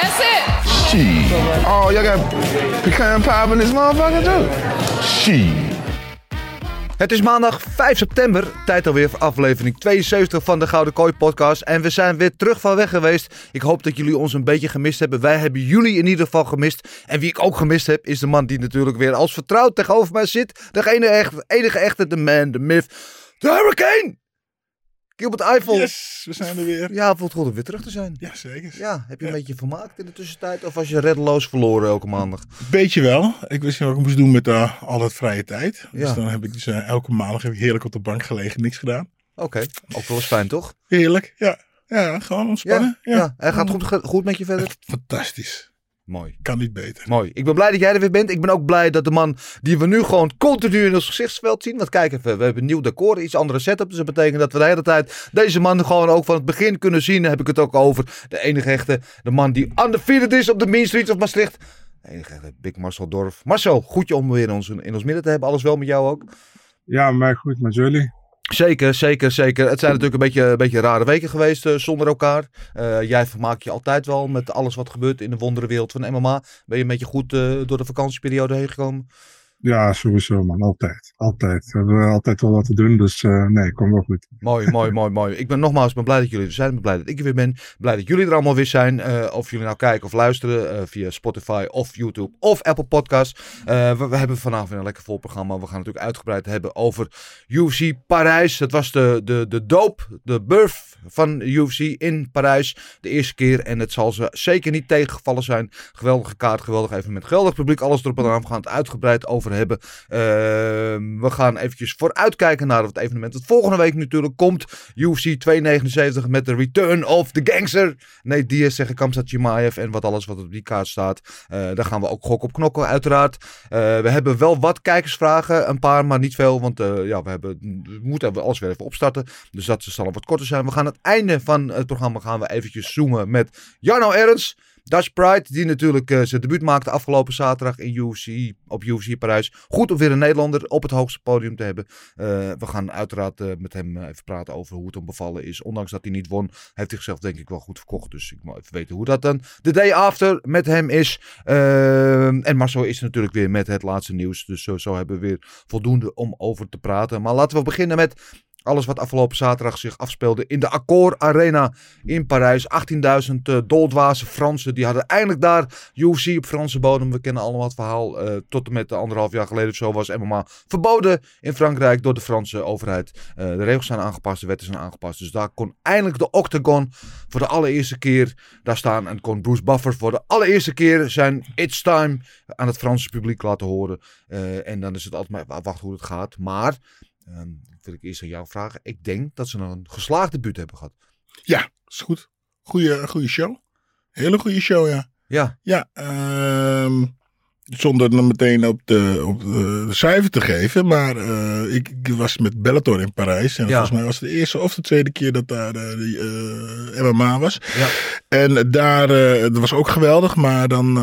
That's it. Shit. Oh, y'all got pecan pie in this motherfucker too? Shit. Het is maandag 5 september, tijd alweer voor aflevering 72 van de Gouden Kooi podcast. En we zijn weer terug van weg geweest. Ik hoop dat jullie ons een beetje gemist hebben. Wij hebben jullie in ieder geval gemist. En wie ik ook gemist heb, is de man die natuurlijk weer als vertrouwd tegenover mij zit. De enige, echt, enige echte, de man, de myth, de Hurricane! Gilbert Eiffel. Yes, we zijn er weer. Ja, voelt goed om weer terug te zijn. Ja, zeker. Ja, heb je een Ja. beetje vermaakt in de tussentijd? Of was je reddeloos verloren elke maandag? Beetje wel. Ik wist niet wat ik moest doen met eh, al dat vrije tijd. Dus Ja. dan heb ik dus eh, elke maandag heb ik heerlijk op de bank gelegen, niks gedaan. Oké, ook wel eens fijn toch? Heerlijk, ja. Ja, gewoon ontspannen. ja. ja. En gaat goed, goed met je verder? Fantastisch. Mooi. Kan niet beter. Mooi. Ik ben blij dat jij er weer bent. Ik ben ook blij dat de man die we nu gewoon continu in ons gezichtsveld zien. Want kijk even, we hebben een nieuw decor, iets andere setup. Dus dat betekent dat we de hele tijd deze man gewoon ook van het begin kunnen zien. Daar heb ik het ook over. De enige echte, de man die undefeated is op de Main Street of Maastricht. De enige echte Big Marcel Dorf. Marcel, goed je om weer in ons, in ons midden te hebben. Alles wel met jou ook? Ja, maar goed met jullie. Zeker, zeker, zeker. Het zijn natuurlijk een beetje, een beetje rare weken geweest eh, zonder elkaar. Eh, jij vermaakt je altijd wel met alles wat gebeurt in de wonderenwereld van MMA. Ben je een beetje goed eh, door de vakantieperiode heen gekomen? Ja, sowieso man. Altijd. Altijd. We hebben altijd wel wat te doen, dus eh, nee, kom wel goed. Mooi, mooi, mooi, mooi. Ik ben nogmaals ben blij dat jullie er zijn. Ben blij dat ik er weer ben. Blij dat jullie er allemaal weer zijn. Eh, of jullie nou kijken of luisteren eh, via Spotify of YouTube of Apple Podcasts. We, we hebben vanavond een lekker vol programma. We gaan natuurlijk uitgebreid hebben over UFC Parijs. Het was de, de, de doop, de birth van UFC in Parijs. De eerste keer. En het zal ze zeker niet tegengevallen zijn. Geweldige kaart, geweldig evenement, geweldig publiek. Alles erop en. We gaan het uitgebreid over hebben. Ehm, we gaan eventjes vooruitkijken naar het evenement. Dat volgende week natuurlijk komt. UFC 279 met de Return of the Gangster. Nee, Diaz tegen Kamzat Chimaev en wat alles wat op die kaart staat. Eh, daar gaan we ook gok op knokken uiteraard. Eh, we hebben wel wat kijkersvragen. Een paar, maar niet veel. Want eh, ja, we, hebben, we moeten alles weer even opstarten. Dus dat zal wat korter zijn. We gaan aan het einde van het programma gaan we eventjes zoomen met Jarno Ernst. Dutch Pride, die natuurlijk eh, zijn debuut maakte afgelopen zaterdag in UFC, op UFC Parijs. Goed om weer een Nederlander op het hoogste podium te hebben. Eh, we gaan uiteraard eh, met hem even praten over hoe het hem bevallen is. Ondanks dat hij niet won, heeft hij zichzelf denk ik wel goed verkocht. Dus ik moet even weten hoe dat dan de day after met hem is. En Marcel is natuurlijk weer met het laatste nieuws. Dus zo hebben we weer voldoende om over te praten. Maar laten we beginnen met alles wat afgelopen zaterdag zich afspeelde in de Accor Arena in Parijs. 18.000 uh, doldwaze Fransen. Die hadden eindelijk daar UFC op Franse bodem. We kennen allemaal het verhaal. eh, tot en met anderhalf jaar geleden zo was MMA verboden in Frankrijk door de Franse overheid. Eh, de regels zijn aangepast, de wetten zijn aangepast. Dus daar kon eindelijk de Octagon voor de allereerste keer daar staan. En kon Bruce Buffer voor de allereerste keer zijn It's Time aan het Franse publiek laten horen. Eh, en dan is het altijd maar wachten hoe het gaat. Maar Ehm, wil ik eerst aan jou vragen. Ik denk dat ze een geslaagd debuut hebben gehad. Ja, is goed. Goeie, goeie show. Hele goede show, ja. Ja. Ja, ehm, zonder dan meteen op de, op de, cijfer te geven. Maar eh, ik, ik was met Bellator in Parijs. En Ja. volgens mij was het de eerste of de tweede keer dat daar eh, die, eh, MMA was. Ja. En daar, dat was ook geweldig. Maar dan...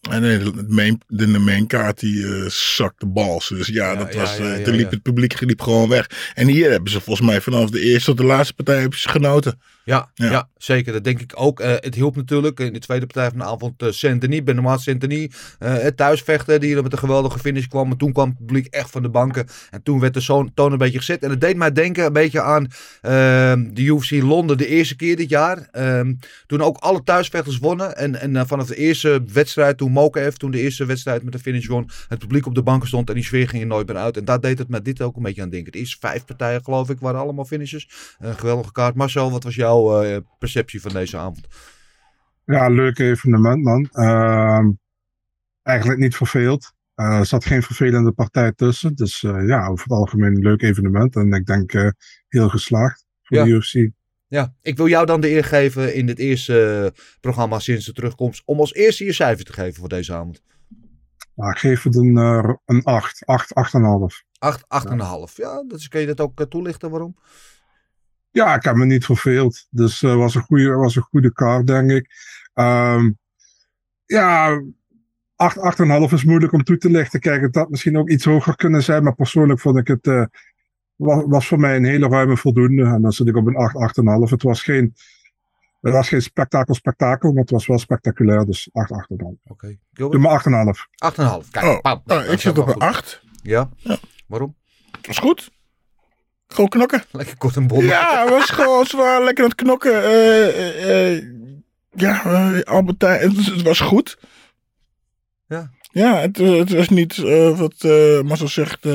en nee, de main, de main kaart die eh zakte bals. Dus ja, Ja, dat was, ja, eh, ja, liep het publiek liep gewoon weg. En hier hebben ze volgens mij vanaf de eerste tot de laatste partij genoten. Ja, ja. Ja. zeker. Dat denk ik ook. Eh, het hielp natuurlijk in de tweede partij van de avond uh, Saint-Denis, Benoit Saint-Denis. eh, het thuisvechten, die er met een geweldige finish kwam. Maar toen kwam het publiek echt van de banken. En toen werd de zo'n toon een beetje gezet. En het deed mij denken een beetje aan ehm, de UFC Londen de eerste keer dit jaar. Ehm, toen ook alle thuisvechters wonnen. En, en vanaf de eerste wedstrijd, toen Mokaev, toen de eerste wedstrijd met de finish won. Het publiek op de banken stond en die sfeer ging er nooit meer uit. En daar deed het met dit ook een beetje aan denken. De eerste vijf partijen geloof ik waren allemaal finishes. Een geweldige kaart. Marcel, wat was jouw eh, perceptie van deze avond? Ja, leuk evenement man. Ehm, eigenlijk niet verveeld. Eh, er zat geen vervelende partij tussen. Dus eh, ja, over het algemeen een leuk evenement. En ik denk heel geslaagd voor Ja. de UFC. Ja, ik wil jou dan de eer geven in dit eerste programma sinds de terugkomst. Om als eerste je cijfer te geven voor deze avond. Nou, ik geef het een, een 8, 8, 8,5. 8, 8,5. Ja, dus kun je dat ook toelichten waarom? Ja, ik heb me niet verveeld. Dus het was, een goede, was een goede kaart, denk ik. Ehm, ja, 8, 8,5 is moeilijk om toe te lichten. Kijk, het had misschien ook iets hoger kunnen zijn. Maar persoonlijk vond ik het... eh, was, was voor mij een hele ruime voldoende. En dan zit ik op een 8, 8,5. Het was geen... Het was geen spektakel, spektakel, maar het was wel spectaculair. Dus 8, 8,5. Oké. Doe Gilbert? maar 8,5. 8,5. Kijk, Oh, pauw. nou, Dat ik zit op een goed. 8. Ja? Ja. Waarom? Dat is goed. Gewoon knokken. Lekker kort en bondig. Ja, het was gewoon zwaar lekker aan het knokken. Eh, eh, eh, ja, Albertijn, het, was- het was goed. Ja. Ja, het, het was niet wat eh Marcel zegt,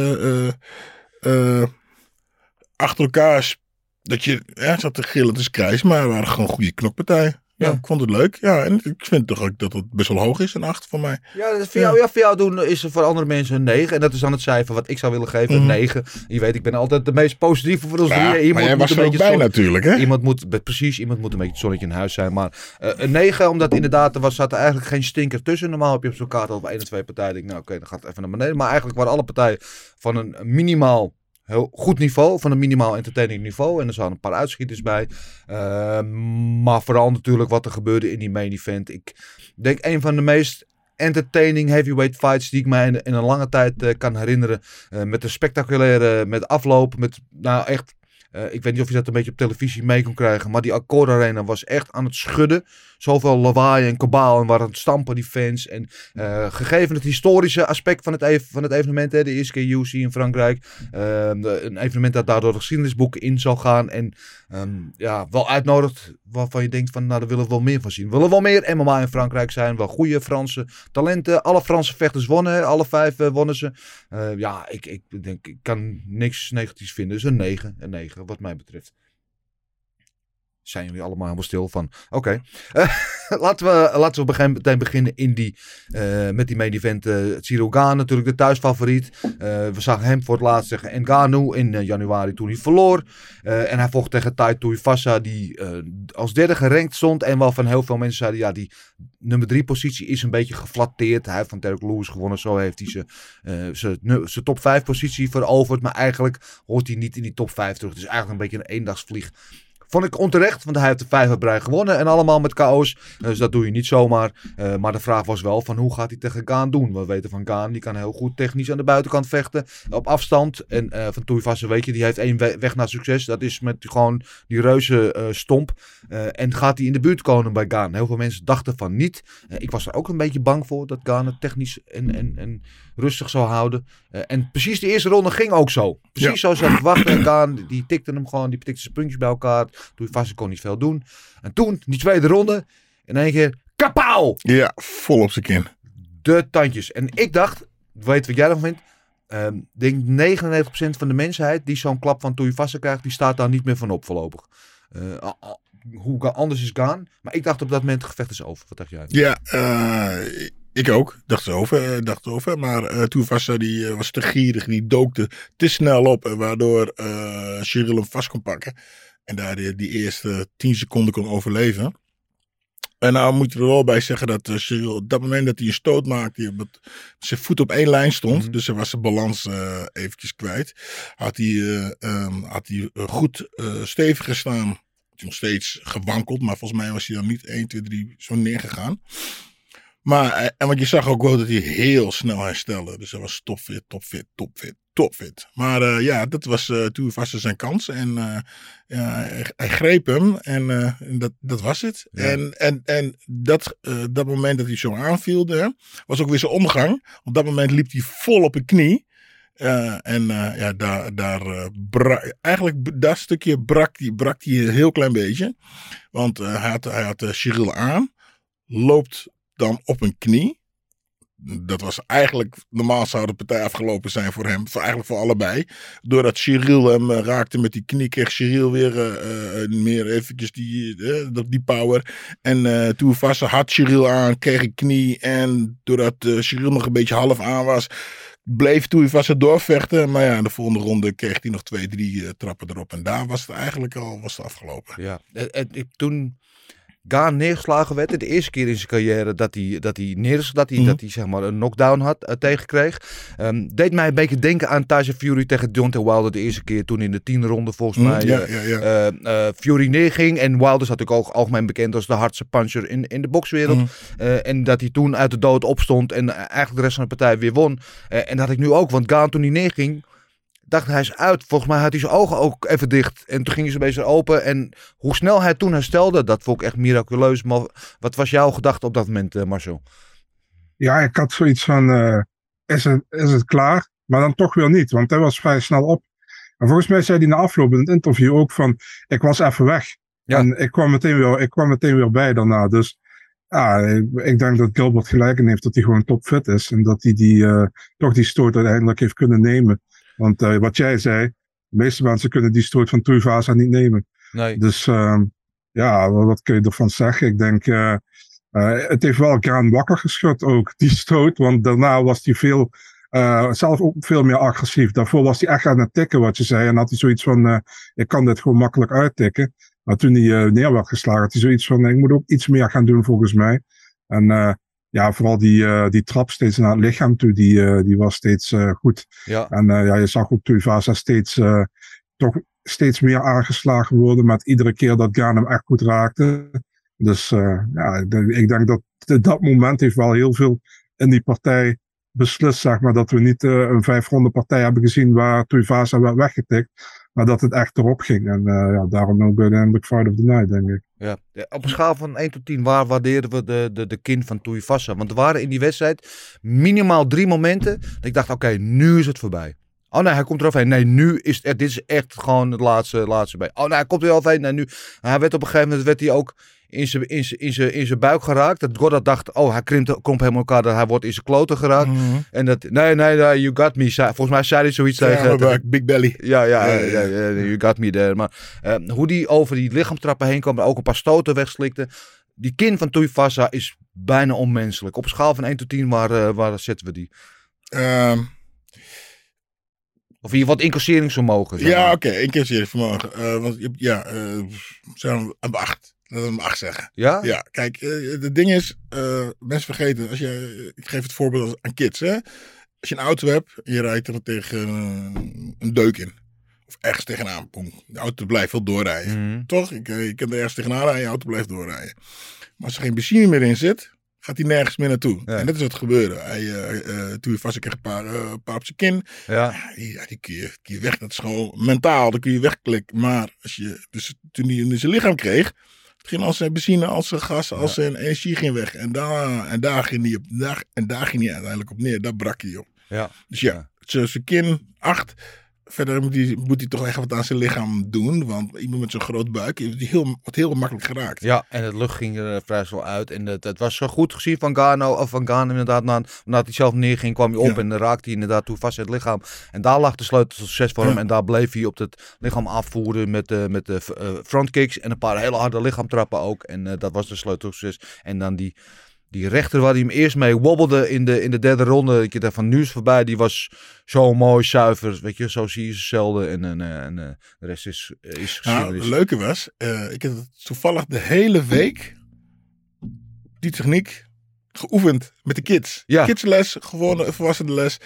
achter elkaar, dat je ja, zat te gillen te krijgen, maar het waren gewoon goede knokpartijen. Ja, Ja. ik vond het leuk. Ja, en ik vind toch ook dat het best wel hoog is, een 8 voor mij. Ja, voor, jou, ja, voor jou doen is er voor andere mensen een 9. En dat is dan het cijfer wat ik zou willen geven, een Mhm. 9. Je weet, ik ben altijd de meest positieve van ons Ja, drieën. maar Iemand jij moet was een er ook beetje bij zon- natuurlijk, hè? Iemand moet, precies, iemand moet een beetje het zonnetje in huis zijn. Maar eh, een 9, omdat inderdaad, er was, zat er eigenlijk geen stinker tussen. Normaal heb je op zo'n kaart al bij één of twee partijen. denk nou oké, dan gaat het even naar beneden. Maar eigenlijk waren alle partijen van een minimaal heel goed niveau, van een minimaal entertaining niveau. En er zaten een paar uitschieters bij. Eh, maar vooral natuurlijk wat er gebeurde in die main event. Ik denk een van de meest entertaining heavyweight fights die ik mij in, een lange tijd eh, kan herinneren. Eh, met een spectaculaire, met afloop, met nou echt... eh, ik weet niet of je dat een beetje op televisie mee kon krijgen. Maar die Accord Arena was echt aan het schudden. Zoveel lawaai en kabaal. En waren het stampen, die fans. En eh, gegeven het historische aspect van het, van het evenement. Hè, de eerste keer UC in Frankrijk. ehm, een evenement dat daardoor de geschiedenisboeken in zal gaan. En ehm, ja, wel uitnodigt waarvan je denkt van... Nou, daar willen we wel meer van zien. We willen wel meer MMA in Frankrijk zijn. Wel goede Franse talenten. Alle Franse vechters wonnen. Alle vijf eh, wonnen ze. Eh, ja, ik, ik denk, ik kan niks negatiefs vinden. Dus een 9. Een 9, wat mij betreft. Zijn jullie allemaal helemaal stil van? Oké. Eh, laten we, laten we begin- meteen beginnen in die, eh, met die main event. Gane, natuurlijk de thuisfavoriet. We zagen hem voor het laatst tegen Ngannou in januari toen hij verloor. En hij vocht tegen Tai Tuivasa die als derde gerankt stond. En waarvan heel veel mensen zeiden, ja, die nummer drie positie is een beetje geflatteerd. Hij heeft van Derek Lewis gewonnen. Zo heeft hij zijn, zijn top 5 positie veroverd. Maar eigenlijk hoort hij niet in die top 5 terug. Het is eigenlijk een beetje een eendagsvlieg. Vond ik onterecht, want hij heeft de vijf gewonnen. En allemaal met KO's. Dus dat doe je niet zomaar. Eh, maar de vraag was wel van hoe gaat hij tegen Gaan doen? We weten van Gaan, die kan heel goed technisch aan de buitenkant vechten. Op afstand. En eh, van Toeivassen weet je, die heeft één we- weg naar succes. Dat is met gewoon die reuze eh, stomp. Eh, en gaat hij in de buurt komen bij Gaan? Heel veel mensen dachten van niet. Eh, ik was er ook een beetje bang voor dat Gaan het technisch en, en, en rustig zou houden. Eh, en precies de eerste ronde ging ook zo. Precies Ja. zoals ze hadden verwacht. En Gaan, die tikte hem gewoon, die tikte zijn puntjes bij elkaar. Toeivassen kon niet veel doen. En toen, die tweede ronde, in één keer, kapauw! Ja, vol op zijn kin. de tandjes. En ik dacht, weet wat jij ervan vindt. Ik denk 99% van de mensheid die zo'n klap van Toeivassen krijgt, die staat daar niet meer van op voorlopig. A- hoe anders is gaan. Maar ik dacht op dat moment, het gevecht is over. Wat dacht jij? Ja, eh, ik ook. Dacht erover, eh, dacht erover. Maar eh toen was die, eh, was te gierig. Die dookte te snel op. Waardoor eh Cyril hem vast kon pakken. En daar die, die eerste 10 seconden kon overleven. En nou moet je er wel bij zeggen dat Cyril op dat moment dat hij een stoot maakte, met zijn voet op één lijn stond. Mhm. Dus hij was zijn balans eventjes kwijt. Had hij, eh, ehm, had hij goed stevig gestaan. Nog steeds gewankeld, maar volgens mij was hij dan niet 1, 2, 3 zo neergegaan. Maar, eh, en want je zag ook wel dat hij heel snel herstelde. Dus hij was topfit, topfit, topfit, topfit. Maar eh, ja, dat was eh, toen vast zijn kans. En ja, hij, hij greep hem en, dat, dat was het. Ja. En, en, en dat, dat moment dat hij zo aanvielde, hè, was ook weer zijn omgang. Op dat moment liep hij vol op een knie. En ja, daar, daar bra- eigenlijk dat stukje brak hij brak die een heel klein beetje. Want hij had, hij had Cyril aan, loopt dan op een knie. Dat was eigenlijk, normaal zou de partij afgelopen zijn voor hem, voor, eigenlijk voor allebei. Doordat Cyril hem eh, raakte met die knie, kreeg Cyril weer eh, eh, meer eventjes die, dat- die power. En eh toen vast had Cyril aan, kreeg een knie. En doordat Cyril nog een beetje half aan was, bleef Tuivasa doorvechten. Maar ja, in de volgende ronde kreeg hij nog twee, drie trappen erop. En daar was het eigenlijk al was het afgelopen. Ja, en, en toen Gaan neergeslagen werd, de eerste keer in zijn carrière dat hij, dat hij, neer, dat hij, Mhm. dat hij zeg maar, een knockdown had, eh, tegenkreeg, ehm, deed mij een beetje denken aan Tyson Fury tegen Deontay Wilder de eerste keer toen in de tiende ronde volgens Mhm, mij ja, eh, ja, ja. eh, Fury neerging. En Wilder is natuurlijk ook algemeen bekend als de hardste puncher in, in de bokswereld. Mhm. En dat hij toen uit de dood opstond en eigenlijk de rest van de partij weer won. En dat ik nu ook, want Gaan toen hij neerging, dacht hij is uit. Volgens mij had hij zijn ogen ook even dicht. En toen gingen ze een beetje open. En hoe snel hij toen herstelde, dat vond ik echt miraculeus. Maar wat was jouw gedachte op dat moment, eh, Marcel? Ja, ik had zoiets van, eh, is, het, is het klaar? Maar dan toch weer niet, want hij was vrij snel op. En volgens mij zei hij na afloop in het interview ook van, ik was even weg. Ja. En ik kwam, meteen weer, ik kwam meteen weer bij daarna. Dus ja, ik, ik denk dat Gilbert gelijk in heeft dat hij gewoon topfit is. En dat hij die, eh, toch die stoot uiteindelijk heeft kunnen nemen. Want eh, wat jij zei, de meeste mensen kunnen die stoot van Tuivasa niet nemen. Nee. Dus ehm, ja, wat, kun je ervan zeggen? Ik denk, eh, eh, het heeft wel Graan wakker geschud ook, die stoot. Want daarna was hij veel, zelf ook veel meer agressief. Daarvoor was hij echt aan het tikken, wat je zei. En had hij zoiets van, ik kan dit gewoon makkelijk uittikken. Maar toen hij neer werd geslagen, had hij zoiets van, ik moet ook iets meer gaan doen volgens mij. En ja, vooral die, eh, die trap steeds naar het lichaam toe, die, eh, die was steeds eh, goed. Ja. En ja, je zag ook Tuivasa steeds, toch steeds meer aangeslagen worden met iedere keer dat Gaan hem echt goed raakte. Dus ja, ik denk, dat dat moment heeft wel heel veel in die partij beslist, zeg maar, dat we niet een vijfronde partij hebben gezien waar Tuivasa werd weggetikt, maar dat het echt erop ging. En eh, ja, daarom ook uiteindelijk Fight of the Night, denk ik. Ja. Op een schaal van 1 tot 10, waar waardeerden we de, de, de kin van Tuivasa? Want er waren in die wedstrijd minimaal drie momenten dat ik dacht, oké, nu is het voorbij. Oh nee, hij komt er overheen. Nee, nu is het, dit is echt gewoon het laatste, laatste bij. Oh nee, hij komt er overheen. Nee, nu. Hij werd op een gegeven moment werd hij ook in zijn, in zijn, in zijn, in zijn buik geraakt. Dat Goddard dacht, oh, hij krimpt, komt helemaal elkaar. Dat hij wordt in zijn kloten geraakt. Mhm. En dat, nee, nee, nee, you got me. Volgens mij zei hij zoiets Ja, tegen... Big Belly. Ja, ja, Ja, ja, ja, ja, ja, you got me there. Maar eh, hoe die over die lichaamtrappen heen kwam, ook een paar stoten wegslikte. Die kin van Tuivasa is bijna onmenselijk. Op schaal van 1 tot 10, waar, eh, waar zetten we die? Ehm, Of hier wat incasseringsvermogen. ja, oké, één keer serieus vermogen. Eh, want ja, eh zijn we een acht. Hem acht zeggen. Ja? Ja, kijk, eh, het ding is, eh, mensen vergeten, als je, ik geef het voorbeeld aan kids, hè. Als je een auto hebt je rijdt er tegen eh, een deuk in. Of ergens tegenaan, boem. De auto blijft wel doorrijden. Mhm. Toch? Ik, eh, je kunt er ergens tegenaan rijden, je auto blijft doorrijden. Maar als er geen benzine meer in zit, gaat hij nergens meer naartoe. Ja. En dat is wat gebeurde. Hij, eh eh toen je vast, ik kreeg een paar, eh, een paar op zijn kin. Ja. Ja, die, kun, je, kun je weg. Dat is gewoon mentaal. Dan kun je wegklikken. Maar als je, dus toen hij in zijn lichaam kreeg. Ging al zijn benzine, als zijn gas, als zijn energie ging weg. En daar, en daar ging hij op, daar, en daar ging hij uiteindelijk op neer. Daar brak hij op. Ja. Dus ja, zijn zijn kin acht. Verder moet hij, moet hij toch echt wat aan zijn lichaam doen. Want iemand met zo'n groot buik wordt heel, wordt heel makkelijk geraakt. Ja, en het lucht ging er eh, vrij snel uit. En het, het was zo goed gezien van Gano, of van Gano inderdaad. Na, nadat hij zelf neerging, kwam hij op Ja. en dan raakte hij inderdaad toe vast in het lichaam. En daar lag de sleutel tot succes voor hem. Ja. En daar bleef hij op het lichaam afvoeren met, de met de eh, frontkicks en een paar hele harde lichaamtrappen ook. En dat was de sleutel tot succes. En dan die, die rechter waar hij hem eerst mee wobbelde in de, in de derde ronde. Ik dacht van nu is voorbij. Die was zo mooi, zuiver. Weet je, zo zie je ze zelden. En, en, eh, en eh, de rest is, is Nou, het leuke was, eh, ik heb toevallig de hele week die techniek geoefend met de kids. Ja. Kidsles, gewone volwassenenles.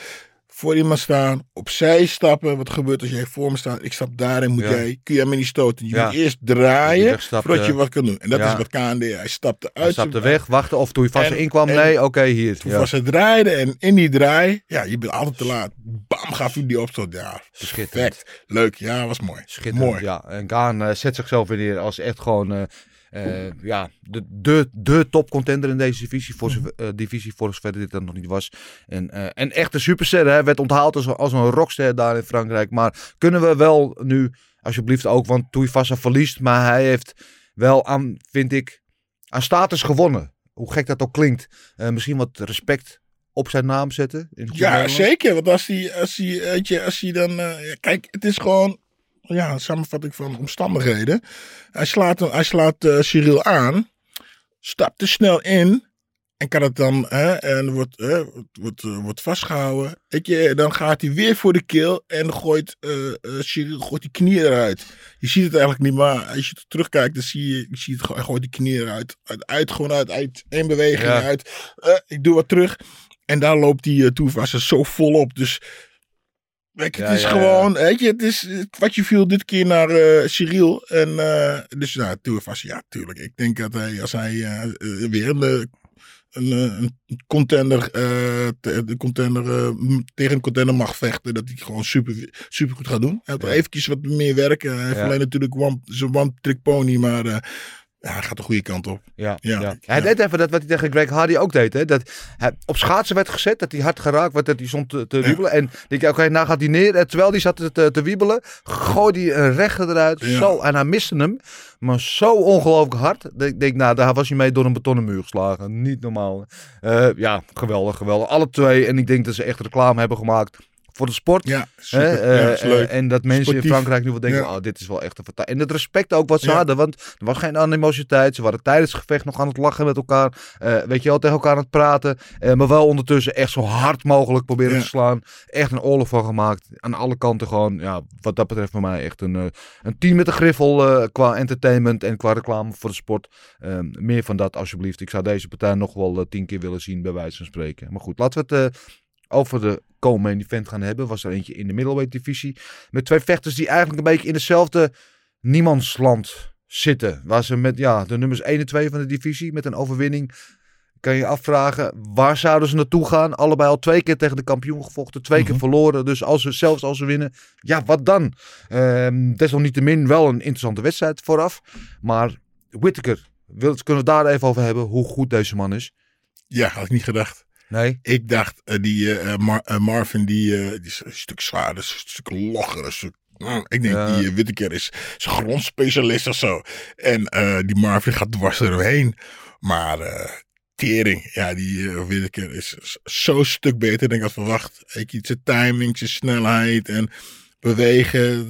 Voor iemand staan, opzij stappen. Wat gebeurt als jij voor me staat? Ik stap daarin, moet Ja. jij, kun jij me niet stoten. Je Ja. moet eerst draaien voordat je eh, wat kan doen. En dat ja. is wat KND. Hij stapte uit. Hij stapte weg, wachten of toen je vast En- erin kwam. en- Nee, oké, hier. Toen was het draaide en in die draai, ja, je bent altijd te laat. Bam, gaf hij die opstoot. Ja, Schitterend. perfect. Leuk, ja, was mooi. Schitterend, Mooi. ja. En Gaan eh, zet zichzelf weer neer als echt gewoon eh, eh, ja, de, de, de topcontender in deze divisie. Voor zover, eh, divisie voor zover dit dan nog niet was. En, eh en echt een superster. Hij werd onthaald als, een- als een rockster daar in Frankrijk. Maar kunnen we wel nu, alsjeblieft ook, want Tuivasa verliest. Maar hij heeft wel aan, vind ik, aan status gewonnen. Hoe gek dat ook klinkt. Misschien wat respect op zijn naam zetten. In Ja, zeker. Want als hij, als hij, weet je, als hij dan. kijk, het is gewoon. Ja, een samenvatting van omstandigheden. Hij slaat, hij slaat eh, Cyril aan. Stapt te snel in. En kan het dan, hè, en wordt, hè, wordt, eh, wordt vastgehouden. Weet je, dan gaat hij weer voor de keel en gooit, eh eh, Cyril gooit die knie eruit. Je ziet het eigenlijk niet, maar als je terugkijkt, dan zie je, je ziet het, gewoon, hij gooit die knie eruit. Uit, uit gewoon uit, uit één beweging Ja. uit. Eh, ik doe wat terug. En daar loopt die uh, Toevassen zo volop. Dus Je, het Ja, is ja, gewoon, weet je, het is wat je viel dit keer naar eh Cyril. En eh, dus nou, Tourvast, ja, tuurlijk. Ik denk dat hij, als hij eh, weer een, een, een contender, te- de contender tegen een contender mag vechten, dat hij gewoon super, super goed gaat doen. Hij heeft eventjes wat meer werken. Hij heeft alleen natuurlijk one, zijn one-trick pony, maar ja, hij gaat de goede kant op. Ja, Ja. Hij deed even dat wat hij tegen Greg Hardy ook deed. Hè? Dat hij op schaatsen werd gezet, dat hij hard geraakt werd, dat hij stond te, wiebelen. En denk ik, oké, nou gaat hij neer. En terwijl hij zat te, te, wiebelen, gooide hij een rechter eruit. Zo, en hij miste hem, maar zo ongelooflijk hard. Dat Ik denk, nou, daar was hij mee door een betonnen muur geslagen. Niet normaal. Eh, ja, geweldig, geweldig. Alle twee. En ik denk dat ze echt reclame hebben gemaakt voor de sport. Ja, Hè, super. eh, ja, is leuk. eh, en dat mensen Sportief. in Frankrijk nu wel denken, Ja. oh, dit is wel echt een fantastisch. En het respect ook wat ze Ja. hadden, want er was geen animositeit. Ze waren tijdens het gevecht nog aan het lachen met elkaar. Eh, weet je wel, tegen elkaar aan het praten. Maar wel ondertussen echt zo hard mogelijk proberen te slaan. Echt een oorlog van gemaakt. Aan alle kanten gewoon, ja, wat dat betreft voor mij echt een, een team met een griffel qua entertainment en qua reclame voor de sport. Eh, meer van dat alsjeblieft. Ik zou deze partij nog wel tien keer willen zien, bij wijze van spreken. Maar goed, laten we het... over de co-main event gaan hebben. Was er eentje in de middleweight divisie. Met twee vechters die eigenlijk een beetje in hetzelfde niemandsland zitten. Waar ze met ja, de nummers 1 en 2 van de divisie met een overwinning. Kan je je afvragen, waar zouden ze naartoe gaan? Allebei al twee keer tegen de kampioen gevochten, twee keer Mhm. verloren. Dus als ze, zelfs als ze winnen, ja, wat dan? Ehm desalniettemin wel een interessante wedstrijd vooraf. Maar Whittaker, wil, kunnen we daar even over hebben, hoe goed deze man is? Ja, had ik niet gedacht. Nee? Ik dacht, eh, die eh, Mar- eh, Marvin, die, die is een stuk zwaarder, een stuk logger. Een stuk, Mm, ik denk, Ja. die Whittaker is, is grondspecialist of zo. En die Marvin gaat dwars eromheen. Maar tering, ja, die Whittaker is zo'n stuk beter dan ik had verwacht. Ik, zijn timing, zijn snelheid en bewegen.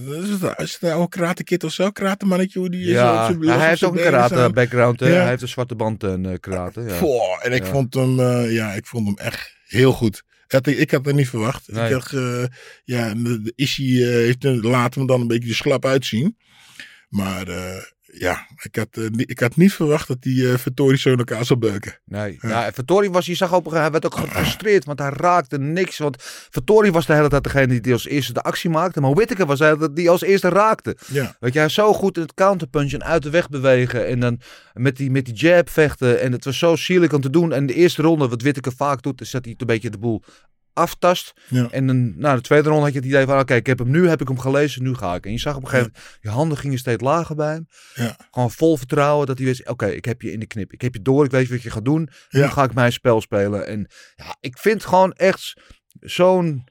Is het, nou een karate kid of zo? Karate mannetje, die? Ja, Zo zijn- hij heeft ook een karate staan. background. hè. Ja. Hij heeft een zwarte band en eh, karate. Ja. Goh, en ik Ja. vond hem, eh, ja, ik vond hem echt heel goed. Had ik, had het niet verwacht. Nee. Ik dacht, eh, ja, de, de eh, heeft een- laat hem dan een beetje slap uitzien. Maar ja, ik had, eh, niet- ik had niet verwacht dat die eh Vittori zo in elkaar zou beuken. Nee, Ja. ja. Vittori was, je zag op moment, hij werd ook gefrustreerd, want hij raakte niks. Want Vittori was de hele tijd degene die als eerste de actie maakte, maar Whittaker was tijd die als eerste raakte. Ja, Weet je, hij zo goed in het counterpunchen, uit de weg bewegen en dan met die, met die jab vechten. En het was zo sierlijk om te doen. En de eerste ronde, wat Whittaker vaak doet, is dat hij een beetje de boel aftast. ja. En dan, nou, de tweede ronde had je het idee van, oké, ik heb hem nu, heb ik hem gelezen, nu ga ik. En je zag op een gegeven moment, je handen gingen steeds lager bij hem. Ja. Gewoon vol vertrouwen dat hij wist, oké, ik heb je in de knip. Ik heb je door, ik weet wat je gaat doen. Nu ga ik mijn spel spelen. En ja, ik vind gewoon echt zo'n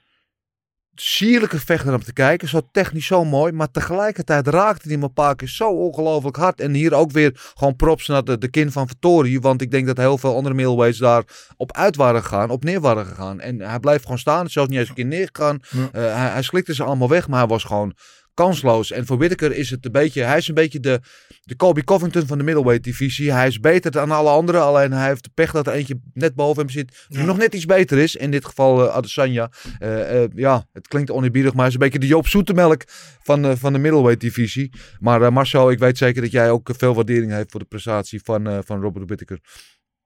sierlijke vechter om te kijken. Zo technisch zo mooi. Maar tegelijkertijd raakte hij me een paar keer zo ongelooflijk hard. En hier ook weer gewoon props naar de, de kin van Vittori. Want ik denk dat heel veel andere middleweights daar op uit waren gegaan. Op neer waren gegaan. En hij blijft gewoon staan. Zelfs niet eens een keer neergegaan. Ja. Eh, hij, hij slikte ze allemaal weg. Maar hij was gewoon kansloos. En voor Whittaker is het een beetje... Hij is een beetje de, de Colby Covington van de middleweight divisie. Hij is beter dan alle anderen. Alleen hij heeft de pech dat er eentje net boven hem zit. Die Ja. nog net iets beter is. In dit geval eh Adesanya. Eh, eh, ja, het klinkt oneerbiedig, maar hij is een beetje de Joop Zoetemelk van, van de middleweight divisie. Maar Marcel, ik weet zeker dat jij ook veel waardering heeft voor de prestatie van, van Robert Whittaker.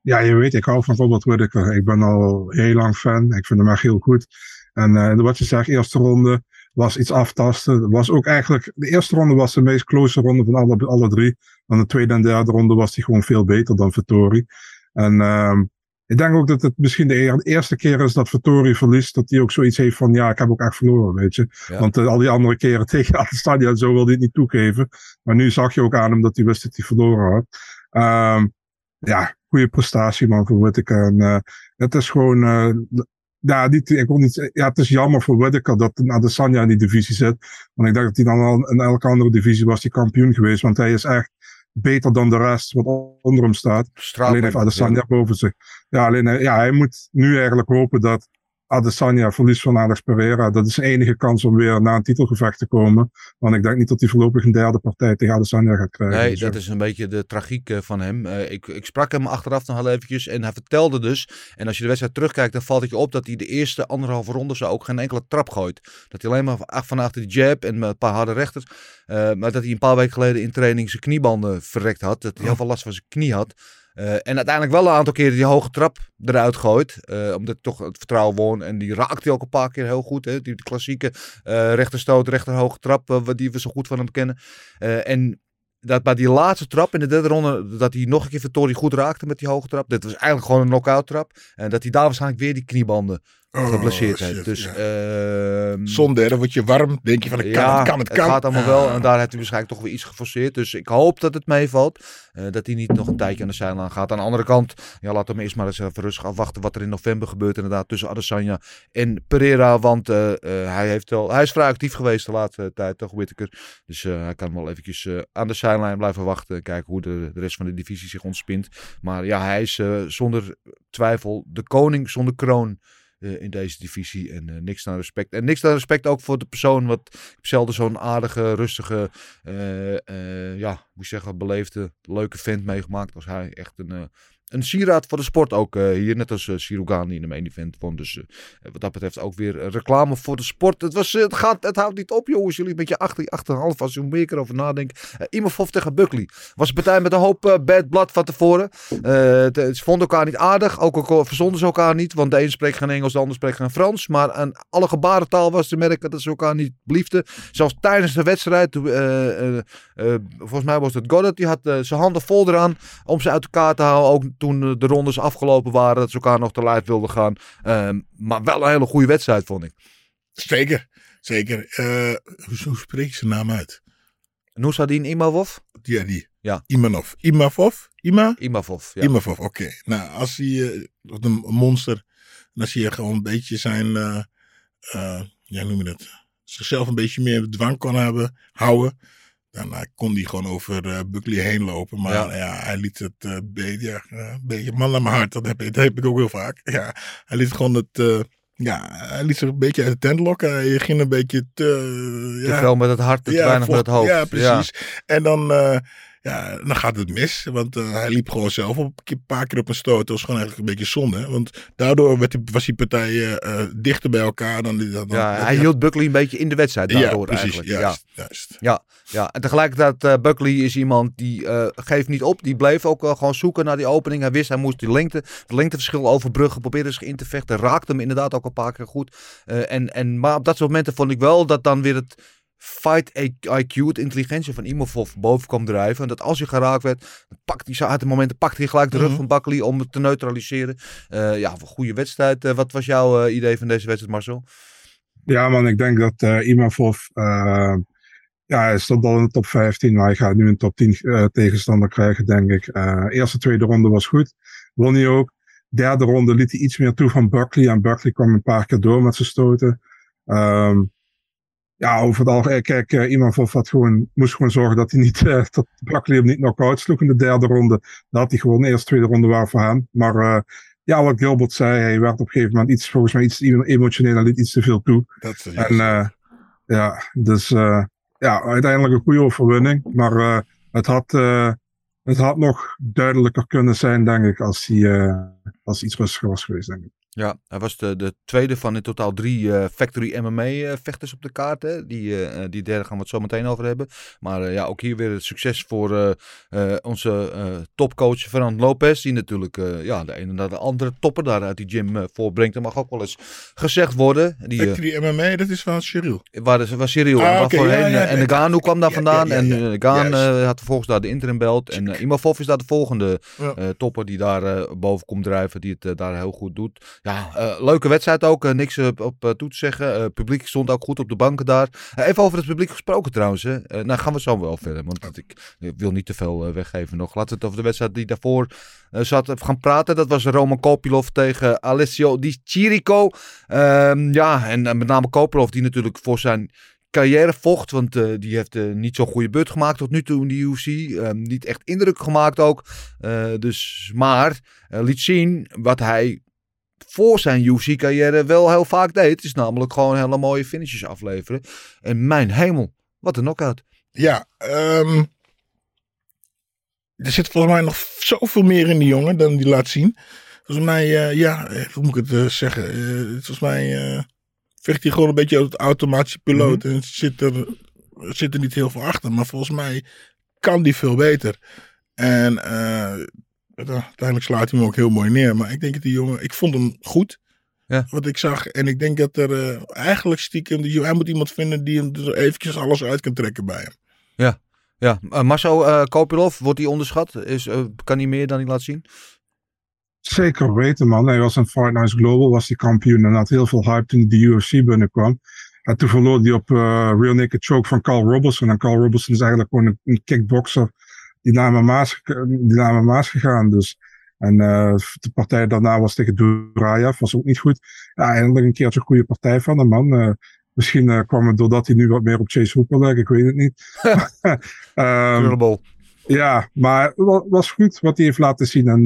Ja, je weet, ik hou van Robert Whittaker. Ik ben al heel lang fan. Ik vind hem echt heel goed. En eh, wat je zegt, eerste ronde was iets aftasten. Was ook eigenlijk, de eerste ronde was de meest close ronde van alle, alle drie. Dan de tweede en derde ronde was hij gewoon veel beter dan Vittori. En ehm ik denk ook dat het misschien de eer- eerste keer is dat Vittori verliest. Dat hij ook zoiets heeft van, ja, ik heb ook echt verloren, weet je. Ja. Want eh, al die andere keren tegen Adesanya en zo wilde hij het niet toegeven. Maar nu zag je ook aan hem dat hij wist dat hij verloren had. Ehm ja, goede prestatie man voor Whittaker. En eh, het is gewoon, eh, ja, niet, ik wil niet, ja, het is jammer voor Whittaker dat Adesanya in die divisie zit. Want ik denk dat hij dan al in elke andere divisie was die kampioen geweest. Want hij is echt beter dan de rest wat onder hem staat. Alleen heeft Adesanya boven zich. Ja, alleen ja, hij moet nu eigenlijk hopen dat Adesanya verliest van Alex Pereira. Dat is de enige kans om weer naar een titelgevecht te komen. Want ik denk niet dat hij voorlopig een derde partij tegen Adesanya gaat krijgen. Nee, Dus, dat is een beetje de tragiek eh, van hem. Eh, ik, ik sprak hem achteraf nog heel eventjes en hij vertelde dus, en als je de wedstrijd terugkijkt, dan valt het je op dat hij de eerste anderhalve ronde zo ook geen enkele trap gooit. Dat hij alleen maar van- van achter de jab en met een paar harde rechters, eh, maar dat hij een paar weken geleden in training zijn kniebanden verrekt had. Dat hij heel veel last van zijn knie had. Eh, en uiteindelijk wel een aantal keren die hoge trap eruit gooit. eh, omdat hij toch het vertrouwen won. En die raakt hij ook een paar keer heel goed. Hè? Die, klassieke eh rechterstoot, rechterhoge trap. die we zo goed van hem kennen. En dat bij die laatste trap in de derde ronde. Dat hij nog een keer Vittori goed raakte met die hoge trap. Dit was eigenlijk gewoon een knockout trap. En dat hij daar waarschijnlijk weer die kniebanden geblesseerd shit, heeft. Dus ja. ehm, Zonde, dan word je warm. Denk je van, het kan, ja, het kan, het kan. gaat allemaal wel. Ah. En daar heeft hij waarschijnlijk toch weer iets geforceerd. Dus ik hoop dat het meevalt. eh, dat hij niet nog een tijdje aan de zijlijn gaat. Aan de andere kant, ja, we hem eerst maar eens even rustig afwachten wat er in november gebeurt. Inderdaad, tussen Adesanya en Pereira. Want eh, eh, hij, heeft wel, hij is vrij actief geweest de laatste tijd, toch, Whittaker. Dus hij kan wel eventjes aan de zijlijn blijven wachten. en Kijken hoe de, de rest van de divisie zich ontspint. Maar ja, hij is zonder twijfel de koning zonder kroon in deze divisie. En eh, niks aan respect. En niks aan respect ook voor de persoon. Wat ik heb zelden zo'n aardige, rustige, eh, eh, ja, hoe je zeggen, beleefde, leuke vent meegemaakt. Als hij echt een, eh, een sieraad voor de sport ook eh, hier. Net als uh, Sirugani in de main event won. Dus eh, wat dat betreft ook weer eh, reclame voor de sport. Het, was, eh, het, gaat, het houdt niet op jongens. Jullie met je 8, 8,5 als je er meer keer over nadenkt. Uh, Imavov tegen Buckley. Was een partij met een hoop bad blood van tevoren. Ze vonden elkaar niet aardig. Ook al verzonden ze elkaar niet. Want de een spreekt geen Engels, de ander spreekt geen Frans. Maar aan alle gebarentaal was te merken dat ze elkaar niet bliefden. Zelfs tijdens de wedstrijd. Volgens mij was het Goddard. Die had zijn handen vol eraan om ze uit elkaar te halen. Ook toen de rondes afgelopen waren. Dat ze elkaar nog te lijf wilden gaan. Um, maar wel een hele goede wedstrijd vond ik. Zeker, zeker. Uh, hoe, spreek je zijn naam uit? Nusadin Imavov? Ja, die. Ja. Imanov. Imavov? Ima? Imavov, ja. Imavov, oké. Okay. Nou, als hij, uh, een monster, dan zie je gewoon een beetje zijn, uh, uh, ja, noem je dat, zichzelf een beetje meer dwang kan hebben, houden. Dan kon hij gewoon over uh, Buckley heen lopen. Maar ja. ja hij liet het uh, beetje, een beetje man naar mijn hart. Dat heb, ik, dat heb ik ook heel vaak. Ja, hij liet gewoon het. Ja, hij liet zich een beetje uit de tent lokken. Hij ging een beetje te. te ja, veel met het hart, te ja, weinig met het hoofd. Ja, precies. En dan. Ja, dan gaat het mis. Want uh, hij liep gewoon zelf op een paar keer op een stoot. Dat was gewoon eigenlijk een beetje zonde. Want daardoor werd die, was die partij uh, dichter bij elkaar. Dan, dan, ja, hij hield Buckley een beetje in de wedstrijd daardoor ja, precies, eigenlijk. Juist, ja, juist. Ja, ja, en tegelijkertijd uh, Buckley is iemand die geeft niet op. Die bleef ook gewoon zoeken naar die opening. Hij wist hij moest die lengte, het lengteverschil overbruggen. Probeerde zich in te vechten. Raakte hem inderdaad ook een paar keer goed. en, en, maar op dat soort momenten vond ik wel dat dan weer het fight IQ, het intelligentie van Imavov boven kwam drijven. En dat als hij geraakt werd, pakt hij, uit de momenten pakte hij gelijk de rug mm -hmm. van Buckley om het te neutraliseren. Uh, ja, een goede wedstrijd. Uh, wat was jouw uh, idee van deze wedstrijd, Marcel? Ja man, ik denk dat uh, Imavov, ja hij stond al in de top 15, maar hij gaat nu een top 10 tegenstander krijgen, denk ik. eerste, tweede ronde was goed, won hij ook. Derde ronde liet hij iets meer toe van Buckley en Buckley kwam een paar keer door met zijn stoten. Um, ja, over het algemeen, kijk, uh, Imanov had gewoon, moest gewoon zorgen dat hij niet, uh, dat Buckley hem niet knock-out sloeg in de derde ronde. Dat had hij gewoon de eerste, tweede ronde waar voor hem. Maar uh, ja, wat Gilbert zei, hij werd op een gegeven moment iets, volgens mij iets emotioneel en liet iets te veel toe. Dat is en ja, dus ja, uiteindelijk een goede overwinning. Maar het had, het had nog duidelijker kunnen zijn, denk ik, als hij, als iets rustiger was geweest, denk ik. Ja, hij was de, de tweede van in totaal drie uh, Factory MMA-vechters uh, op de kaart. Hè. Die, uh, die derde gaan we het zo meteen over hebben. Maar ja, ook hier weer het succes voor onze topcoach Fernand Lopez. Die natuurlijk ja, de ene naar de andere topper daar uit die gym voorbrengt. Dat mag ook wel eens gezegd worden. Die, Factory MMA, dat is van Cyril. Waar, waar Cyril ah, en okay, voorheen. Ja, ja, en de Ganu kwam daar vandaan. ja, en Gaan had vervolgens daar de interim belt. En uh, is daar de volgende topper die daar boven komt drijven. Die het daar heel goed doet. Ja, uh, leuke wedstrijd ook. Uh, niks op, op toe te zeggen. Publiek stond ook goed op de banken daar. even over het publiek gesproken trouwens. Nou gaan we zo wel verder. Want ik, wil niet te veel weggeven nog. Laten we het over de wedstrijd die daarvoor zat gaan praten. Dat was Roman Kopilov tegen Alessio Di Chirico. Ehm, ja, en met name Kopilov die natuurlijk voor zijn carrière vocht. Want die heeft niet zo'n goede beurt gemaakt tot nu toe in de UFC. Uh, niet echt indruk gemaakt ook. dus, maar liet zien wat hij voor zijn UFC-carrière wel heel vaak deed. Het is namelijk gewoon hele mooie finishes afleveren. En mijn hemel, wat een knockout. Ja, ehm, er zit volgens mij nog zoveel meer in die jongen dan die laat zien. Volgens mij, eh, ja, eh, hoe moet ik het eh, zeggen? Volgens mij vecht hij gewoon een beetje uit het automatische piloot. En zit er, zit er niet heel veel achter. Maar volgens mij kan die veel beter. En uiteindelijk slaat hij hem ook heel mooi neer. Maar ik denk dat die jongen, ik vond hem goed. Ja. Wat ik zag. En ik denk dat er eh, eigenlijk stiekem, die, hij moet iemand vinden die hem er eventjes alles uit kan trekken bij hem. Ja, uh, Marcel uh, Kopilov, wordt hij onderschat? Is, uh, kan hij meer dan hij laat zien? Zeker weten, man. Hij was een Fight Nights Global, was hij kampioen en had heel veel hype toen de UFC binnenkwam. En toen verloor hij op uh, Real Naked Choke van Carl Robertson. En Carl Robertson is eigenlijk gewoon een, een kickboxer die naar Maas, die naar Maas gegaan. Dus. En uh, de partij daarna was tegen Duraev, was ook niet goed. Ja, eindelijk een keertje een goede partij van de man. Uh, misschien uh, kwam het doordat hij nu wat meer op Chase Hooper lijkt, ik weet het niet. um, ja, maar het was goed wat hij heeft laten zien. En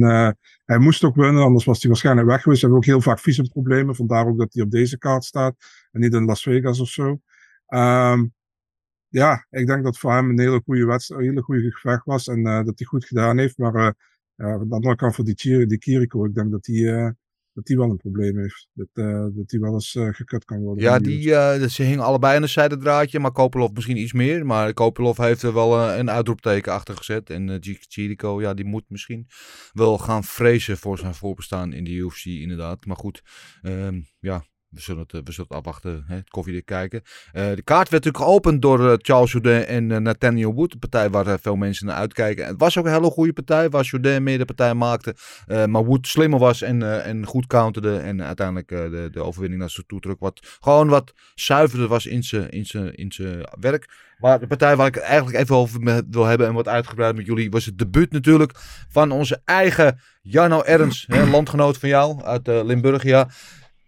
hij moest ook winnen, anders was hij waarschijnlijk weg geweest. Hij heeft ook heel vaak visumproblemen, vandaar ook dat hij op deze kaart staat. En niet in Las Vegas of zo. Um, ja, ik denk dat voor hem een hele goede wedstrijd, een hele goede gevecht was. En uh, dat hij goed gedaan heeft. Maar uh, ja, aan de andere kant voor die, die Kiriko, ik denk dat hij, uh, dat hij wel een probleem heeft. Dat, dat hij wel eens gekut kan worden. Ja, die, ze hingen allebei aan een zijdendraadje, maar Kopelov misschien iets meer. Maar Kopelov heeft er wel een uitroepteken achter gezet. En Chirico, ja, die moet misschien wel gaan vrezen voor zijn voorbestaan in de UFC, inderdaad. Maar goed, um, ja, we zullen het, we zullen het afwachten, hè, het koffiedik kijken. Uh, de kaart werd natuurlijk geopend door uh, Charles Jourdain en Nathaniel Wood. Een partij waar veel mensen naar uitkijken. Het was ook een hele goede partij, waar Jourdain meer de partij maakte. maar Wood slimmer was en, en goed counterde. En uiteindelijk de, de overwinning naar zijn toe trok. Wat gewoon wat zuiverder was in zijn in zijn in zijn werk. Maar de partij waar ik eigenlijk even over wil hebben en wat uitgebreid met jullie, was het debuut natuurlijk van onze eigen Jarno Ernst, hè, landgenoot van jou uit Limburgia.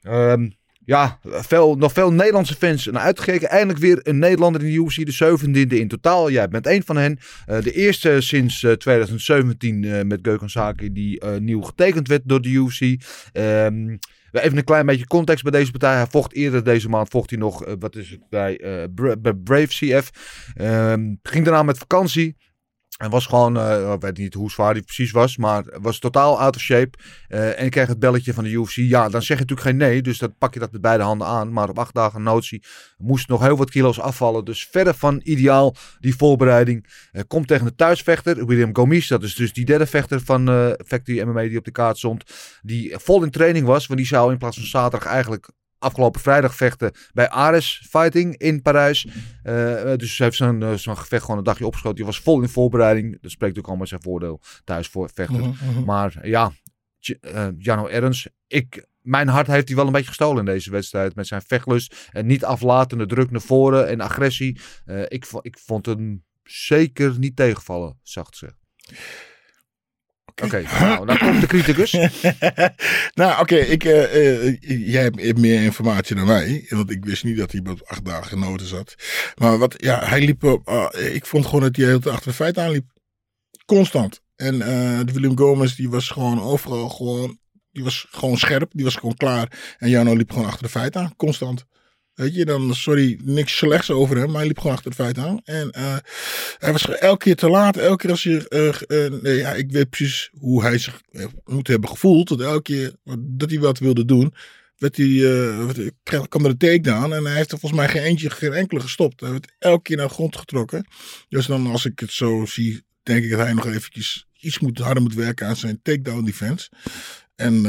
Um, ja, veel, nog veel Nederlandse fans naar uitgekeken. Eindelijk weer een Nederlander in de UFC, de zeventiende in totaal. Jij bent één van hen. Uh, de eerste sinds uh, 2017 uh, met Geuken Saki die nieuw getekend werd door de UFC. Um, even een klein beetje context bij deze partij. Hij vocht eerder deze maand, vocht hij nog, wat is het, bij, Brave CF. Um, ging daarna met vakantie. En was gewoon, uh, ik weet niet hoe zwaar hij precies was, maar was totaal out of shape. Uh, en kreeg het belletje van de UFC. Ja, dan zeg je natuurlijk geen nee, dus dat pak je dat met beide handen aan. Maar op acht dagen notie moest nog heel wat kilo's afvallen. Dus verder van ideaal die voorbereiding. Uh, komt tegen de thuisvechter, William Gomis. Dat is dus die derde vechter van Factory MMA die op de kaart stond. Die vol in training was, want die zou in plaats van zaterdag eigenlijk afgelopen vrijdag vechten bij Ares Fighting in Parijs. Uh, dus heeft zo'n uh, zo'n gevecht gewoon een dagje opgeschoten. Die was vol in voorbereiding. Dat spreekt ook allemaal zijn voordeel thuis voor vechten. Mm -hmm. Maar ja, uh, Jano Ernst, ik, mijn hart heeft hij wel een beetje gestolen in deze wedstrijd. Met zijn vechtlust en niet aflatende druk naar voren en agressie. ik, ik vond hem zeker niet tegenvallen, zacht gezegd. Oké, nou, dan komt de criticus. nou, oké, ik, uh, uh, jij hebt meer informatie dan mij. Want ik wist niet dat hij op acht dagen genoten zat. Maar wat, ja, hij liep op. Uh, ik vond gewoon dat hij heel achter de feiten aanliep. Constant. En de Willem Gomez, die was gewoon overal gewoon. Die was gewoon scherp, die was gewoon klaar. En Jano liep gewoon achter de feiten aan, constant. Weet je, dan, sorry, niks slechts over hem, maar hij liep gewoon achter de feiten aan. En uh, hij was elke keer te laat. Elke keer als je, uh, nee, ja, ik weet precies hoe hij zich moet hebben gevoeld. Dat elke keer dat hij wat wilde doen, werd hij, uh, kwam er een takedown. En hij heeft er volgens mij geen eentje, enkele gestopt. Hij werd elke keer naar de grond getrokken. Dus dan, als ik het zo zie, denk ik dat hij nog eventjes iets moet, harder moet werken aan zijn takedown defense. En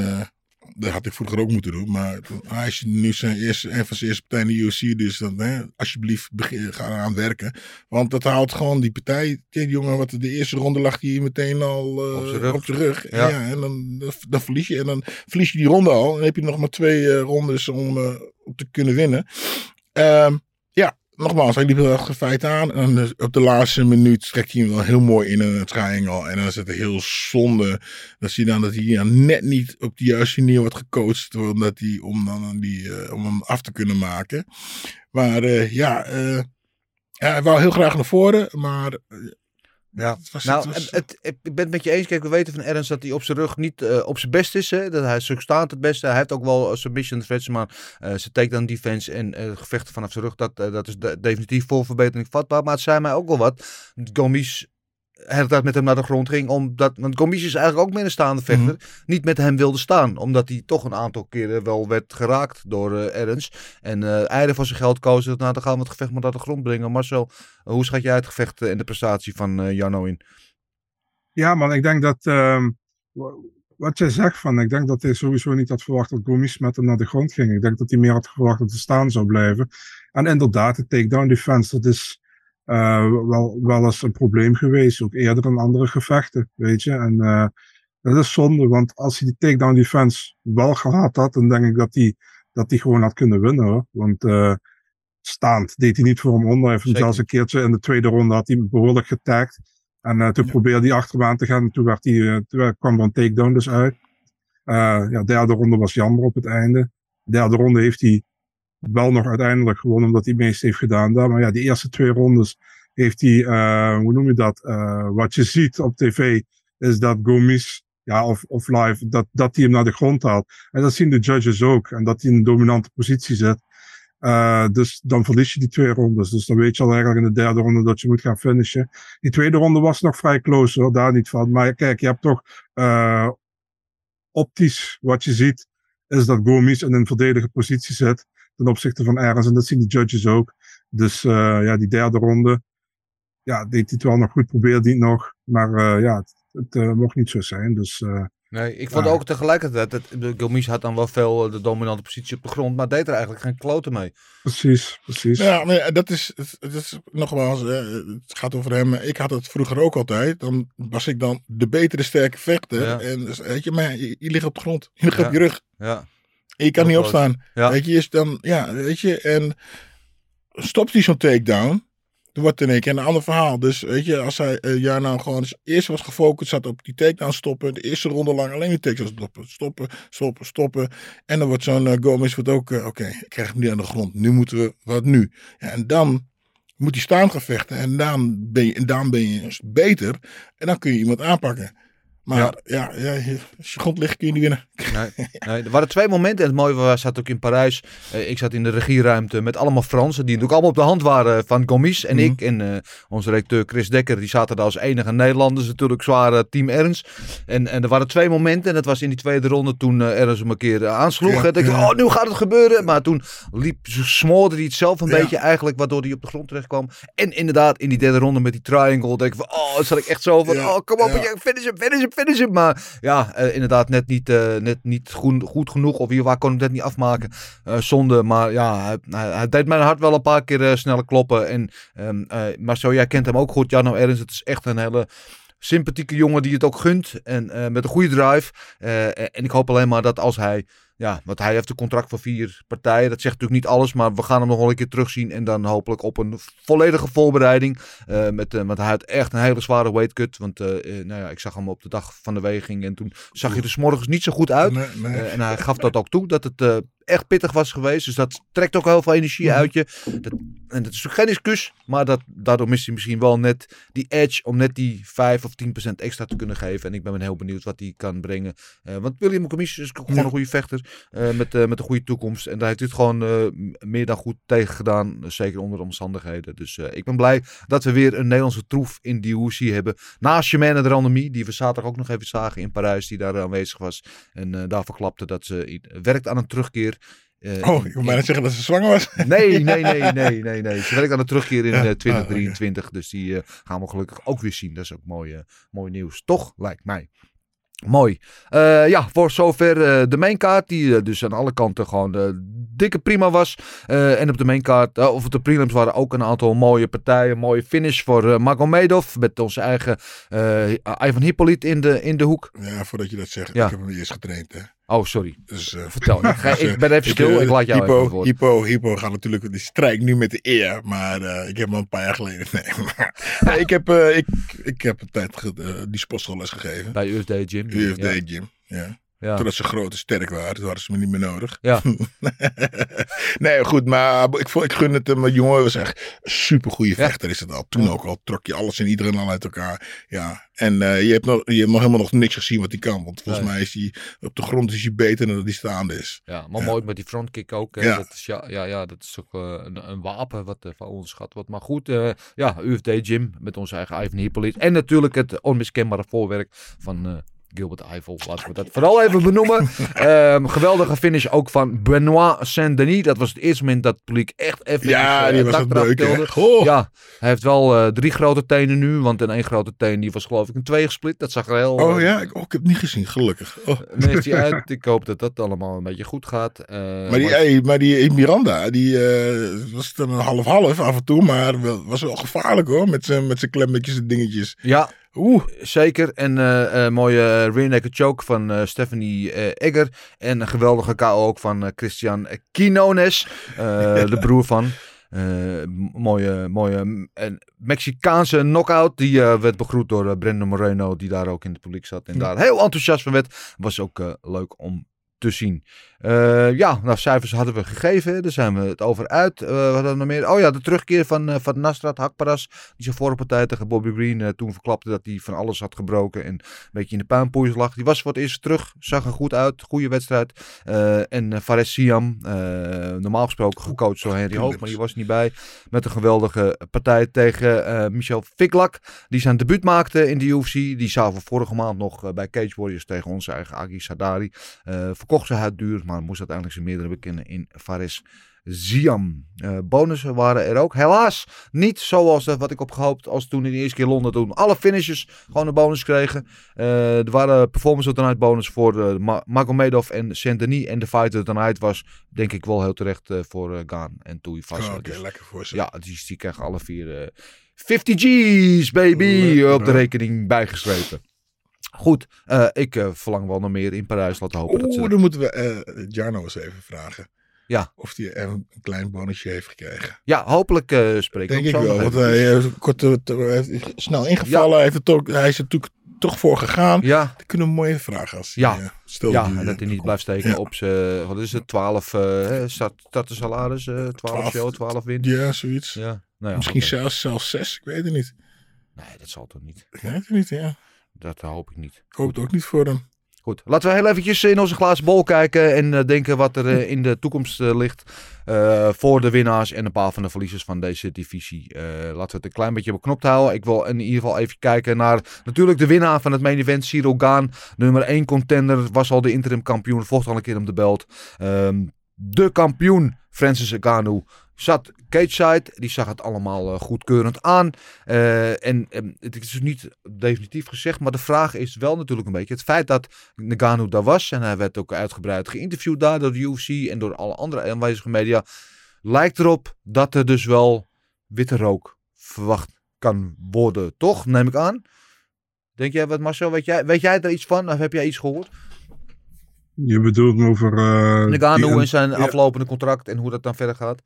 dat had ik vroeger ook moeten doen. Maar als je nu zijn eerste, een van zijn eerste partij in de UFC, dus dan hè, alsjeblieft begin, ga eraan werken. Want dat haalt gewoon die partij. Die jongen, wat de eerste ronde lag hij meteen al uh, op zijn rug. rug. Ja. ja. en dan, dan verlies je. En dan verlies je die ronde al. En dan heb je nog maar twee uh, rondes om uh, te kunnen winnen. Um, ja, nogmaals, hij liep heel erg feit aan. En op de laatste minuut trekt hij hem wel heel mooi in een triangle. En dan is het heel zonde. Dat zie je dan dat hij dan net niet op de juiste manier wordt gecoacht. Omdat hij, om, dan die, uh, om hem af te kunnen maken. Maar ja, uh, ja, hij wou heel graag naar voren. Maar Ja. Het was- Nou, het was- het, het- ik ben het met je eens. Kijk, we weten van Ernst dat hij op zijn rug niet eh, op zijn best is. Hè? Dat hij is staand het beste. Hij heeft ook wel eh, submission threats, maar eh, zijn takedown defense en eh, gevechten vanaf zijn rug, dat, dat is de- definitief voor verbetering vatbaar. Maar het zei mij ook wel wat. Gomis tijd met hem naar de grond ging. Omdat, want Gomis is eigenlijk ook meer een staande vechter. Niet met hem wilde staan. Omdat hij toch een aantal keren wel werd geraakt door eh Ernst. En eh eieren van zijn geld kozen. Nou, dan gaan we het gevecht maar naar de grond brengen. Marcel, hoe schat jij het gevecht eh, en de prestatie van eh Jarno in? Ja, man, ik denk dat. ehm, wa- wat jij zegt van. Ik denk dat hij sowieso niet had verwacht dat Gomis met hem naar de grond ging. Ik denk dat hij meer had verwacht dat hij staan zou blijven. En inderdaad, de takedown defense, dat is eh, wel, wel eens een probleem geweest. Ook eerder in andere gevechten, weet je. En eh, dat is zonde, want als hij die takedown defense wel gehad had, dan denk ik dat hij, dat hij gewoon had kunnen winnen hoor. Want eh, staand deed hij niet voor hem onder. Hij heeft hem Zeker. zelfs een keertje in de tweede ronde had hij behoorlijk getagd. En toen probeerde hij achter hem aan te gaan. En toen, werd hij, toen kwam er een takedown dus uit. Ja, derde ronde was jammer op het einde. Derde ronde heeft hij wel nog uiteindelijk gewonnen, omdat hij het meest heeft gedaan daar. Maar ja, die eerste twee rondes heeft hij, eh, hoe noem je dat? Eh, wat je ziet op tv, is dat Gomis, ja, of, of live, dat, dat hij hem naar de grond haalt. En dat zien de judges ook. En dat hij in een dominante positie zit. Eh, dus dan verlies je die twee rondes. Dus dan weet je al eigenlijk in de derde ronde dat je moet gaan finishen. Die tweede ronde was nog vrij close hoor, daar niet van. Maar kijk, je hebt toch optisch wat je ziet, is dat Gomis in een verdedige positie zit ten opzichte van Ernst. En dat zien die judges ook. Dus eh, ja, die derde ronde, ja, deed hij het wel nog goed, probeerde hij het nog. Maar eh, ja, het, het eh, mocht niet zo zijn. Dus eh, Nee, ik vond Ja. ook tegelijkertijd dat de Gomis had dan wel veel de dominante positie op de grond, maar deed er eigenlijk geen kloten mee. precies, precies. Ja, maar ja, dat is, het- het is nogmaals, het gaat over hem. Ik had het vroeger ook altijd. Dan was ik dan de betere sterke vechter. Ja. En dus, weet je, maar je, je ligt op de grond. Je ligt Ja. op je rug. Ja, je kan niet opstaan. Ja. Weet je, is dan, ja, weet je, en stopt hij zo'n takedown, dan wordt het in één keer een ander verhaal. Dus weet je, als hij eh ja nou gewoon eerst was gefocust, zat op die takedown stoppen, de eerste ronde lang alleen die takedown stoppen, stoppen, stoppen, stoppen. En dan wordt zo'n eh, Gomez wordt ook, eh, oké, ik krijg hem nu aan de grond, nu moeten we, wat nu? Ja, en dan moet hij staan gaan vechten en dan ben je, en dan ben je beter en dan kun je iemand aanpakken. Maar ja, ja, je- als je grond ligt kun je niet winnen. nee, nee, er waren twee momenten. En het mooie was, zat ook in Parijs. Eh, ik zat in de regieruimte met allemaal Fransen. Die natuurlijk allemaal op de hand waren van Gomis en Mhm. ik. En eh, onze redacteur Chris Dekker. Die zaten daar als enige Nederlanders. Natuurlijk zwaar eh, team Ernst. En, en er waren twee momenten. En dat was in die tweede ronde toen eh Ernst hem een keer eh, aansloeg. Ja, En dacht ik, ja. oh nu gaat het gebeuren. Maar toen liep, smoorde hij het zelf een Ja. beetje eigenlijk. Waardoor hij op de grond terecht kwam. En inderdaad in die derde ronde met die triangle. Denk ik van, oh dan zat ik echt zo van, Ja, oh kom op. ja. ja, Finish hem, finish hem, finish hem. Maar ja, eh, inderdaad net niet, eh, net niet goed, genoeg. Of hier waar kon ik het niet afmaken. Eh, zonde, maar ja, hij, deed mijn hart wel een paar keer sneller kloppen. En, ehm, eh, maar zo, jij kent hem ook goed, Jarno Ernst. Het is echt een hele sympathieke jongen die het ook gunt. En met een goede drive. En ik hoop alleen maar dat als hij... Ja, want hij heeft een contract van vier partijen. Dat zegt natuurlijk niet alles, maar we gaan hem nog wel een keer terugzien. En dan hopelijk op een volledige voorbereiding. Eh, met, eh, want hij had echt een hele zware weight cut. Want eh, nou ja, ik zag hem op de dag van de weging. En toen zag hij er 's morgens niet zo goed uit. Nee, nee. En hij gaf dat ook toe, dat het echt pittig was geweest. Dus dat trekt ook heel veel energie Mhm. uit je. Dat, en dat is ook geen excuus, maar dat, daardoor mist hij misschien wel net die edge om net die 5 of 10 procent extra te kunnen geven. En ik ben heel benieuwd wat hij kan brengen. Eh, want William Commissie is gewoon Ja. een goede vechter eh, met, eh, met een goede toekomst. En daar heeft hij het gewoon meer dan goed tegen gedaan, zeker onder de omstandigheden. Dus ik ben blij dat we weer een Nederlandse troef in die UFC hebben. Naast Chimène de Randemie, die we zaterdag ook nog even zagen in Parijs, die daar aanwezig was. En daar verklapte dat ze werkt aan een terugkeer. Eh, Oh, ik wil bijna zeggen dat ze zwanger was. Nee, nee, nee, nee, nee, nee. Ze werkt aan de terugkeer in Ja. eh, Ah, 2023. Dus die eh, gaan we gelukkig ook weer zien. Dat is ook mooi, mooi nieuws. Toch, lijkt mij. Mooi. Ja, voor zover de mainkaart. Die dus aan alle kanten gewoon dikke prima was. En op de mainkaart, of op de prelims waren ook een aantal mooie partijen. Mooie finish voor eh, Magomedov. Met onze eigen Ivan Hippolyt in de, in de hoek. Ja, voordat je dat zegt. Ja. Ik heb hem eerst getraind. Hè. Oh, sorry. Dus, eh, Vertel. Ik, ga- ik ben even stil. Ik laat jou Hypo, even. Hypo, Hypo gaat natuurlijk, die strijkt nu met de eer. Maar eh, ik heb hem een paar jaar geleden. Nee, maar, nee, ik, heb, eh, ik, ik heb een tijd die sportschoolles gegeven. Bij UFD Gym. UFD Ja. Gym. Ja. Ja. Totdat ze groot en sterk waren. Toen hadden ze me niet meer nodig. Ja. nee, goed. Maar ik, vond, ik gun het hem. Maar jongen was echt supergoeie Ja. vechter is het al. Toen ook al trok je alles en iedereen al uit elkaar. Ja. En eh, je, hebt nog, je hebt nog helemaal nog niks gezien wat hij kan. Want volgens Nee. mij is hij op de grond is hij beter dan dat hij staande is. Ja, maar Ja. mooi met die frontkick ook. hè. Ja. Dat is, ja, ja, ja, dat is ook eh, een, een wapen wat eh, van ons schat wordt. Maar goed, ja, UFD Gym met onze eigen Ivan Hippolyt. En natuurlijk het onmiskenbare voorwerk van Gilbert Eiffel. Laten we dat vooral even benoemen. Ehm, geweldige finish ook van Benoit Saint-Denis. Dat was het eerste moment dat het publiek echt even Ja, eh, die was tilde. Goh. Ja, hij heeft wel eh, drie grote tenen nu. Want in één grote teen die was geloof ik in twee gesplit. Dat zag er heel... Oh eh, ja, ik, oh, ik heb het niet gezien, gelukkig. Oh. hij uit. Ik hoop dat dat allemaal een beetje goed gaat. Maar die, maar- hey, maar die Miranda, die was dan een half-half af en toe, maar was wel gevaarlijk hoor, met zijn met zijn klemmetjes en dingetjes. ja, Oeh, Zeker. En eh, eh, mooie eh, rear naked choke van eh, Stephanie eh, Egger. En een geweldige KO ook van eh, Christian Quinones. eh, de broer van. Eh, mooie, mooie Mexicaanse knockout. Die eh, werd begroet door eh, Brandon Moreno. Die daar ook in het publiek zat. En daar heel enthousiast van werd. Was ook eh, leuk om te zien. Eh, ja, nou cijfers hadden we gegeven. Daar zijn we het over uit. Eh, wat hadden we nog meer? Oh ja, de terugkeer van, eh, van Nasrat Hakparas. Die zijn vorige partij tegen Bobby Green toen verklapte dat hij van alles had gebroken. En een beetje in de puinpoeiers lag. Die was voor het eerst terug. Zag er goed uit. Goede wedstrijd. En uh, Fares Siam. normaal gesproken gecoacht door Henry Hoog. Maar die was niet bij. Met een geweldige partij tegen Michel Fiklak. Die zijn debuut maakte in de UFC. Die zaten vorige maand nog bij Cage Warriors tegen onze eigen Agi Sadari. Verkocht ze het duur. Maar moest uiteindelijk zijn meerdere bekennen in Fares Ziam. Eh, bonussen waren er ook. Helaas niet zoals dat wat ik op gehoopt als toen in de eerste keer Londen toen alle finishes gewoon een bonus kregen. Eh, er waren performance of the night bonus voor eh, Ma Magomedov en Saint-Denis. En de fighter of the night was denk ik wel heel terecht eh, voor eh, Gaan en Toei Oh, Vassa. oké, Dus lekker voor ze. ja, die, die krijgen alle vier eh, 50 G's, baby, op de rekening bijgeschreven. Goed, eh, ik eh, verlang wel nog meer in Parijs. Laten hopen dat ze... Dan moeten we eh Jarno eens even vragen. Ja. Of hij een, klein bonusje heeft gekregen. Ja, hopelijk eh spreken Denk ik wel. Want hij is kort, heeft snel ingevallen. Hij, heeft het ook, hij is er natuurlijk toch voor gegaan. Ja, Dan kunnen we mooie vragen als hij, Ja. ja, die, en dat hij niet blijft steken Ja. op zijn, wat is het, 12 eh start, starten salaris, eh 12 12. show, 12 win. Ja, zoiets. Ja, nou ja, Misschien zelfs, zelfs zes. Ik weet het niet. Nee, dat zal toch niet. Ik weet het niet, ja. Dat hoop ik niet. Ik hoop het ook niet voor hem. Goed, laten we heel eventjes in onze glazen bol kijken en eh, denken wat er eh, in de toekomst eh, ligt eh, voor de winnaars en een paar van de verliezers van deze divisie. Eh, laten we het een klein beetje beknopt houden. Ik wil in ieder geval even kijken naar natuurlijk de winnaar van het main event, Cyril Gaan. Nummer 1 contender, was al de interim kampioen, vocht al een keer om de belt. Ehm, de kampioen, Francis Ngannou, zat cageside. Die zag het allemaal eh, goedkeurend aan. Eh, en en het is dus niet definitief gezegd, maar de vraag is wel natuurlijk een beetje het feit dat Ngannou daar was. En hij werd ook uitgebreid geïnterviewd daar door de UFC en door alle andere aanwezige media. Lijkt erop dat er dus wel witte rook verwacht kan worden, toch? Neem ik aan. Denk jij wat, Marcel? Weet jij, weet jij er iets van? Of heb jij iets gehoord? Je bedoelt over... eh, Ngannou die- en zijn ja. aflopende contract en hoe dat dan verder gaat?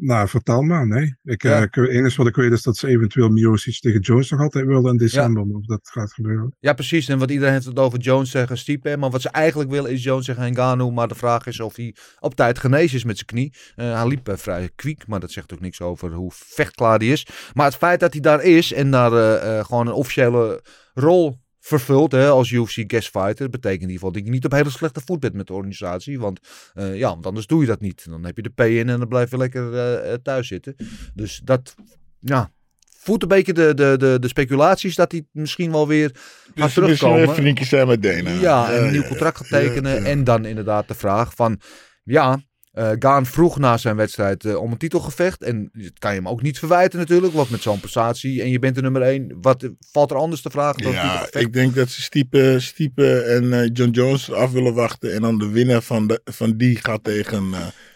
Nou, vertel maar, nee. Ik, Ja. ik- het enige wat ik weet is dat ze eventueel Miocic tegen Jones nog altijd willen in december. Of dat gaat gebeuren. Ja, precies. En wat iedereen heeft het over Jones tegen Stipe. Maar wat ze eigenlijk willen is Jones tegen Ngannou. Maar de vraag is of hij op tijd genezen is met zijn knie. Eh, hij liep eh, vrij kwiek, maar dat zegt ook niks over hoe vechtklaar hij is. Maar het feit dat hij daar is en daar gewoon een officiële rol vervult hè, als UFC guest fighter, betekent in ieder geval dat je niet op hele slechte voet bent met de organisatie. Want eh, ja, want anders doe je dat niet. Dan heb je de P in en dan blijf je lekker eh, eh, thuis zitten. Dus dat, ja, voelt een beetje de, de, de, de speculaties dat hij misschien wel weer gaat Dus terugkomen. misschien even vriendjes zijn met Dana. Ja, en een nieuw contract gaat tekenen. En dan inderdaad de vraag van, ja, eh Gaan vroeg na zijn wedstrijd eh, om een titelgevecht. En dat kan je hem ook niet verwijten natuurlijk, want met zo'n prestatie en je bent de nummer één. Wat valt er anders te vragen dan Ja, ik denk dat ze Stipe, Stipe en eh, John Jones af willen wachten. En dan de winnaar van, de, van die gaat tegen,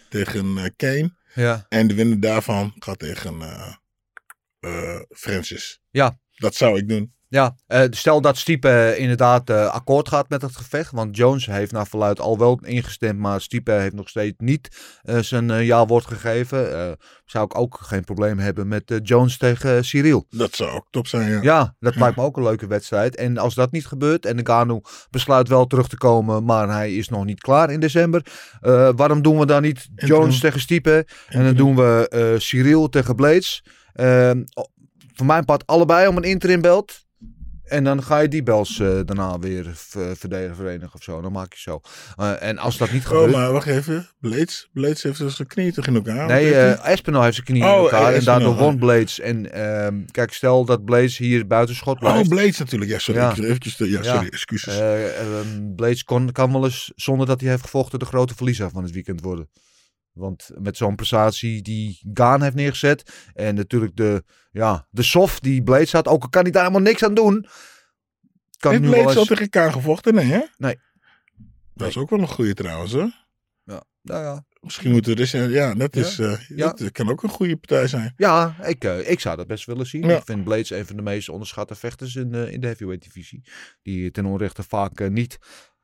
tegen Kane. Ja, En de winnaar daarvan gaat tegen Francis. Ja. Dat zou ik doen. Ja, eh, stel dat Stipe eh, inderdaad eh, akkoord gaat met het gevecht. Want Jones heeft naar verluid al wel ingestemd. Maar Stipe heeft nog steeds niet zijn ja-woord gegeven. Zou ik ook geen probleem hebben met Jones tegen Cyril. Dat zou ook top zijn, ja. Ja, dat lijkt me ook een leuke wedstrijd. En als dat niet gebeurt en de Ganu besluit wel terug te komen, maar hij is nog niet klaar in december. waarom doen we dan niet Jones tegen Stipe en dan doen we Cyril tegen Blades? Ehm, voor mijn part allebei om een interim belt. En dan ga je die bels eh, daarna weer verdedigen, verenigen of zo. Dan maak je zo. Eh, en als dat niet Oh, gebeurt... maar wacht even. Blades, Blades heeft dus zijn knie toch in elkaar? Nee, Wat heeft Espinal heeft zijn knie in Oh, elkaar. eh, en daardoor Espinal, won Blades. En ehm, kijk, stel dat Blades hier buiten schot hij? blijft. Oh, Blades natuurlijk. Ja, sorry. Ja. Eventjes de, ja, Ja. sorry. Excuses. Eh, ehm, Blades kon, kan wel eens, zonder dat hij heeft gevochten, de grote verliezer van het weekend worden. Want met zo'n prestatie die Gaan heeft neergezet. En natuurlijk de, ja, de soft die Blades had. Ook al kan hij daar helemaal niks aan doen. Kan nu Blades eens... tegen elkaar gevochten? Nee, hè? Nee. Dat is ook wel een goede trouwens, hè? Ja, nou ja. Misschien moeten we dus... Ja, dat, Ja. is, eh, Ja. dat kan ook een goede partij zijn. Ja, ik, eh, ik zou dat best willen zien. Ja. Ik vind Blades een van de meest onderschatte vechters in, eh, in de heavyweight divisie. Die ten onrechte vaak eh, niet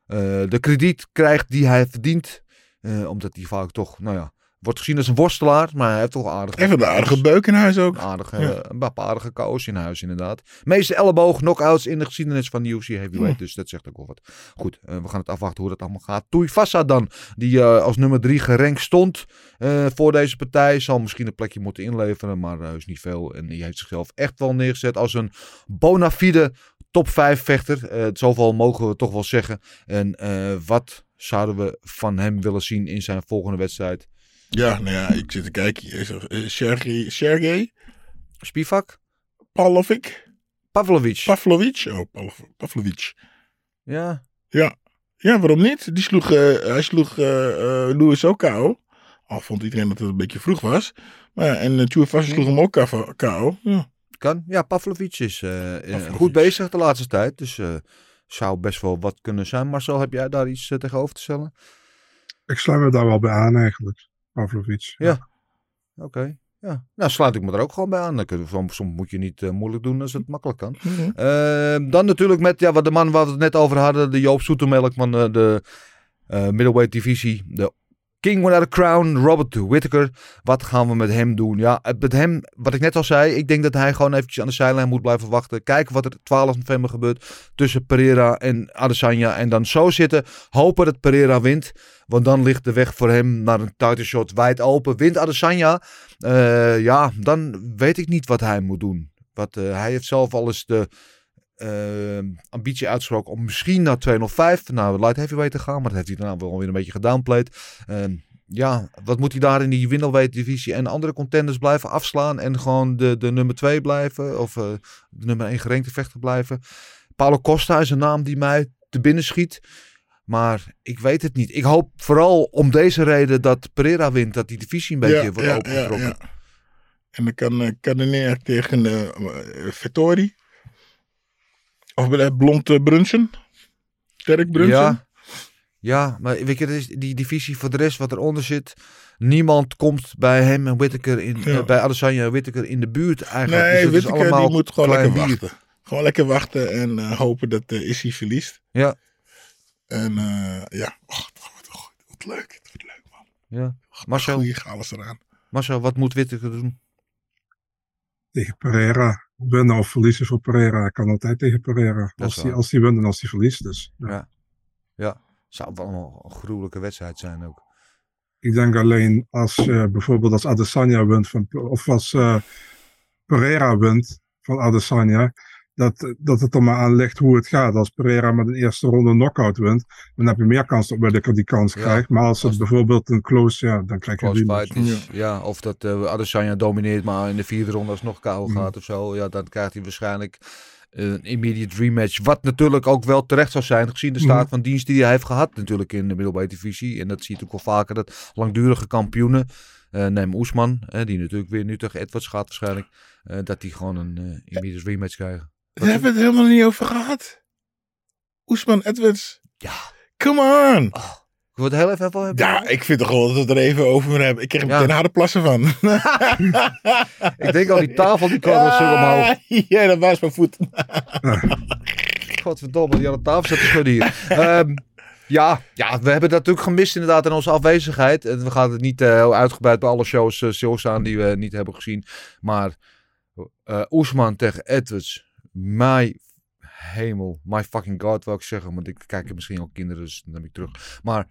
eh, de krediet krijgt die hij verdient. Eh, omdat hij vaak toch, nou ja, wordt gezien als een worstelaar. Maar hij heeft toch aardig. Even een aardige beuk in huis ook. Een aardige, Ja. een paar aardige koos in huis inderdaad. Meeste elleboog, knockouts in de geschiedenis van de UFC heavyweight. Dus dat zegt ook wel wat. Goed, eh, we gaan het afwachten hoe dat allemaal gaat. Toei Fassa dan, die eh, als nummer drie gerankt stond voor deze partij. Zal misschien een plekje moeten inleveren, maar is niet veel. En die heeft zichzelf echt wel neergezet als een bona fide top 5 vechter. Zoveel mogen we toch wel zeggen. En wat zouden we van hem willen zien in zijn volgende wedstrijd? Ja, nou ja, ik zit te kijken. Eh, Sergej, Sergej Spivak? Pavlovic. Pavlovic. Pavlovic. Oh, Pav- Pavlovic. ja, Ja. Ja, waarom niet? Die sloeg, eh, hij sloeg eh eh Louis ook KO. Al vond iedereen dat het een beetje vroeg was. Maar ja, en uh, Tuivasa sloeg hem ook KO. Ja. Kan. Ja, Pavlovic is Pavlovic. goed bezig de laatste tijd. Dus zou best wel wat kunnen zijn. Marcel, heb jij daar iets eh, tegenover te stellen? Ik sluit me daar wel bij aan eigenlijk. Pavlovic. Ja. Oké. Ja. Nou, sluit ik me er ook gewoon bij aan. Dan Soms, soms moet je niet eh, moeilijk doen als het makkelijk kan. Mhm. Eh, dan natuurlijk met ja, wat de man waar we het net over hadden. De Joop Zoetemelk van eh, de eh, middleweight divisie. De King Without a Crown, Robert Whittaker. Wat gaan we met hem doen? Ja, het- met hem, wat ik net al zei. Ik denk dat hij gewoon eventjes aan de zijlijn moet blijven wachten. Kijken wat er 12 november gebeurt tussen Pereira en Adesanya. En dan zo zitten. Hopen dat Pereira wint. Want dan ligt de weg voor hem naar een title shot wijd open. Wint Adesanya. eh, ja, dan weet ik niet wat hij moet doen. Wat, eh, hij heeft zelf al eens de eh, ambitie uitgesproken om misschien naar 205, naar light heavyweight te gaan. Maar dat heeft hij daarna wel weer een beetje gedownplayed. Ehm, ja, wat moet hij daar in die middleweight divisie en andere contenders blijven afslaan en gewoon de, de nummer 2 blijven of eh, de nummer 1 gerankte vechter blijven? Paulo Costa is een naam die mij te binnen schiet. Maar ik weet het niet. Ik hoop vooral om deze reden dat Pereira wint, dat die divisie een beetje wordt opengetrokken. En dan kan uh, Cadenair tegen uh, Vettori. Of Blond uh, Brunsen. Dirk Brunsen. Ja, ja, maar weet je, dat is die divisie voor de rest wat eronder zit. Niemand komt bij hem en Whittaker in, Ja. eh, bij Adesanya en Whittaker in de buurt eigenlijk. Nee, Dus Whittaker allemaal die moet gewoon lekker bier. wachten. Gewoon lekker wachten en uh, hopen dat uh, Issy verliest. Ja. En uh, ja, oh, het wordt, het wordt leuk. Het wordt leuk, man. Ja. Marcel, Goeie alles eraan. Marcel, wat moet Whittaker doen? Tegen Pereira. Winnen of verliezen voor Pereira. Hij kan altijd tegen Pereira. Als hij, waar. als hij wint en als hij verliest. Dus, ja. Ja. Ja, zou wel een gruwelijke wedstrijd zijn ook. Ik denk alleen als uh, bijvoorbeeld als Adesanya wint van, of als uh, Pereira wint van Adesanya, dat, dat het er maar aan ligt hoe het gaat. Als Pereira met een eerste ronde knockout wint, dan heb je meer kans dat Whittaker die kans Ja, krijgt. Maar als het bijvoorbeeld een close, ja, dan krijg je fight is, ja. of dat eh Adesanya domineert, maar in de vierde ronde alsnog KO Mm. gaat of zo. Ja, dan krijgt hij waarschijnlijk een immediate rematch. Wat natuurlijk ook wel terecht zou zijn, gezien de staat Mhm. van dienst die hij heeft gehad natuurlijk in de middelbare divisie. En dat zie je ook wel vaker, dat langdurige kampioenen, eh neem Oesman, die natuurlijk weer nu tegen Edwards gaat waarschijnlijk, eh, dat die gewoon een immediate rematch krijgen. Daar hebben we het helemaal niet over gehad. Oesman Edwards. Ja. Come on. Oh. Ik wil het heel even over hebben. Ja, ik vind toch wel dat we het er even over moeten hebben. Ik kreeg er Ja. meteen harde plassen van. Ik denk al, die tafel die kwam een stuk omhoog. Ja, dat was mijn voet. Godverdomme, die aan de tafel zit te schudden hier. Ehm, ja, ja, we hebben dat natuurlijk gemist inderdaad in onze afwezigheid. En we gaan het niet eh, heel uitgebreid bij alle shows uh, stilstaan die we niet hebben gezien. Maar eh Oesman tegen Edwards. My hemel. My fucking god, wil ik zeggen. Want ik kijk misschien ook kinderen, dus dan heb ik terug. Maar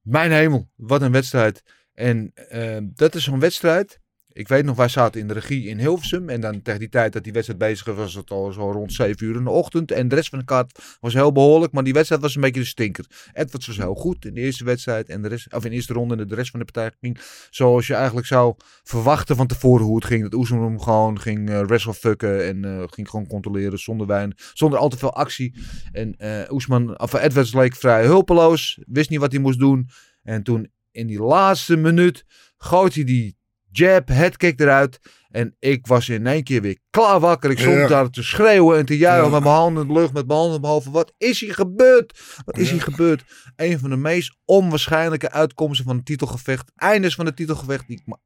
mijn hemel, wat een wedstrijd. En uh, dat is zo'n wedstrijd. Ik weet nog, wij zaten in de regie in Hilversum. En dan tegen die tijd dat die wedstrijd bezig was, was het al zo rond 7 uur in de ochtend. En de rest van de kaart was heel behoorlijk. Maar die wedstrijd was een beetje de stinker. Edwards was heel goed in de eerste wedstrijd. En de rest, of in de eerste ronde. En de rest van de partij ging zoals je eigenlijk zou verwachten van tevoren hoe het ging. Dat hem gewoon ging uh, wrestlefucken. En uh, ging gewoon controleren zonder wijn. Zonder al te veel actie. En uh, Oesman, of Edwards leek vrij hulpeloos. Wist niet wat hij moest doen. En toen in die laatste minuut gooit hij die jab, headkick eruit. En ik was in één keer weer klaar wakker. Ik stond ja. daar te schreeuwen en te juichen ja. met mijn handen in de lucht, met mijn handen hoofd. Wat is hier gebeurd? Wat is hier gebeurd? Een van de meest onwaarschijnlijke uitkomsten van het titelgevecht. Eindes van het titelgevecht die ik me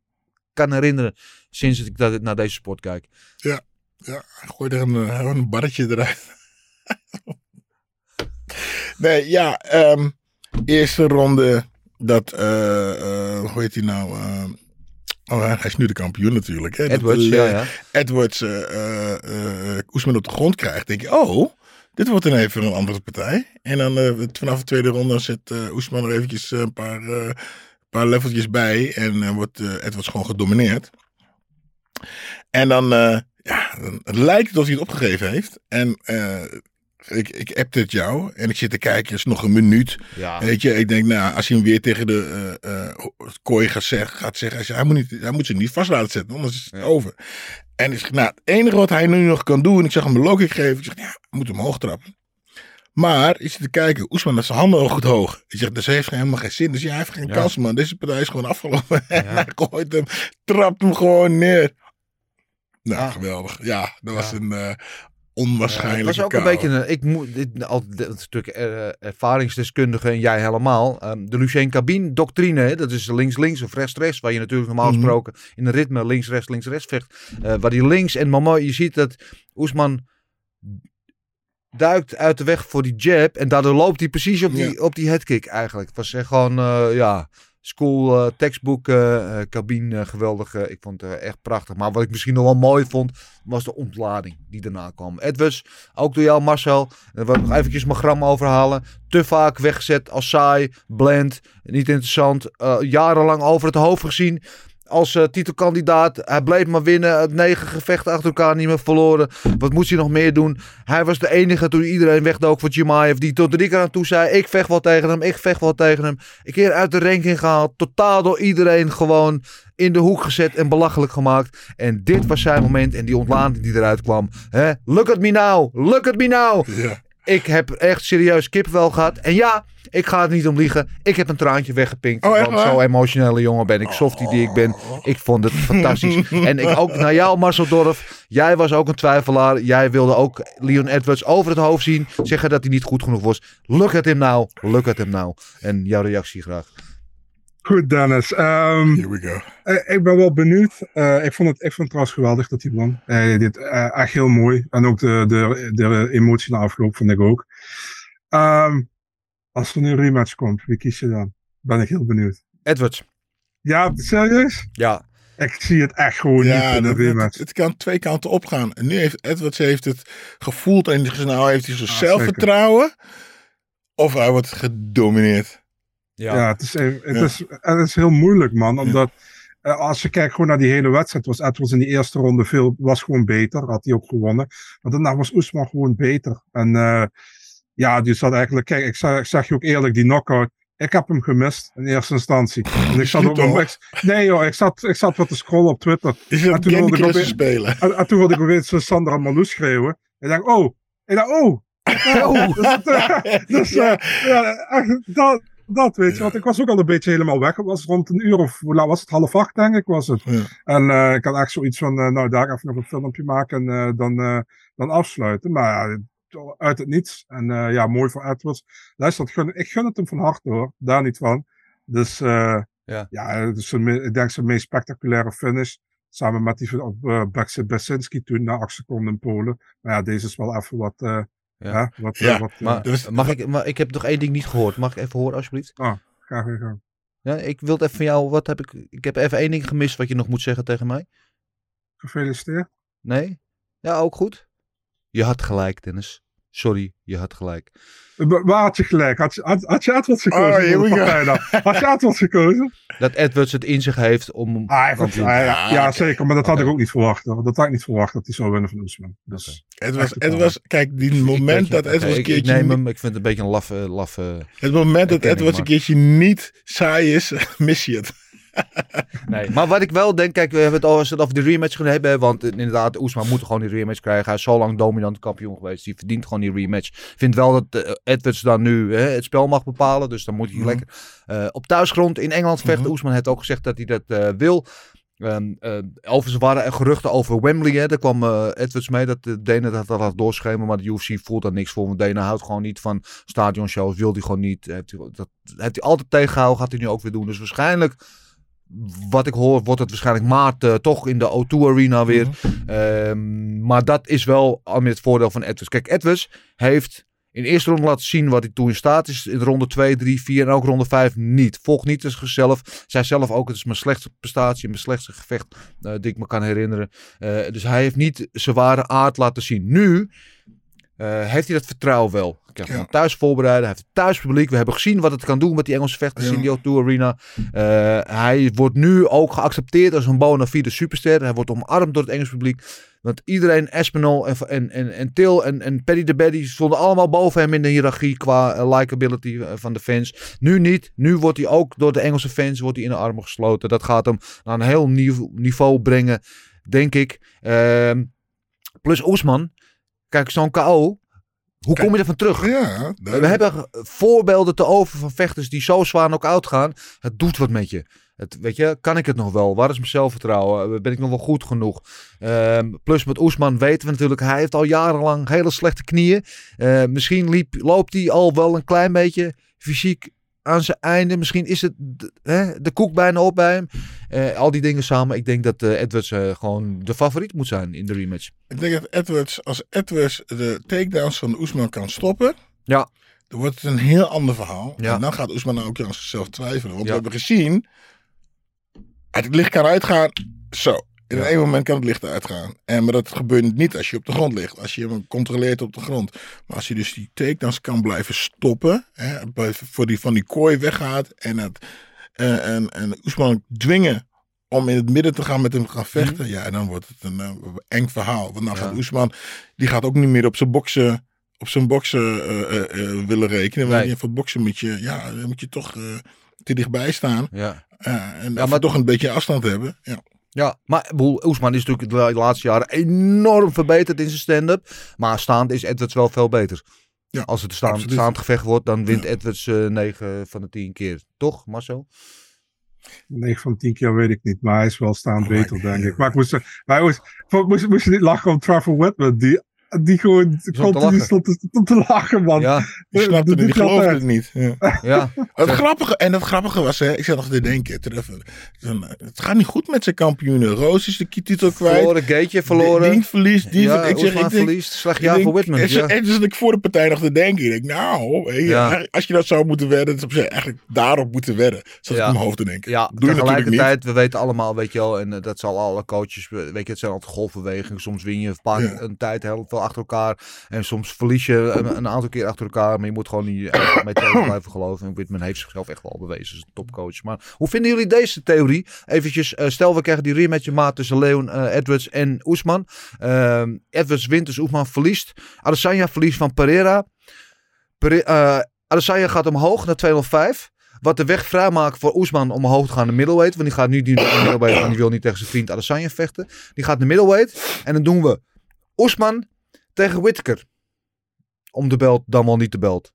kan herinneren sinds ik dat, naar deze sport kijk. Ja, ja. gooi er een, een barretje eruit. nee, ja. Um, eerste ronde dat, uh, uh, hoe heet hij nou? Uh, Oh, hij is nu de kampioen natuurlijk. Hè? Edwards, dat, ja, ja. Edwards uh, uh, Oesman op de grond krijgt. denk je, oh, dit wordt dan even een andere partij. En dan vanaf de tweede ronde zet Oesman er eventjes een paar, paar leveltjes bij. En wordt Edwards gewoon gedomineerd. En dan, ja, dan het lijkt het alsof hij het opgegeven heeft. En ik, ik appte het jou en ik zit te kijken, is nog een minuut. Ja. Weet je, ik denk, nou, als hij hem weer tegen de uh, uh, kooi gaat, zeg, gaat zeggen, hij moet, niet, hij moet ze niet vast laten zetten, anders is het ja. over. En is, nou, het enige wat hij nu nog kan doen, ik zag hem een logic geven, ik zeg, ja, hij moet hem hoog trappen. Maar ik zit te kijken, Oesman heeft zijn handen ook goed hoog. Ik zeg, dus hij heeft helemaal geen zin. Dus ja, hij heeft geen ja. kans, man. Deze partij is gewoon afgelopen. Ja. hij gooit hem, trapt hem gewoon neer. Nou, ah. geweldig. Ja, dat was een uh, onwaarschijnlijk. Het was ook een beetje een. Ik moet dit al stuk uh, ervaringsdeskundige en jij helemaal. Um, de Lucien Cabine doctrine, dat is links-links of rechts-rechts, waar je natuurlijk normaal Mhm. gesproken in een ritme links-rechts, links-rechts vecht. Uh, waar die links en mama, je ziet dat Oesman duikt uit de weg voor die jab en daardoor loopt hij precies op die, Ja. op die headkick eigenlijk. Het was echt gewoon, uh, ja, school uh, textbook uh, cabine geweldig. ik vond het echt prachtig. Maar wat ik misschien nog wel mooi vond, was de ontlading die daarna kwam. Edwards, ook door jou Marcel, daar wil ik nog eventjes mijn gram overhalen. Te vaak weggezet als saai, blend, niet interessant. jarenlang over het hoofd gezien als uh, titelkandidaat. Hij bleef maar winnen. Negen gevechten achter elkaar niet meer verloren. Wat moet hij nog meer doen? Hij was de enige toen iedereen wegdook voor Chimaev. Die tot drie keer aan toe zei. Ik vecht wel tegen hem. Ik vecht wel tegen hem. Een keer uit de ranking gehaald. Totaal door iedereen gewoon in de hoek gezet en belachelijk gemaakt. En dit was zijn moment. En die ontlading die eruit kwam. Look at me now. Look at me now. Ik heb echt serieus kippenvel gehad. En ja, ik ga het niet om liegen. Ik heb een traantje weggepinkt. Oh, echt want zo emotionele jongen ben ik. Softie die ik ben. Ik vond het fantastisch. en ik ook naar jou, Marcel Dorf. Jij was ook een twijfelaar. Jij wilde ook Leon Edwards over het hoofd zien. Zeggen dat hij niet goed genoeg was. Look at him now. Look at him now. En jouw reactie graag. Goed, Dennis. Um, Here we go. uh, ik ben wel benieuwd. Uh, ik, vond het, ik vond het trouwens geweldig dat hij won. Uh, dit, echt heel mooi. En ook de, de, de emotie na afloop vond ik ook. Um, als er nu een rematch komt, wie kies je dan? Ben ik heel benieuwd. Edwards. Ja, serieus? Ja. Ik zie het echt gewoon Ja, niet in de rematch. het, het kan twee kanten opgaan. En nu heeft Edwards heeft het gevoeld en gezegd, nou heeft hij zijn Ah, zelfvertrouwen. Of hij wordt gedomineerd. Ja, het, is, het, Is, het is heel moeilijk, man. Omdat eh, als je kijkt gewoon naar die hele wedstrijd, was Edwards in die eerste ronde veel, was gewoon beter. Had hij ook gewonnen. Maar daarna was Oesman gewoon beter. En eh, ja, die zat eigenlijk, kijk, ik zeg, ik zeg je ook eerlijk, die knockout. Ik heb hem gemist in eerste instantie. En ik zat ook, nee joh, ik zat, ik zat wat te scrollen op Twitter. En toen wilde ik weer- spelen. En, en toen wilde ik opeens Sandra Malou schreeuwen. En ik dacht, oh. Ik dacht, oh. Nou, dus dat, eh, dus ja, echt, dat, dat weet je. Want ik was ook al een beetje helemaal weg. Het was rond een uur of, hoe laat was het? Half acht denk ik was het. En eh, ik had echt zoiets van, eh, nou daar even nog een filmpje maken en eh, dan, dan afsluiten. Maar ja, uit het niets. En ja, mooi voor Edwards. Luister, ik gun, ik gun het hem van harte hoor. Daar niet van. Dus Ja. ja, me- ik denk zijn meest spectaculaire finish. Samen met die van op uh, Besinski toen na acht seconden in Polen. Maar ja, deze is wel even wat. Ja. wat, Ja, eh, wat eh, Maar, Dus- mag ik, maar ik heb nog één ding niet gehoord. Mag ik even horen, alsjeblieft? graag weer gaan. Ja, ik wil het even van jou. Wat heb ik, ik heb even één ding gemist wat je nog moet zeggen tegen mij. Gefeliciteerd. Nee? Ja, ook goed. Je had gelijk, Dennis. Sorry, je had gelijk. Wa- Waar had je gelijk? Had je, had, had je Edwards gekozen? Oh? Had je Edwards gekozen? Dat Edwards het in zich heeft om. Ah, ah, ja, ja, zeker. Maar dat had ik ook niet verwacht. Hoor. Dat had ik niet verwacht dat hij zou winnen van Oesman. Dus, Het was, het was, kijk, die moment dat Edwards een ik, ik keertje... neem hem. Ik vind het een beetje een laffe. laffe Het moment dat Edwards een keertje niet saai is, mis je het. Nee, maar wat ik wel denk, kijk, we hebben het al eens over de rematch gaan hebben. Want inderdaad, Oesman moet gewoon die rematch krijgen. Hij is zo lang dominant kampioen geweest. Die verdient gewoon die rematch. Ik vind wel dat eh, Edwards dan nu hè, het spel mag bepalen. Dus dan moet hij Mhm. lekker eh, op thuisgrond in Engeland vechten. Mhm. Oesman heeft ook gezegd dat hij dat eh, wil. Eh, overigens waren er geruchten over Wembley. Hè. Daar kwam Edwards mee dat de Dana dat dat had doorschemeren. Maar de UFC voelt daar niks voor. Want Dana houdt gewoon niet van stadionshows. Wil hij gewoon niet. Heeft hij, dat heeft hij altijd tegengehouden. Gaat hij nu ook weer doen. Dus waarschijnlijk wat ik hoor, wordt het waarschijnlijk maart eh, toch in de O2 Arena weer. Ehm, maar dat is wel al met het voordeel van Edwards. Kijk, Edwards heeft in de eerste ronde laten zien wat hij toe in staat is. In ronde 2, 3, 4 en ook ronde 5 niet. Volgt niet als zichzelf. Zij zelf ook, het is mijn slechtste prestatie, mijn slechtste gevecht eh die ik me kan herinneren. Eh, dus hij heeft niet zijn ware aard laten zien. Nu heeft hij dat vertrouwen wel. Ja. hem thuis voorbereiden. Hij heeft het thuis publiek. We hebben gezien wat het kan doen met die Engelse vechters Ja. in die O2 Arena. Eh, hij wordt nu ook geaccepteerd als een bona fide superster. Hij wordt omarmd door het Engels publiek. Want iedereen, Espinol en, en, en, en Til en, en Paddy de Baddy stonden allemaal boven hem in de hiërarchie qua eh, likability eh, van de fans. Nu niet. Nu wordt hij ook door de Engelse fans wordt hij in de armen gesloten. Dat gaat hem naar een heel nieuw niveau brengen, denk ik. Ehm, plus Oesman. Kijk, zo'n KO. Hoe kom je ervan terug? Ja, We hebben voorbeelden te over van vechters die zo zwaar knock-out gaan. Het doet wat met je. Het, weet je, kan ik het nog wel? Waar is mijn zelfvertrouwen? Ben ik nog wel goed genoeg? Ehm, plus met Oesman weten we natuurlijk, hij heeft al jarenlang hele slechte knieën. Eh, misschien liep, loopt hij al wel een klein beetje fysiek aan zijn einde. Misschien is het de, hè, de koek bijna op bij hem. Eh, al die dingen samen. Ik denk dat eh, Edwards eh, gewoon de favoriet moet zijn in de rematch. Ik denk dat Edwards, als Edwards de takedowns van Oesman kan stoppen, Ja. dan wordt het een heel ander verhaal. Ja. En dan gaat Oesman ook aan zichzelf twijfelen. Want Ja. we hebben gezien, uit het licht kan uitgaan, zo. In Ja. één moment kan het licht uitgaan. En, maar dat gebeurt niet als je op de grond ligt. Als je hem controleert op de grond. Maar als je dus die takedowns kan blijven stoppen. Hè, voor die, van die kooi weggaat. En, het, en, en, en Oesman dwingen om in het midden te gaan met hem gaan vechten. Ja, dan wordt het een eh, eng verhaal. Want dan Mhm. Ja. gaat Oesman, die gaat ook niet meer op zijn boksen, op zijn boksen eh, eh, eh, willen rekenen. Want Nee. voor boksen moet je, ja, dan moet je toch eh, te dichtbij staan. Ja. Eh, en maar- maar toch een beetje afstand hebben. Ja. Ja, maar Oesman is natuurlijk de laatste jaren enorm verbeterd in zijn stand-up. Maar staand is Edwards wel veel beter. Ja, Als het staan, absoluut. staand gevecht wordt, dan wint Ja. Edwards eh 9 van de 10 keer. Toch, Marcel? 9 van 10 keer weet ik niet, maar hij is wel staand Oh, beter, denk ik. Maar ik moest, maar moest, moest, moest je niet lachen om Trevor Whitman, die, die gewoon continu lachen. stond te, stond te lachen, man. Ja, Die snapte het, Die die gaat geloofde uit. het niet. Ja. ja. Het grappige, en het grappige was, hè, ik zat nog te denken, terug, van, het gaat niet goed met zijn kampioenen. Roos is de titel kwijt. Verloren, Gateje verloren. Ding verliest, die ja, ik zeg, ik denk, verliest. Slecht jaar voor Whitman. En, Ja. en dus zat ik voor de partij nog te denken. Ik denk, nou, Ja. als je dat zou moeten wedden, dan zou je eigenlijk daarop moeten wedden. Zat Ja. ik in mijn hoofd te denken. Ja, Doe je natuurlijk niet. tegelijkertijd, we weten allemaal, weet je wel, en eh, dat zal alle coaches, weet je, het zijn altijd golfbewegingen. Soms win je een, paar, Ja. een tijd heel veel achter elkaar en soms verlies je een, een aantal keer achter elkaar, maar je moet gewoon niet eh, mee tegen blijven geloven. En Whitman heeft zichzelf echt wel bewezen als een topcoach. Maar hoe vinden jullie deze theorie? Eventjes, eh, stel we krijgen die rematch maat tussen Leon eh, Edwards en Oesman. Ehm, Edwards wint, dus Oesman verliest. Adesanya verliest van Pereira. Pere eh, Adesanya gaat omhoog naar 205. Wat de weg vrijmaakt voor Oesman om omhoog te gaan naar middleweight. Want die gaat nu niet middleweight, want die wil niet tegen zijn vriend Adesanya vechten. Die gaat naar middleweight. En dan doen we Oesman tegen Whittaker. Om de belt, dan wel niet de belt.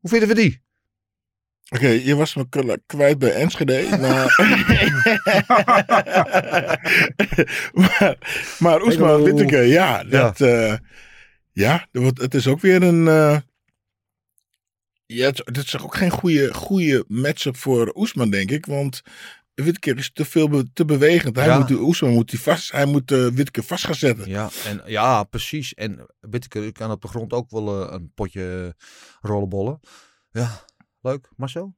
Hoe vinden we die? Oké, je was me kwijt bij Enschede. Maar, maar, maar. Whittaker, ja, dat, eh, Ja, wordt- het is ook weer een. eh, ja, het, het is ook geen goede, goede matchup voor Oesman, denk ik. Want Witker is te veel be- te bewegend. Hij Ja. moet, Oesman moet, die vast, hij moet eh Witker vast gaan zetten. Ja, en, ja precies. En Whittaker kan op de grond ook wel eh, een potje rollenbollen. Ja, leuk. Marcel?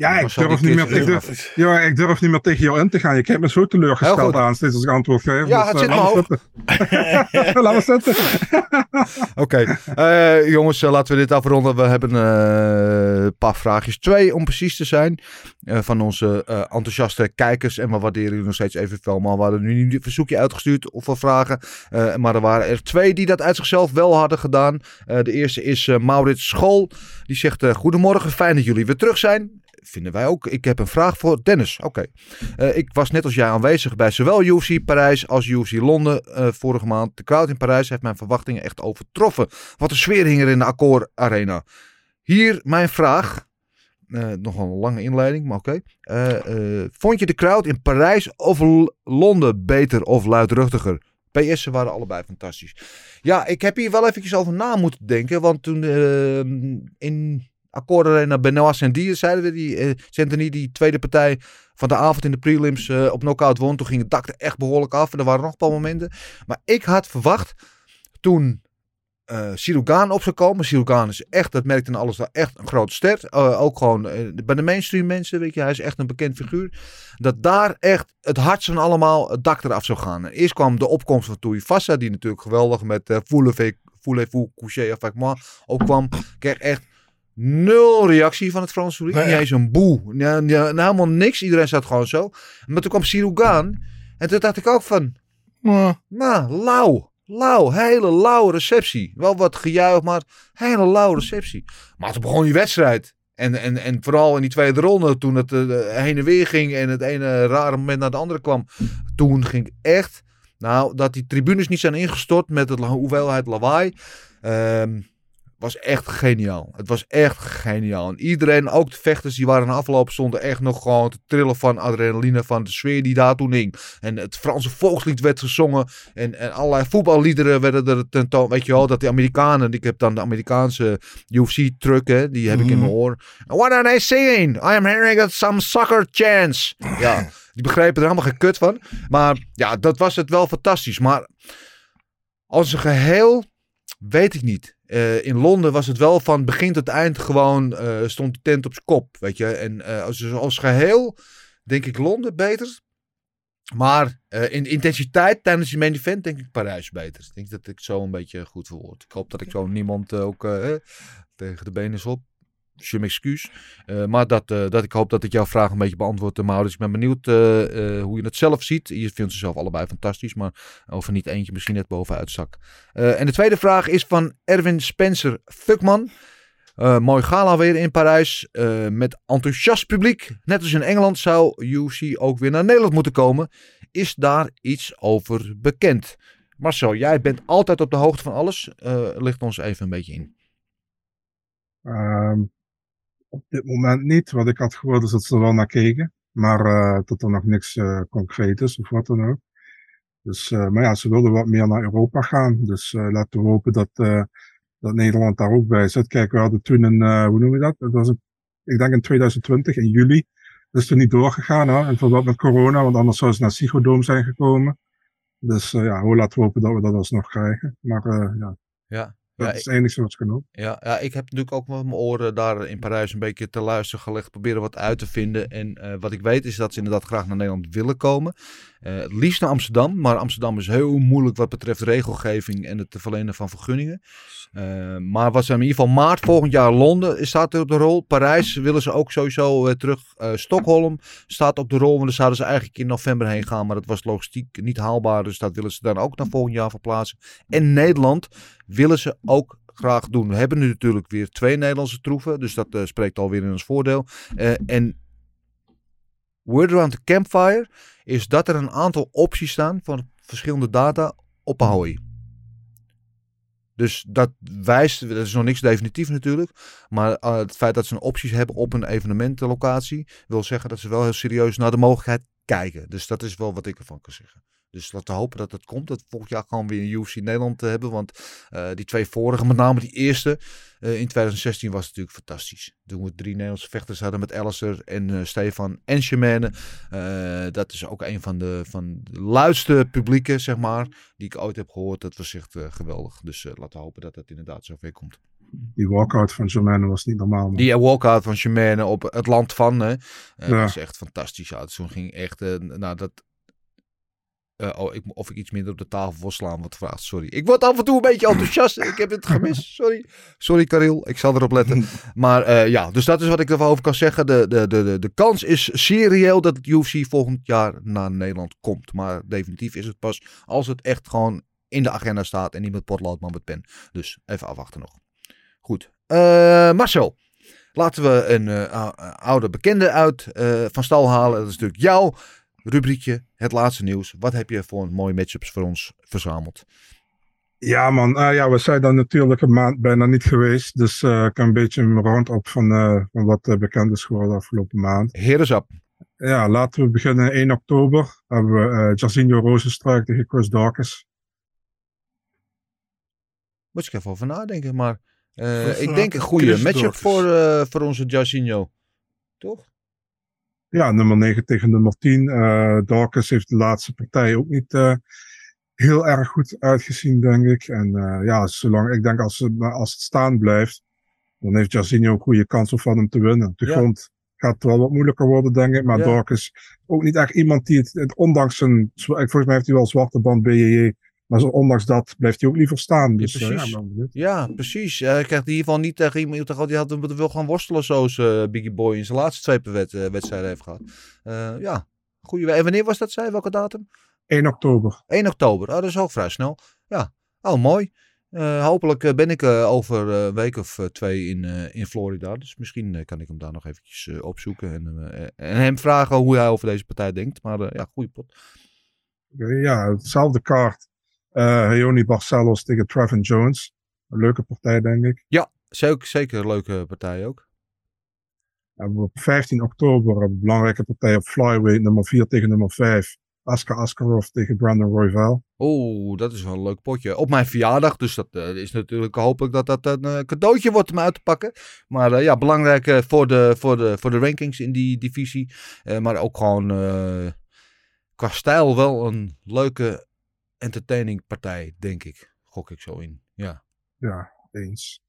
Ja, ik durf, niet meer, ik, durf, ja, ik durf niet meer tegen jou in te gaan. Je kijkt me zo teleurgesteld aan steeds als ik antwoord geef. Ja, Dus, het eh, zit me laat zitten. Maar zitten. Oké, eh, jongens, eh, laten we dit afronden. We hebben eh, een paar vraagjes. Twee, om precies te zijn. eh, van onze eh, enthousiaste kijkers. En we waarderen jullie nog steeds evenveel. Maar we hadden nu niet een verzoekje uitgestuurd of wat vragen. Eh, maar er waren er twee die dat uit zichzelf wel hadden gedaan. Eh, de eerste is eh, Maurits School. Die zegt, goedemorgen, fijn dat jullie weer terug zijn. Vinden wij ook. Ik heb een vraag voor Dennis. Oké. Eh, ik was net als jij aanwezig bij zowel UFC Parijs als UFC Londen eh, vorige maand. De crowd in Parijs heeft mijn verwachtingen echt overtroffen. Wat een sfeer hing er in de Accor Arena. Hier mijn vraag. Eh, nog een lange inleiding, maar oké. Vond je de crowd in Parijs of Londen beter of luidruchtiger? PS, ze waren allebei fantastisch. Ja, ik heb hier wel eventjes over na moeten denken. Want toen in Accor Arena Benoit Saint-Dier zeiden we die eh Saint-Denis, die tweede partij van de avond in de prelims eh, op knockout won. Toen ging het dak er echt behoorlijk af. En er waren nog een paar momenten. Maar ik had verwacht toen eh Sirugaan op zou komen. Sirugaan is echt, dat merkte in alles wel, echt een grote ster. Ook gewoon bij de mainstream mensen, weet je, hij is echt een bekend figuur. Dat daar echt het hardst van allemaal het dak eraf zou gaan. Eerst kwam de opkomst van Tuivasa, die natuurlijk geweldig met uh, Voulez-vous coucher avec moi ook kwam. Kreeg echt nul reactie van het Frans publiek. Nee, Niet eens een boe. Ja, ja, helemaal niks. Iedereen zat gewoon zo. Maar toen kwam Sirugaan. En toen dacht ik ook van, Maar, nou, lauw. Lauw, hele lauwe receptie. Wel wat gejuich, maar hele lauwe receptie. Maar toen begon die wedstrijd. En, en, en vooral in die tweede ronde, toen het eh, heen en weer ging en het ene rare moment naar het andere kwam. Toen ging ik echt, nou, dat die tribunes niet zijn ingestort met de hoeveelheid lawaai. ehm, was echt geniaal. Het was echt geniaal. En iedereen, ook de vechters die waren afloop, stonden echt nog gewoon te trillen van adrenaline, van de sfeer die daar toen hing. En het Franse volkslied werd gezongen. En, en allerlei voetballiederen werden er tentoon. Weet je wel, dat de Amerikanen, ik heb dan de Amerikaanse UFC-truck, die heb ik in Mhm. mijn oor. What are they singing? I am hearing some soccer chants. Ja, die begrepen er helemaal geen kut van. Maar ja, dat was het wel fantastisch. Maar als een geheel, weet ik niet. Eh, in Londen was het wel van begin tot eind gewoon eh, stond de tent op zijn kop, weet je. En eh, als, als geheel denk ik Londen beter. Maar in intensiteit tijdens je main event denk ik Parijs beter. Ik denk dat ik zo een beetje goed verwoord. Ik hoop dat ik zo niemand ook tegen de benen is op. Je m'excuus. Eh, maar dat, eh, dat ik hoop dat ik jouw vraag een beetje beantwoord, uh, Maurits. Ik ben benieuwd eh, eh, hoe je het zelf ziet. Je vindt ze zelf allebei fantastisch, maar over niet eentje misschien net bovenuit zak. Eh, en de tweede vraag is van Erwin Spencer Fuckman. Eh, mooi gala weer in Parijs. eh, met enthousiast publiek. Net als in Engeland zou UFC ook weer naar Nederland moeten komen. Is daar iets over bekend? Marcel, jij bent altijd op de hoogte van alles. Eh licht ons even een beetje in. Ehm, op dit moment niet. Wat ik had gehoord is dat ze er wel naar keken. Maar eh, dat er nog niks eh, concreet is of wat dan ook. Dus, eh, maar ja, ze wilden wat meer naar Europa gaan. Dus laten we hopen dat, dat Nederland daar ook bij zit. Kijk, we hadden toen een, hoe noem je dat? Dat was ik denk in 2020, in juli. Dat is toen niet doorgegaan, hè? En verband met corona, want anders zou ze naar Psychodome zijn gekomen. Dus ja, hoe laten we hopen dat we dat alsnog krijgen. Maar ja, Ja, dat Ja, is het enige wat. Ja, ja, ik heb natuurlijk ook met mijn oren daar in Parijs een beetje te luisteren gelegd. Proberen wat uit te vinden. En eh, wat ik weet is dat ze inderdaad graag naar Nederland willen komen. Eh, het liefst naar Amsterdam. Maar Amsterdam is heel moeilijk wat betreft regelgeving en het verlenen van vergunningen. Eh, maar wat ze in ieder geval maart volgend jaar Londen staat er op de rol. Parijs willen ze ook sowieso eh, terug. Stockholm staat op de rol. Want daar zouden ze eigenlijk in november heen gaan. Maar dat was logistiek niet haalbaar. Dus dat willen ze dan ook naar volgend jaar verplaatsen. En Nederland willen ze ook graag doen. We hebben nu natuurlijk weer twee Nederlandse troeven. Dus dat eh, spreekt alweer in ons voordeel. En word around the campfire is dat er een aantal opties staan van verschillende data op Ahoy. Dus dat wijst, dat is nog niks definitief natuurlijk. Maar eh, het feit dat ze een opties hebben op een evenementenlocatie, wil zeggen dat ze wel heel serieus naar de mogelijkheid kijken. Dus dat is wel wat ik ervan kan zeggen. Dus laten we hopen dat het komt. Dat volgend jaar gewoon weer een UFC Nederland te hebben. Want eh, die twee vorige, met name die eerste eh, in 2016 was natuurlijk fantastisch. Toen we drie Nederlandse vechters hadden met Alistair en eh, Stefan en Shemane. Eh, dat is ook een van de, van de luidste publieken, zeg maar, die ik ooit heb gehoord. Dat was echt eh, geweldig. Dus eh, laten we hopen dat dat inderdaad zover komt. Die walkout van Germaine was niet normaal. man. Die walkout van Shemane op het land van, hè, eh, Ja. was echt fantastisch. Ja, toen ging echt, eh, nou dat... eh, oh, ik, of ik iets minder op de tafel wil slaan wat vraagt. Sorry. Ik word af en toe een beetje enthousiast. ik heb het gemist. Sorry. Sorry, Karel. Ik zal erop letten. Maar eh, ja, dus dat is wat ik erover kan zeggen. De, de, de, de, de kans is serieel dat het UFC volgend jaar naar Nederland komt. Maar definitief is het pas als het echt gewoon in de agenda staat en niet met potlood, maar met pen. Dus even afwachten nog. Goed. Eh, Marcel. Laten we een ou- oude bekende uit van stal halen. Dat is natuurlijk jouw rubriekje, het laatste nieuws. Wat heb je voor mooie matchups voor ons verzameld? Ja, man. Ah, ja, we zijn dan natuurlijk een maand bijna niet geweest. Dus eh, ik een beetje een round-up van, eh, van wat eh, bekend is geworden afgelopen maand. Heerensap. Ja, laten we beginnen. 1 oktober hebben we eh Jairzinho Rozenstruik tegen Chris Dawkins. Moet ik even over nadenken, maar eh, ik denk een goede Chris matchup voor, eh, voor onze Jairzinho. Toch? Ja, nummer 9 tegen nummer 10. Eh Dawkins heeft de laatste partij ook niet eh, heel erg goed uitgezien, denk ik. En eh, ja, zolang ik denk als, het- als het staan blijft, dan heeft Jairzinho een goede kans om van hem te winnen. Op de Ja. grond gaat het wel wat moeilijker worden, denk ik. Maar Ja. Dawkins ook niet echt iemand die het, ondanks zijn, volgens mij heeft hij wel zwarte band BJJ. Maar zo, ondanks dat blijft hij ook liever staan. Dus, eh, precies. ja, ik ben benieuwd. Ja, precies. Hij krijgt in ieder geval niet tegen iemand die had, wil gaan worstelen zoals eh, Biggie Boy in zijn laatste twee wed- eh, wedstrijden heeft gehad. Eh, ja, goede. En wanneer was dat, zei Welke datum? 1 oktober. 1 oktober. Oh, dat is ook vrij snel. Ja, oh mooi. Hopelijk ben ik over een week of twee in, in Florida. Dus misschien kan ik hem daar nog eventjes opzoeken. En, en hem vragen hoe hij over deze partij denkt. Maar ja, goede pot. Ja, hetzelfde kaart. Eh Heoni Barcelos tegen Trevin Jones. Een leuke partij, denk ik. Ja, zeker, zeker een leuke partij ook. we op 15 oktober een belangrijke partij op flyweight nummer 4 tegen nummer 5. Aska Askarov tegen Brandon Royval. Oeh, dat is wel een leuk potje. Op mijn verjaardag, dus dat eh, is natuurlijk hopelijk dat dat een eh, cadeautje wordt om uit te pakken. Maar ja, belangrijk voor, de, voor, de, voor de rankings in die divisie. Maar ook gewoon qua stijl wel een leuke entertaining partij, denk ik. Gok ik zo in. Ja. Ja, eens.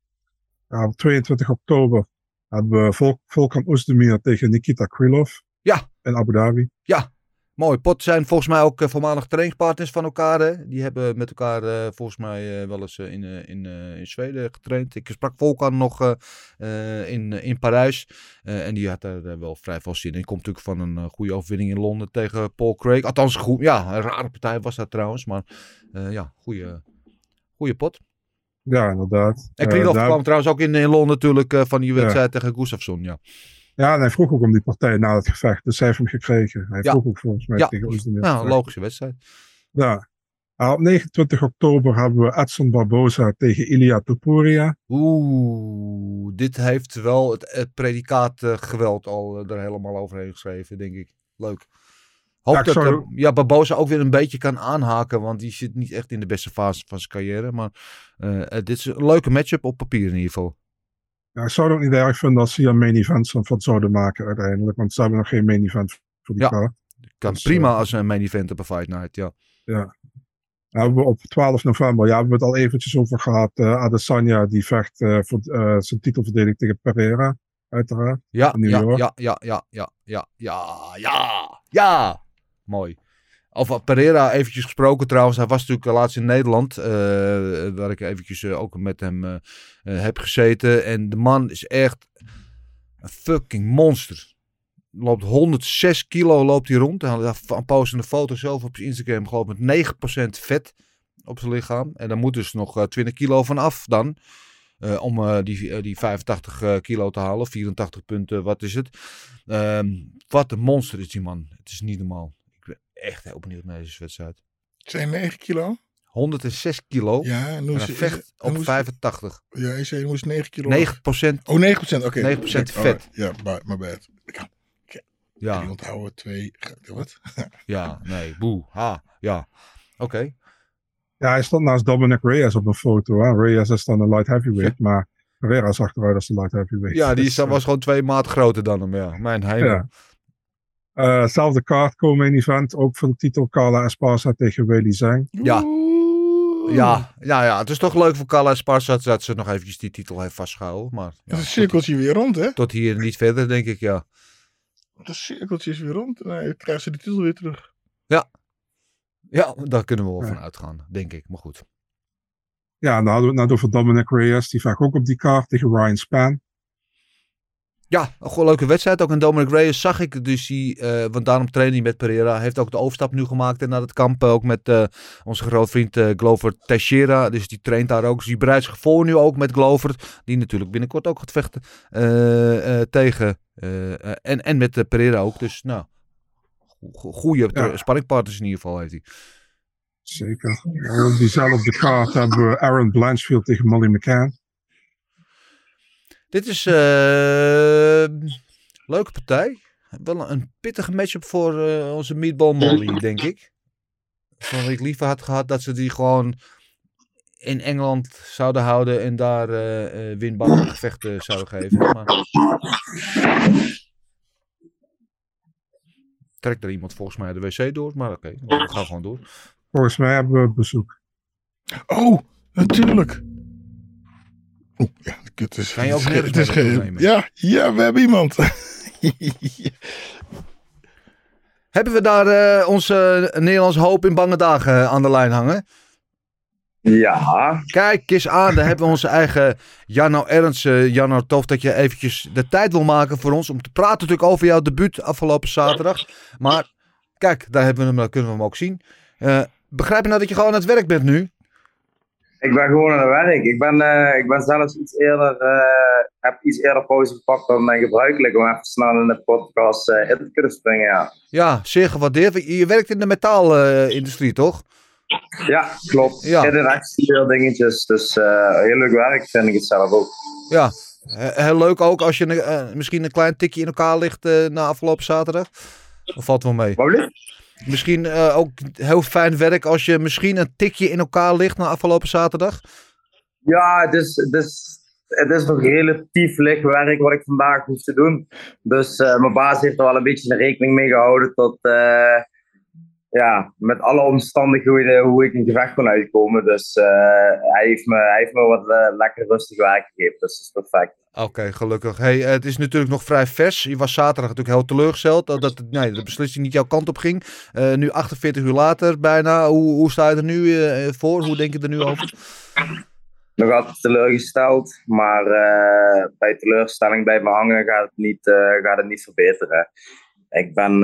Ja, op 22 oktober hebben we Vol Volkan Oezdemir tegen Nikita Krylov. Ja. In Abu Dhabi. Ja, mooi. Pot zijn volgens mij ook eh, voormalig trainingspartners van elkaar. Hè? Die hebben met elkaar eh, volgens mij eh, wel eens in, in, in Zweden getraind. Ik sprak Volkan nog in, in Parijs. En die had eh, wel vrij veel zin in. Komt natuurlijk van een goede overwinning in Londen tegen Paul Craig. Althans, goed, ja, een rare partij was dat trouwens. Maar ja, goede, goede pot. Ja, inderdaad. En Krylov daar- kwam trouwens ook in, in Londen natuurlijk van die wedstrijd tegen Gustafsson. Ja. Ja, en hij vroeg ook om die partij na het gevecht. Dus hij heeft hem gekregen. Hij Ja. vroeg ook volgens mij Ja. tegen Oezdemir. ja, een logische wedstrijd. Ja. Op 29 oktober hebben we Edson Barboza tegen Ilia Topuria. Oeh, dit heeft wel het, het predicaat eh, geweld al eh, er helemaal overheen geschreven, denk ik. Leuk. Hoop Ja, dat zou- eh, ja, Barbosa ook weer een beetje kan aanhaken, want die zit niet echt in de beste fase van zijn carrière. Maar dit is een leuke matchup op papier in ieder geval. Ja, ik zou het ook niet erg vinden als ze een main event van zouden maken uiteindelijk. Want ze hebben nog geen main event voor die Ja. kaart. Kan Dus, prima eh, als een main event op een fight night, ja. Ja. Nou, hebben we op 12 november, ja, hebben we het al eventjes over gehad. eh Adesanya die vecht eh, voor zijn titelverdediging tegen Pereira, uiteraard. Ja, ja, ja, ja, ja, ja, ja, ja, ja, ja. Mooi. Over Pereira eventjes gesproken trouwens. Hij was natuurlijk eh, laatst in Nederland. eh, waar ik eventjes eh, ook met hem eh, eh, heb gezeten. En de man is echt een fucking monster. Loopt 106 kilo loopt hij rond. Hij had een postende foto zelf op zijn Instagram. Geloof met 9% vet op zijn lichaam. En daar moet dus nog eh, 20 kilo van af dan. eh, om eh, die, eh, die 85 eh, kilo te halen. 84 punten, wat is het? Ehm, wat een monster is die man. Het is niet normaal. Echt heel benieuwd naar deze wedstrijd. Het zijn 9 kilo. 106 kilo. Ja, en hij vecht op hoe is- 85. Ja, je zei je moest 9 kilo. 9 Oh, 9 procent, oké. 9% Alright, vet. Ja, my, my bad. Ik- Ja. Die onthouden twee. Wat? Ja, nee, boe, ha, ja. Oké. Ja, hij stond naast Dominic Reyes op een foto. Hè. Reyes is dan een light heavyweight, maar Pereira zag eruit als een light heavyweight. Ja, die Dus, is- eh, was gewoon twee maat groter dan hem, ja. Mijn. Ja. Eh, zelfde kaart komen in event, ook voor de titel Carla Esparza tegen Weili Zhang. Ja. Ja, ja, ja, het is toch leuk voor Carla Esparza dat ze nog eventjes die titel heeft vastgehouden. Maar Dat ja, is een cirkeltje weer rond, hè? tot hier niet verder, denk ik, ja. Dat cirkeltje is weer rond. Nee, dan krijgen ze de titel weer terug. Ja, daar kunnen we wel Ja. van uitgaan, denk ik. Maar goed. Ja, en dan hadden we het net over Dominic Reyes, die vaak ook op die kaart tegen Ryan Span. Ja, een gewoon leuke wedstrijd. Ook in Dominic Reyes zag ik dus die, eh, want daarom trainde hij met Pereira. Heeft ook de overstap nu gemaakt naar het kamp. eh, ook met eh, onze grote vriend eh, Glover Teixeira. Dus die traint daar ook. Dus die bereidt zich voor nu ook met Glover. Die natuurlijk binnenkort ook gaat vechten tegen. en, en met Pereira ook. Dus nou, go- goede Ja. sparringpartners in ieder geval heeft hij. Zeker. En op diezelfde kaart hebben we Aaron Blanchfield tegen Molly McCann. Dit is eh leuke partij. Wel een pittige matchup voor eh, onze Meatball Molly, denk ik. Van ik liever had gehad dat ze die gewoon in Engeland zouden houden en daar eh eh winbare gevechten zouden geven. Maar... Trekt er iemand volgens mij de wc door, maar oké, we gaan gewoon door. Volgens mij hebben we bezoek. Oh, natuurlijk. Oeh, ja, het is, Kan je ook het is- geen-? Ja, ja, we hebben iemand. Hebben we daar eh, onze Nederlandse hoop in bange dagen aan de lijn hangen? Ja, Kijk eens aan, daar hebben we onze eigen Janno Ernst. Janno, tof dat je eventjes de tijd wil maken voor ons om te praten natuurlijk over jouw debuut afgelopen zaterdag. Maar kijk, daar hebben we hem, daar kunnen we hem ook zien. Eh, begrijp je nou dat je gewoon aan het werk bent nu? Ik ben gewoon aan het werk. Ik ben, eh, ik ben zelfs iets eerder, eh, heb iets eerder pauze gepakt dan mijn gebruikelijk om even snel in de podcast eh, in te kunnen springen. Ja, Ja, zeer gewaardeerd. Je werkt in de metaalindustrie, toch? ja klopt. Ja. Exterieur dingetjes. Dus heel leuk werk vind ik het zelf ook. Ja, he- heel leuk ook als je misschien een klein tikje in elkaar ligt na afgelopen zaterdag. Of valt wel mee? Misschien eh, ook heel fijn werk als je misschien een tikje in elkaar ligt na afgelopen zaterdag. Ja, het is, het, is, nog relatief licht werk wat ik vandaag hoef te doen. Dus eh, mijn baas heeft er wel een beetje rekening mee gehouden tot, eh, ja, met alle omstandigheden hoe ik in gevecht kon uitkomen. Dus hij, heeft me, hij heeft me wat lekker rustig werk gegeven. Dus dat is perfect. Oké, gelukkig. Hey, eh, het is natuurlijk nog vrij vers. Je was zaterdag natuurlijk heel teleurgesteld dat, nee, de beslissing niet jouw kant op ging. Eh, nu 48 uur later bijna. Hoe, hoe sta je er nu eh, voor? Hoe denk je er nu over? Nog altijd teleurgesteld, maar bij teleurstelling bij me hangen gaat het niet, gaat het niet verbeteren. Ik ben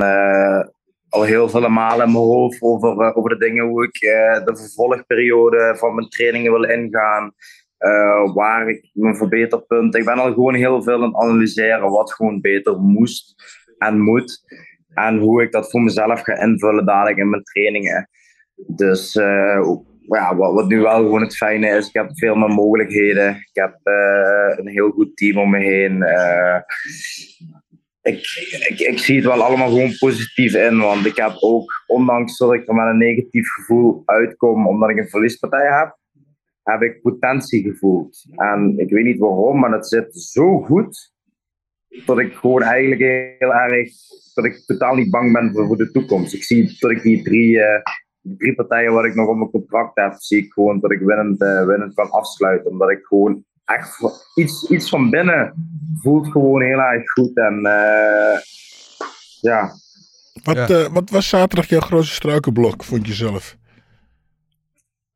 al heel veel malen in mijn hoofd over, over de dingen hoe ik de vervolgperiode van mijn trainingen wil ingaan. Eh, waar ik mijn verbeterpunten. Ik ben al gewoon heel veel aan het analyseren wat gewoon beter moest en moet. En hoe ik dat voor mezelf ga invullen dadelijk in mijn trainingen. Dus eh, ja, wat, wat nu wel gewoon het fijne is, ik heb veel meer mogelijkheden. Ik heb eh, een heel goed team om me heen. Ik, ik, ik zie het wel allemaal gewoon positief in, want ik heb ook, ondanks dat ik er met een negatief gevoel uitkom, omdat ik een verliespartij heb, heb ik potentie gevoeld. En ik weet niet waarom, maar het zit zo goed, dat ik gewoon eigenlijk heel erg, dat ik totaal niet bang ben voor, voor de toekomst. Ik zie dat ik die drie, eh, die drie partijen wat ik nog op mijn contract heb, zie ik gewoon dat ik winnend, eh, winnend kan afsluiten. Omdat ik gewoon echt iets, iets van binnen voelt gewoon heel erg goed. En eh, ja, Wat, Ja. wat was zaterdag jouw grootste struikenblok, vond je zelf?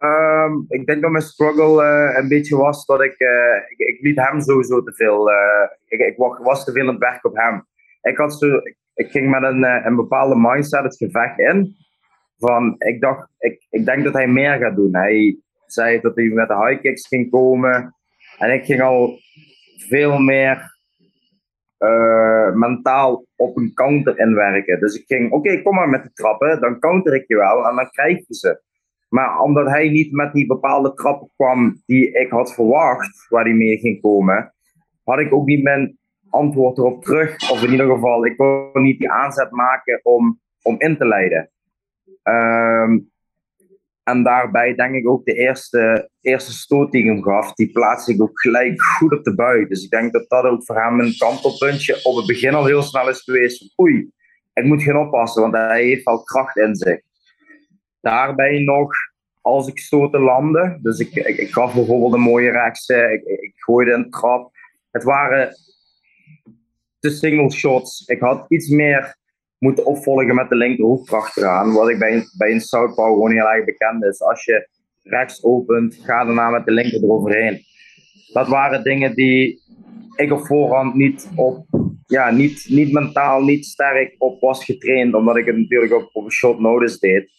Ehm, ik denk dat mijn struggle eh, een beetje was dat ik, eh, ik, ik liet hem sowieso te veel. eh, ik, ik wa- was te veel aan het werk op hem. Ik, had zo, ik, ging met een, een bepaalde mindset het gevecht in. Van, ik dacht, ik, ik denk dat hij meer gaat doen. Hij zei dat hij met de high kicks ging komen. En ik ging al veel meer mentaal op een counter inwerken. Dus ik ging, oké, kom maar met de trappen, dan counter ik je wel en dan krijg je ze. Maar omdat hij niet met die bepaalde trappen kwam die ik had verwacht, waar hij mee ging komen, had ik ook niet mijn antwoord erop terug. Of in ieder geval, ik kon niet die aanzet maken om, om in te leiden. Ehm, en daarbij denk ik ook de eerste, eerste stoot die ik hem gaf, die plaatste ik ook gelijk goed op de buik. Dus ik denk dat dat ook voor hem een kantelpuntje op het begin al heel snel is geweest. Oei, ik moet gaan oppassen, want hij heeft al kracht in zich. Daarbij nog, als ik stoten landde, dus ik, ik, ik gaf bijvoorbeeld een mooie rechtse, ik, ik gooide een trap. Het waren de single shots. Ik had iets meer moeten opvolgen met de linkerhoek erachteraan. Wat ik bij, bij een southpaw gewoon heel erg bekend is. Als je rechts opent, ga daarna met de linker eroverheen. Dat waren dingen die ik op voorhand niet op, ja, niet, niet mentaal, niet sterk op was getraind. Omdat ik het natuurlijk ook op een shot notice deed.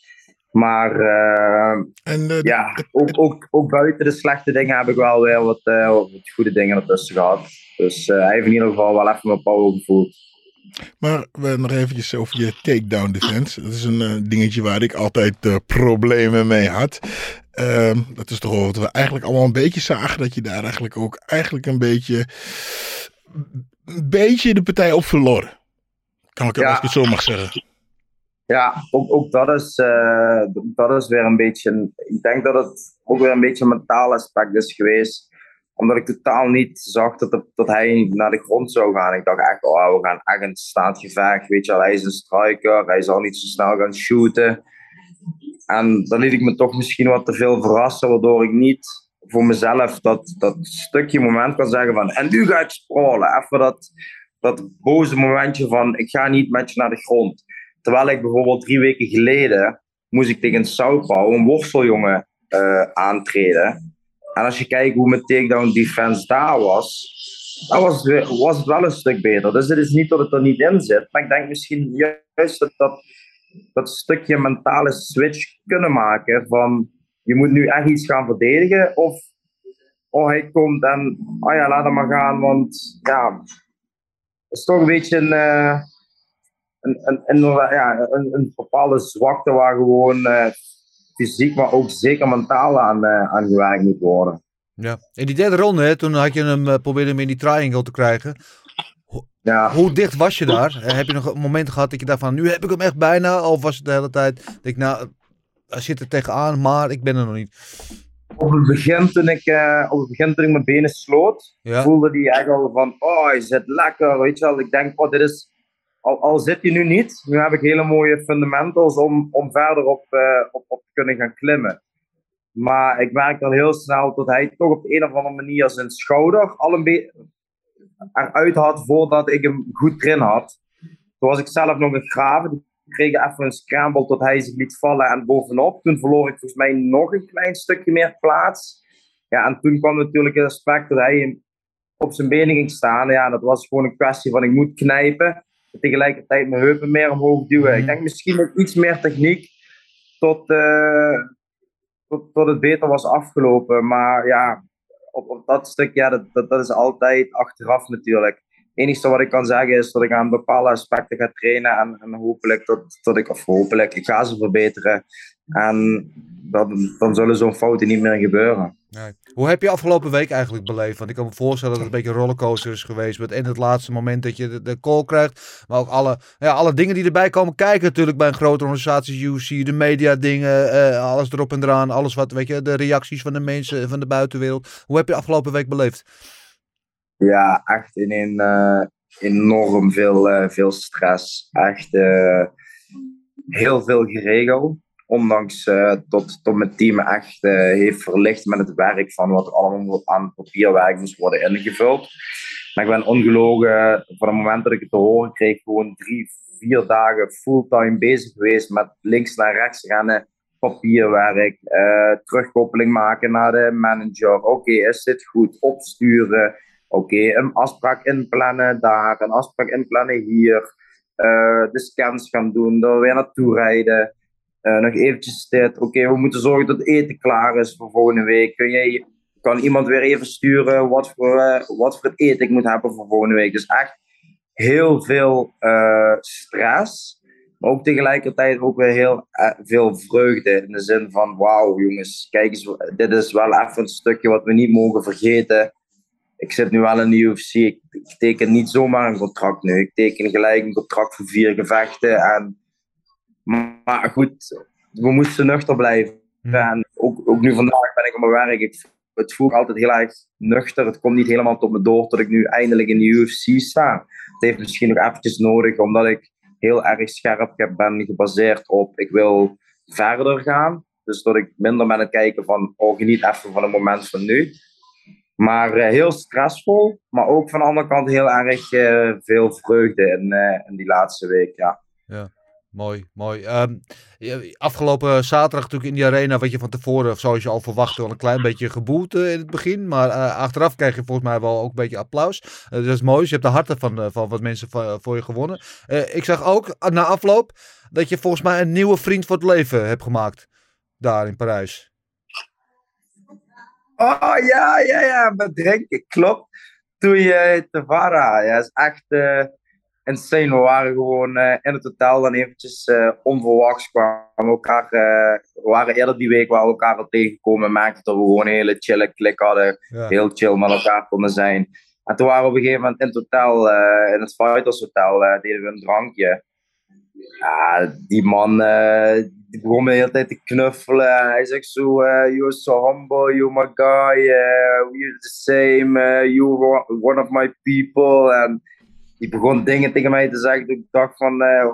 Maar uh, En eh, ja, ook, ook, ook buiten de slechte dingen heb ik wel weer wat, eh, wat goede dingen ertussen gehad. Dus eh, hij heeft in ieder geval wel even mijn power gevoeld. Maar we nog eventjes over je takedown defense. Dat is een eh, dingetje waar ik altijd eh, problemen mee had. Ehm, dat is toch wat we eigenlijk allemaal een beetje zagen. Dat je daar eigenlijk ook eigenlijk een beetje, een beetje de partij op verloor. Kan ik, Ja. als ik het zo mag zeggen. Ja, ook, ook dat, is, eh, dat is weer een beetje. Ik denk dat het ook weer een beetje een mentaal aspect is geweest. Omdat ik totaal niet zag dat, dat hij naar de grond zou gaan. Ik dacht echt, oh, we gaan echt een staand gevecht. Weet je wel, hij is een striker. Hij zal niet zo snel gaan shooten. En dan liet ik me toch misschien wat te veel verrassen. Waardoor ik niet voor mezelf dat, dat stukje moment kan zeggen van. En nu ga ik sprawlen. Even dat, dat boze momentje van. Ik ga niet met je naar de grond. Terwijl ik bijvoorbeeld drie weken geleden moest ik tegen een Southpaw, een worteljongen, eh, aantreden. En als je kijkt hoe mijn takedown defense daar was, dan was was het wel een stuk beter. Dus het is niet dat het er niet in zit, maar ik denk misschien juist dat dat, dat stukje mentale switch kunnen maken van je moet nu echt iets gaan verdedigen of oh hij komt en oh ja laat hem maar gaan, want ja, het is toch een beetje een, eh, een, een, een, ja, een, een bepaalde zwakte waar gewoon eh, fysiek, maar ook zeker mentaal aan, eh, aan gewerkt moet worden. Ja. In die derde ronde, hè, toen had je hem, eh, probeerde hem in die triangle te krijgen. Ja, Hoe dicht was je daar? Heb je nog een moment gehad dat je dacht van, nu heb ik hem echt bijna? Of was het de hele tijd, denk ik, nou, hij zit er tegenaan, maar ik ben er nog niet. op het begin toen ik, op het begin toen ik mijn benen sloot, Ja. voelde die echt al van, oh, hij zit lekker, weet je wel. Ik denk, oh, dit is, al, al zit hij nu niet, nu heb ik hele mooie fundamentals om, om verder op, eh, op, op te kunnen gaan klimmen. Maar ik merkte al heel snel dat hij toch op de een of andere manier zijn schouder al een beetje eruit had voordat ik hem goed erin had. Toen was ik zelf nog een graven. Kreeg even een scramble tot hij zich liet vallen en bovenop. Toen verloor ik volgens mij nog een klein stukje meer plaats. Ja, en toen kwam natuurlijk het aspect dat hij op zijn benen ging staan. Ja, dat was gewoon een kwestie van ik moet knijpen. Tegelijkertijd mijn heupen meer omhoog duwen. Ik denk misschien met iets meer techniek tot, eh, tot, tot het beter was afgelopen. Maar ja, op, op dat stuk, ja, dat, dat, dat is altijd achteraf natuurlijk. Het enige wat ik kan zeggen is dat ik aan bepaalde aspecten ga trainen en, en hopelijk dat, dat ik, of hopelijk, ik ga ze verbeteren. En dan, dan zullen zo'n fouten niet meer gebeuren. Nee. Hoe heb je afgelopen week eigenlijk beleefd? Want ik kan me voorstellen dat het een beetje een rollercoaster is geweest. Met en het laatste moment dat je de, de call krijgt. Maar ook alle, ja, alle dingen die erbij komen kijken natuurlijk bij een grote organisatie. UC, de media dingen, eh, alles erop en eraan. Alles wat, weet je, de reacties van de mensen van de buitenwereld. Hoe heb je afgelopen week beleefd? Ja, echt in een eh, enorm veel, eh, veel stress. Echt heel veel geregeld. Ondanks tot, tot mijn team echt uh, heeft verlicht met het werk van wat er allemaal aan papierwerk moest worden ingevuld. Maar ik ben ongelogen van het moment dat ik het te horen kreeg, gewoon drie, vier dagen fulltime bezig geweest met links naar rechts rennen, papierwerk, uh, terugkoppeling maken naar de manager. Oké, is dit goed? Opsturen. Oké, een afspraak inplannen daar, een afspraak inplannen hier. De scans gaan doen, er weer naartoe rijden. Uh, nog eventjes dit. Oké, we moeten zorgen dat eten klaar is voor volgende week. Kun jij, kan iemand weer even sturen wat voor, uh, wat voor eten ik moet hebben voor volgende week? Dus echt heel veel uh, stress. Maar ook tegelijkertijd ook weer heel veel vreugde. In de zin van, wauw jongens, kijk eens, dit is wel even een stukje wat we niet mogen vergeten ik zit nu wel in de UFC. Ik, ik teken niet zomaar een contract nu. Ik teken gelijk een contract voor vier gevechten. En, maar goed, we moesten nuchter blijven. Hm. En ook, ook nu vandaag ben ik op mijn werk. Ik, het voelt altijd heel erg nuchter. Het komt niet helemaal tot me door dat ik nu eindelijk in de UFC sta. Het heeft misschien nog eventjes nodig, omdat ik heel erg scherp heb- ben gebaseerd op ik wil verder gaan. Dus dat ik minder ben aan het kijken van, oh, geniet even van het moment van nu. Maar eh, heel stressvol, maar ook van de andere kant heel erg eh, veel vreugde in, in die laatste week, ja. Mooi, mooi. Ehm, afgelopen zaterdag natuurlijk in die arena, wat je van tevoren, zoals je al verwachtte, wel een klein beetje geboet eh, in het begin. Maar eh, achteraf kreeg je volgens mij wel ook een beetje applaus. Eh, dus dat is mooi. Dus je hebt de harten van, van wat mensen voor je gewonnen. Ik zag ook eh, na afloop dat je volgens mij een nieuwe vriend voor het leven hebt gemaakt. Daar in Parijs. Oh ja, ja, ja, met drinken, klopt. Toen je Tavara, ja, is echt insane. We waren gewoon eh, in het hotel dan eventjes eh, onverwachts kwamen we elkaar. eh, we waren eerder die week waar we elkaar al tegengekomen en merkten dat we gewoon een hele chille klik hadden. Ja. Heel chill met elkaar konden zijn. En toen waren we op een gegeven moment in het hotel, in het Fighters Hotel, deden we een drankje. Ja, die man die begon me de hele tijd te knuffelen. Hij zegt zo, you're so humble, you're my guy, we're the same, you're one of my people. En die begon dingen tegen mij te zeggen. Dat ik dacht van, eh,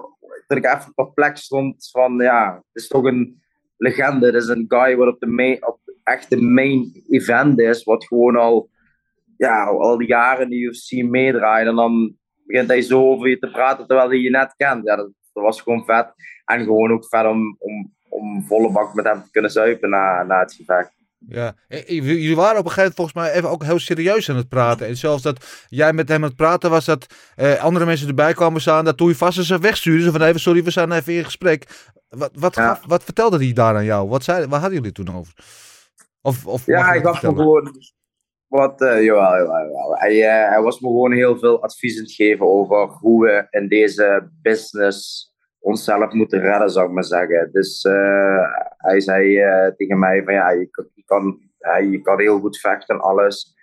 ik even perplex stond van, ja, het is toch een legende. Het is een guy wat op de main, op echt de main event is, wat gewoon al, ja, al die jaren in de UFC meedraait. En dan begint hij zo over je te praten terwijl hij je net kent. Ja, dat, dat was gewoon vet. En gewoon ook vet om, om, om volle bak met hem te kunnen zuipen na, na het gevecht. Ja, Eh, jullie jullie waren op een gegeven moment volgens mij even ook heel serieus aan het praten. En zelfs dat jij met hem aan het praten was, dat eh, andere mensen erbij kwamen staan, dat toen je vast ze wegstuurde. Zo van even, sorry, we zijn even in gesprek. Wat, wat, Ja. gaf- wat vertelde hij daar aan jou? Wat, zei, wat hadden jullie toen over? Of, of Ja, dat gaf me gewoon wat, eh jawel, jawel, jawel. Hij, eh, hij was me gewoon heel veel advies aan het geven over hoe we in deze business onszelf moeten redden, zou ik maar zeggen. Dus eh, hij zei eh, tegen mij van ja, je, kan- je, kan, ja, je kan heel goed vechten en alles.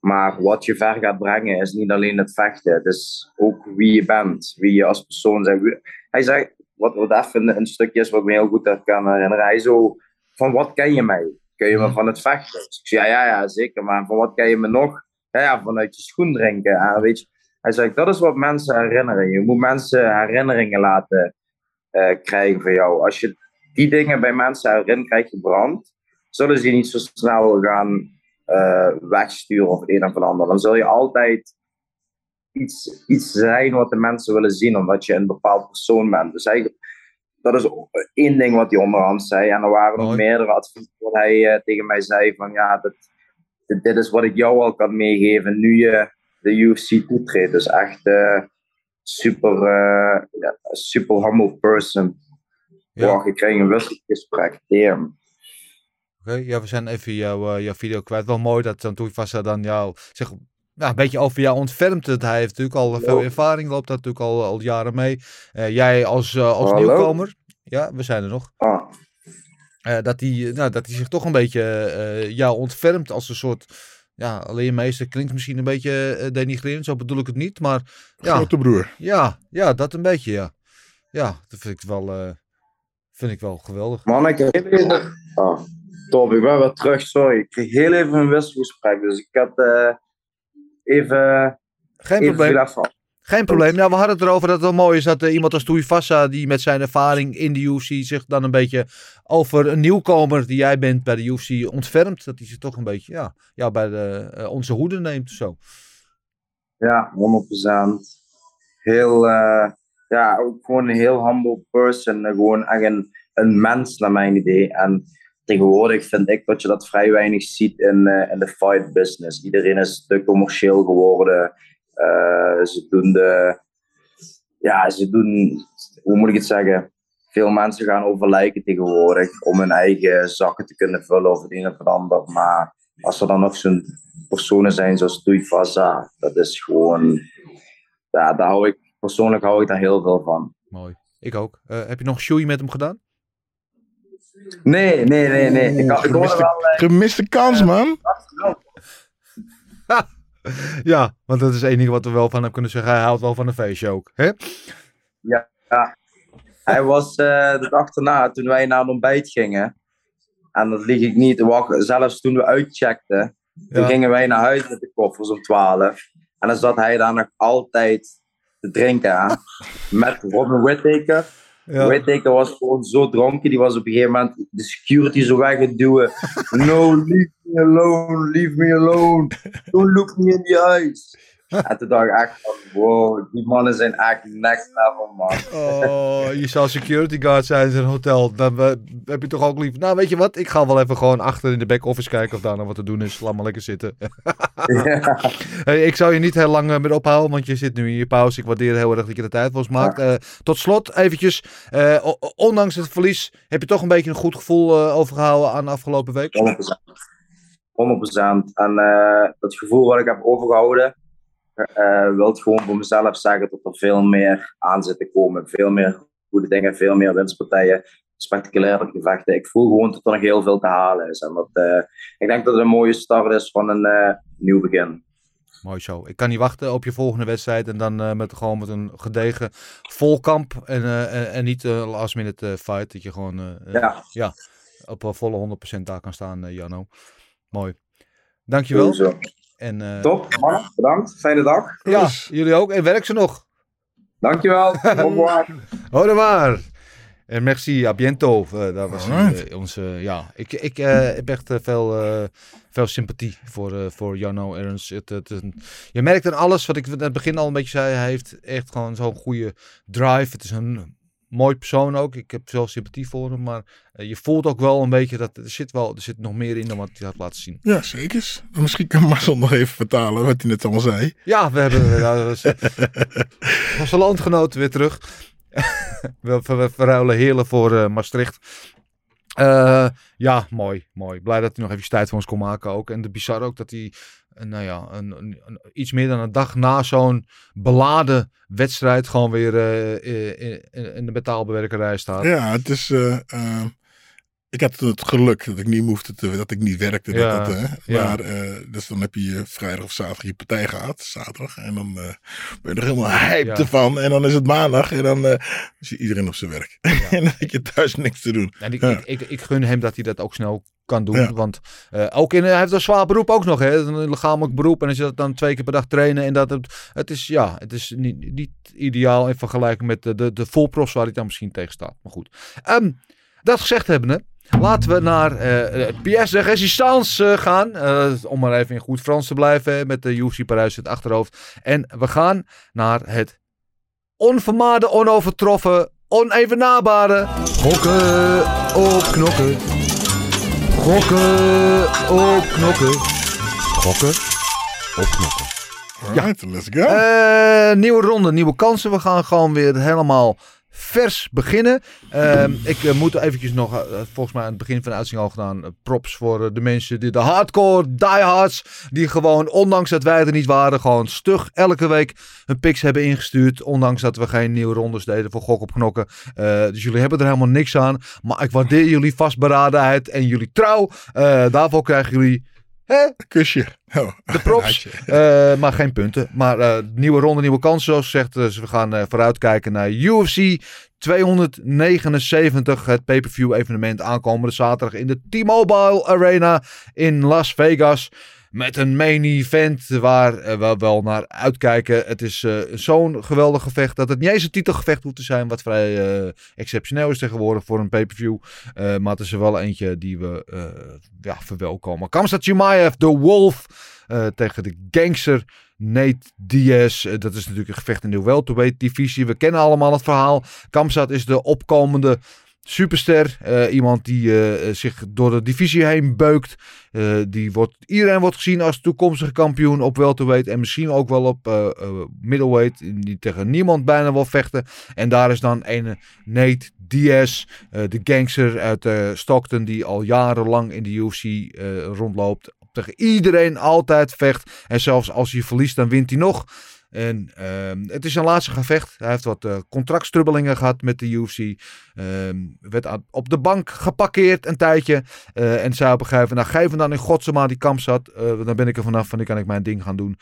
Maar wat je ver gaat brengen is niet alleen het vechten. Het is ook wie je bent, wie je als persoon bent. Hij zei, wat, wat even een, stukje is wat ik me heel goed kan herinneren. Hij zo, van wat ken je mij? Ken je me van het vechten? Dus ik zei, ja, ja, ja, zeker. Maar van wat ken je me nog? Ja, ja vanuit je schoen drinken. En weet je, hij zei, dat is wat mensen herinneren. Je moet mensen herinneringen laten eh, krijgen van jou. Als je die dingen bij mensen herinnert, krijg je brand. Zullen ze je niet zo snel gaan eh, wegsturen of het een of ander. Dan zul je altijd iets, iets zijn wat de mensen willen zien, omdat je een bepaald persoon bent. Dus eigenlijk, dat is één ding wat hij onderhand zei. En er waren nog meerdere adviezen wat hij eh, tegen mij zei van ja, dat, dit, dit is wat ik jou al kan meegeven nu je de UFC toetreedt. Dus echt eh, super, eh, ja, super humble person. Ja. Wow, ik kreeg een wisselgesprek. Damn. Oké, ja, we zijn even jouw, eh, jouw video kwijt. Wel mooi dat dan Toeifassa dan jou zeg, ja, een beetje over jou ontfermt. Dat hij heeft natuurlijk al veel ervaring, loopt daar natuurlijk al, al jaren mee. Jij als, als Hallo? nieuwkomer, ja, we zijn er nog. Ah. Dat, hij, nou, dat hij zich toch een beetje jou ontfermt als een soort, ja, leermeester klinkt misschien een beetje eh, denigrerend, zo bedoel ik het niet. Maar ja, Grote broer. ja, ja, dat een beetje, ja. Ja, dat vind ik wel, eh, vind ik wel geweldig. Man, ik heb heel even... Oh, top, ik ben weer terug, sorry. Ik kreeg heel even een wisselgesprek, dus ik had eh, even... Geen even probleem. even- Geen probleem. Nou, we hadden het erover dat het wel mooi is dat eh, iemand als Tuivasa, die met zijn ervaring in de UFC zich dan een beetje over een nieuwkomer die jij bent bij de UFC ontfermt. Dat hij zich toch een beetje, ja, ja bij de, eh, onze hoede neemt zo. Ja, 100%. Heel, eh, ja, ook gewoon een heel humble person. Gewoon echt een, een mens, naar mijn idee. En tegenwoordig vind ik dat je dat vrij weinig ziet in, in de fight business. Iedereen is te commercieel geworden. Eh, ze doen de... Ja, ze doen... Hoe moet ik het zeggen? Veel mensen gaan over lijken tegenwoordig om hun eigen zakken te kunnen vullen of het een of ander. Maar als er dan nog zo'n personen zijn zoals Tuivasa, dat is gewoon... Ja, daar hou ik, persoonlijk hou ik daar heel veel van. Mooi. Ik ook. Eh, heb je nog shoei met hem gedaan? Nee, nee, nee, nee. Ik, had- ik gemiste, wel... eh, gemiste kans, man. Ja, want dat is het enige wat we wel van hem kunnen zeggen. Hij houdt wel van een feestje ook. Hè? Ja, ja. Hij was eh, de dag toen wij naar een ontbijt gingen. En dat lieg ik niet. Zelfs toen we uitcheckten. Toen Ja. gingen wij naar huis met de koffers om 12. En dan zat hij daar nog altijd te drinken. Hè? Met Robin Whittaker. Ja. Whittaker was gewoon zo dronken. Die was op een gegeven moment de security zo weggeduwen. No, leave me alone. Leave me alone. Don't look me in the eyes. En toen dacht ik echt van, wow, die mannen zijn echt next level, man. Oh, je zou security guard zijn in een hotel. Dan eh, heb je toch ook lief. Nou, weet je wat? Ik ga wel even gewoon achter in de back-office kijken of daar nog wat te doen is. Laat maar lekker zitten. Ja. Hey, ik zou je niet heel lang eh, meer ophouden, want je zit nu in je pauze. Ik waardeer heel erg dat je de tijd voor ons maakt. Eh, tot slot eventjes. ondanks het verlies heb je toch een beetje een goed gevoel eh, overgehouden aan de afgelopen week? 100%. 100%. En dat gevoel wat ik heb overgehouden, eh wil ik gewoon voor mezelf zeggen dat er veel meer aan zit te komen. Veel meer goede dingen, veel meer winstpartijen, spectaculaire gevechten. Ik voel gewoon dat er nog heel veel te halen is. En dat, eh, ik denk dat het een mooie start is van een eh, nieuw begin. Mooi zo. Ik kan niet wachten op je volgende wedstrijd. En dan eh, met, gewoon met een gedegen volkamp. En, eh, en, niet een last minute eh, fight. Dat je gewoon eh, eh, Ja. op volle 100% daar kan staan, eh Janno. Mooi. Dankjewel. Sowieso. En, eh, Top, mannen. Bedankt. Fijne dag. Ja, jullie ook. En werk ze nog. Dankjewel. Au revoir. Au revoir. En merci, biento. Eh, dat was eh, onze, ja, ik, ik eh, heb echt veel, eh, veel sympathie voor, eh, voor Jarno Ernst. Het, het, het- je merkt aan alles, wat ik in het begin al een beetje zei, hij heeft echt gewoon zo'n goede drive. Het is een mooi persoon ook. Ik heb veel sympathie voor hem, maar eh, je voelt ook wel een beetje dat er zit, wel, er zit nog meer in dan wat hij had laten zien. Ja, zeker. Misschien kan Marcel nog even vertalen wat hij net allemaal zei. Ja, we hebben dat was, onze landgenoten weer terug. we, we, verruilen Heerlen voor eh, Maastricht. Eh, ja, mooi, mooi. Blij dat hij nog even tijd voor ons kon maken ook. En de bizar ook dat hij, eh, nou ja, een, een, iets meer dan een dag na zo'n beladen wedstrijd gewoon weer eh, in, in, in de metaalbewerkerij staat. Ja, het is. eh, eh, ik had het geluk dat ik niet hoefde te, dat ik niet werkte. Dat Ja, dat, hè. ja. Maar, eh, dus dan heb je vrijdag of zaterdag je partij gehad, zaterdag. En dan eh, ben je er helemaal hyped Ja. ervan. En dan is het maandag en dan eh is iedereen op zijn werk. en dan heb je thuis niks te doen. En ik, ik, ik, ik gun hem dat hij dat ook snel kan doen. Want ook in, hij heeft een zwaar beroep ook nog. Hè? Een lichamelijk beroep. En als je dat dan twee keer per dag trainen. En dat het, het is, ja, het is niet, niet ideaal in vergelijking met de, de, de volprofs waar hij dan misschien tegen staat. Maar goed. Ehm, dat gezegd hebbende. Laten we naar eh het pièce de résistance eh, gaan. Eh, om maar even in goed Frans te blijven. Met de UFC Parijs in het achterhoofd. En we gaan naar het onvermaarde, onovertroffen, onevenabare gokken op knokken. Gokken op knokken. Gokken op knokken. Alright, let's go. Eh, nieuwe ronde, nieuwe kansen. We gaan gewoon weer helemaal vers beginnen. Ehm, ik eh, moet eventjes nog, eh, volgens mij aan het begin van de uitzending al gedaan, eh, props voor de mensen, die, de hardcore diehards, die gewoon, ondanks dat wij er niet waren, gewoon stug elke week hun picks hebben ingestuurd. Ondanks dat we geen nieuwe rondes deden voor gok op knokken. Dus jullie hebben er helemaal niks aan. Maar ik waardeer jullie vastberadenheid en jullie trouw. Daarvoor krijgen jullie... Hè? Kusje. Oh, De props. Eh, maar geen punten. Maar eh, nieuwe ronde, nieuwe kansen. Zoals gezegd, dus we gaan eh, vooruitkijken naar UFC 279. Het pay-per-view evenement aankomende zaterdag in de T-Mobile Arena in Las Vegas. Met een main event waar eh, we wel naar uitkijken. Het is eh, zo'n geweldig gevecht dat het niet eens een titelgevecht hoeft te zijn. Wat vrij eh, exceptioneel is tegenwoordig voor een pay-per-view. Maar het is er wel eentje die we ja, verwelkomen. Kamsat Chimaev, de Wolf, tegen de gangster Nate Diaz. Dat is natuurlijk een gevecht in de welterweight divisie. We kennen allemaal het verhaal. Kamsat is de opkomende superster. Eh, iemand die eh, zich door de divisie heen beukt. Eh, die wordt, iedereen wordt gezien als toekomstige kampioen op welterweight. En misschien ook wel op middleweight. Die tegen niemand bijna wil vechten. En daar is dan een Nate Diaz. de gangster uit Stockton. Die al jarenlang in de UFC rondloopt. Tegen iedereen altijd vecht. En zelfs als hij verliest dan wint hij nog. En ehm, het is zijn laatste gevecht. Hij heeft wat eh, contractstrubbelingen gehad met de UFC. Ehm, werd op de bank geparkeerd een tijdje. Eh, en zei op een nou geef hem dan in godsnaam die kamp zat. Eh, dan ben ik er vanaf van, dan kan ik mijn ding gaan doen.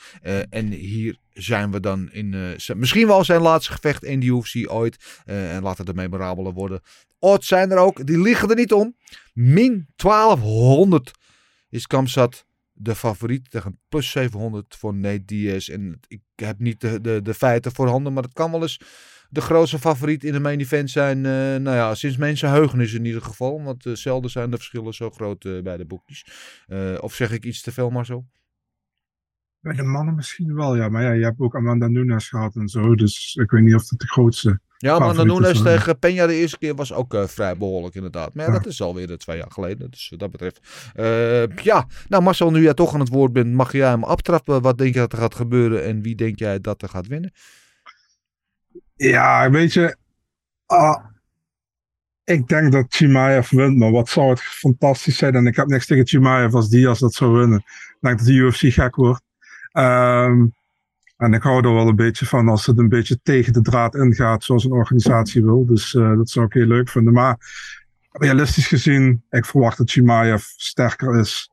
En hier zijn we dan in, misschien wel zijn laatste gevecht in de UFC ooit. En laat het een memorabele worden. Odds zijn er ook, die liggen er niet om. Min 1200 is Kamsat de favoriet tegen plus 700 voor Nate Diaz. En ik heb niet de, de, de feiten voorhanden, maar het kan wel eens de grootste favoriet in de main event zijn. eh, nou ja, sinds mensenheugenis in ieder geval. Want eh, zelden zijn de verschillen zo groot eh, bij de boekjes. Of zeg ik iets te veel, Marcel? Bij de mannen misschien wel, ja. Maar ja, je hebt ook Amanda Nunes gehad en zo. Dus ik weet niet of het de grootste Ja, is, Nunes tegen Peña de eerste keer was ook eh, vrij behoorlijk inderdaad. Maar ja, Ja. dat is alweer eh, twee jaar geleden. Dus wat dat betreft. eh, ja, nou Marcel, nu jij toch aan het woord bent, mag jij hem aftrappen. Wat denk je dat er gaat gebeuren en wie denk jij dat er gaat winnen? Ja, weet je. ah, ik denk dat Chimaev wint, maar wat zou het fantastisch zijn. En ik heb niks tegen Chimaev als Diaz dat zou winnen. Ik denk dat de UFC gek wordt. Ehm, en ik hou er wel een beetje van als het een beetje tegen de draad ingaat, zoals een organisatie wil. Dus eh, dat zou ik heel leuk vinden. Maar realistisch gezien, ik verwacht dat Chimaev sterker is.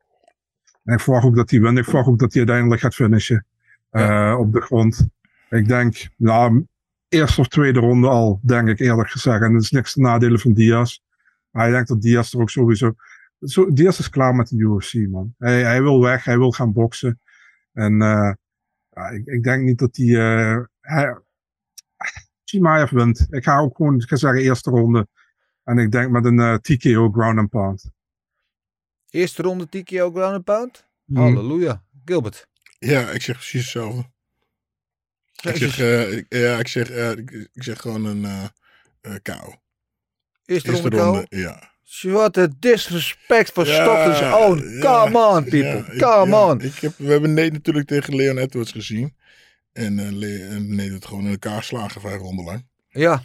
En ik verwacht ook dat hij wint. Ik verwacht ook dat hij uiteindelijk gaat finishen eh, op de grond. Ik denk, nou, eerste of tweede ronde al, denk ik eerlijk gezegd. En dat is niks te nadelen van Diaz. Maar ik denk dat Diaz er ook sowieso... Zo, Diaz is klaar met de UFC, man. Hij, hij wil weg, hij wil gaan boksen. En eh, ja, ik, ik denk niet dat hij... eh hij Chimaev wint. Ik ga ook gewoon, ik ga zeggen, eerste ronde. En ik denk met een eh, TKO ground and pound. Eerste ronde TKO ground and pound? Mhm. Halleluja. Gilbert. Ja, ik zeg precies hetzelfde. Ik zeg, eh, ik- ja, ik zeg, eh, ik, ik zeg gewoon een eh eh KO. Eerste, Eerste ronde, ronde, KO? ja. What a disrespect for Ja, Stockton's own. ja, Come on, people. ja, Come on. Ik heb, we hebben Nate natuurlijk tegen Leon Edwards gezien. En uh, Le en Nate het gewoon in elkaar slagen vijf ronden lang. Ja.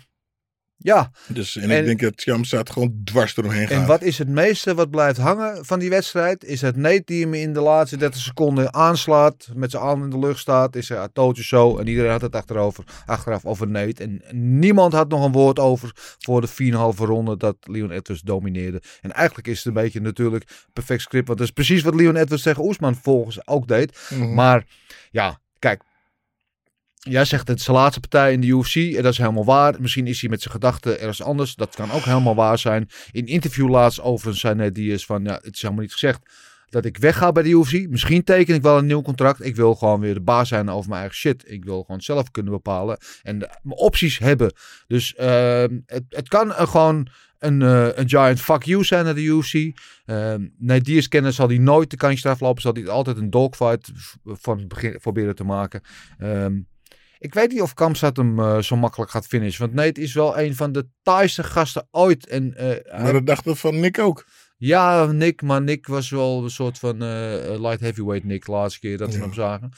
Ja. Dus, en, En- ik denk dat Jamstad gewoon dwars eromheen gaat. En wat is het meeste wat blijft hangen van die wedstrijd? Is het Nate die hem in de laatste 30 seconden aanslaat, met zijn arm in de lucht staat, is er tootje zo en iedereen had het achterover, achteraf over Nate. En niemand had nog een woord over voor de 4,5 ronde dat Leon Edwards domineerde. En eigenlijk is het een beetje natuurlijk perfect script, want dat is precies wat Leon Edwards tegen Oesman volgens ook deed. Mhm. Maar ja, kijk. Jij zegt het is zijn laatste partij in de UFC en dat is helemaal waar. Misschien is hij met zijn gedachten ergens anders. Dat kan ook helemaal waar zijn. In interview laatst over zijn net van ja, het is helemaal niet gezegd dat ik wegga bij de UFC. Misschien teken ik wel een nieuw contract. Ik wil gewoon weer de baas zijn over mijn eigen shit. Ik wil gewoon zelf kunnen bepalen en de- mijn opties hebben. Dus ehm, het, het kan gewoon een, eh, een giant fuck you zijn naar de UFC. Ehm nee, kennen zal hij nooit de eraf lopen. Zal hij altijd een dogfight van begin proberen te maken. Ehm, ik weet niet of Kamstad hem eh, zo makkelijk gaat finishen. Want Nate is wel een van de taaiste gasten ooit. En, eh, Maar dat dachten van Nick ook. ja, Nick. Maar Nick was wel een soort van eh, light heavyweight Nick de laatste keer dat we Ja. hem zagen.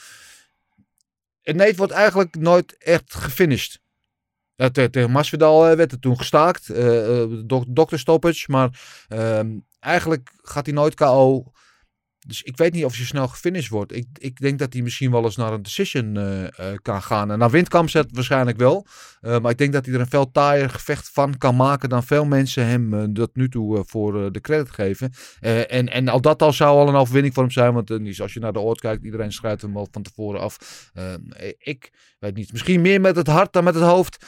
En Nate wordt eigenlijk nooit echt gefinished. Uh, te- tegen Masvidal werd het toen gestaakt. eh, dok dokterstoppage. Maar ehm, eigenlijk gaat hij nooit KO. Dus ik weet niet of hij snel gefinished wordt. Ik, ik denk dat hij misschien wel eens naar een decision eh, eh, kan gaan. En naar windkampzet waarschijnlijk wel. Uh, maar ik denk dat hij er een veel taaier gevecht van kan maken dan veel mensen hem tot nu toe voor de credit geven. En, en al dat al zou al een overwinning voor hem zijn. Want als je naar de oort kijkt, iedereen schrijft hem al van tevoren af. Ik weet niet. Misschien meer met het hart dan met het hoofd.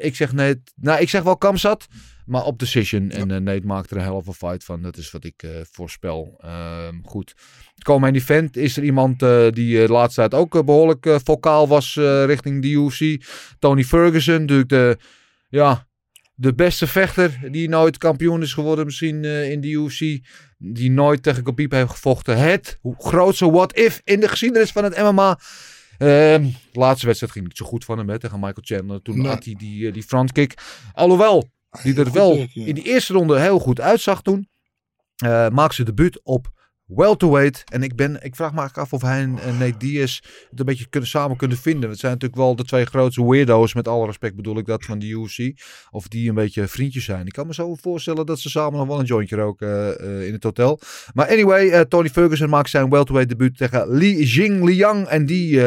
Ik zeg nee. Nou, ik zeg wel Kamzat. Maar op decision. En uh, Nate maakt er een helft fight van. Dat is wat ik uh, voorspel. Uh, goed. Komende event is er iemand uh, die de laatste tijd ook behoorlijk vocaal was richting de UFC. Tony Ferguson. Natuurlijk de, ja, de beste vechter die nooit kampioen is geworden misschien in de UFC. Die nooit tegen Khabib heeft gevochten. Het grootste what-if in de geschiedenis van het MMA. Uh, de laatste wedstrijd ging niet zo goed van hem hè, tegen Michael Chandler. Toen nee. had hij die, die frontkick. Alhoewel, die er wel in die eerste ronde heel goed uitzag toen. Uh, maakte ze debuut op welterweight. En ik, ben, ik vraag me eigenlijk af of hij en, en Nate Diaz het een beetje kunnen, samen kunnen vinden. Het zijn natuurlijk wel de twee grootste weirdo's, met alle respect bedoel ik dat, van de UFC. Of die een beetje vriendjes zijn. Ik kan me zo voorstellen dat ze samen nog wel een jointje roken eh, in het hotel. Maar anyway, eh, Tony Ferguson maakt zijn welterweight debuut tegen Li Jingliang. En die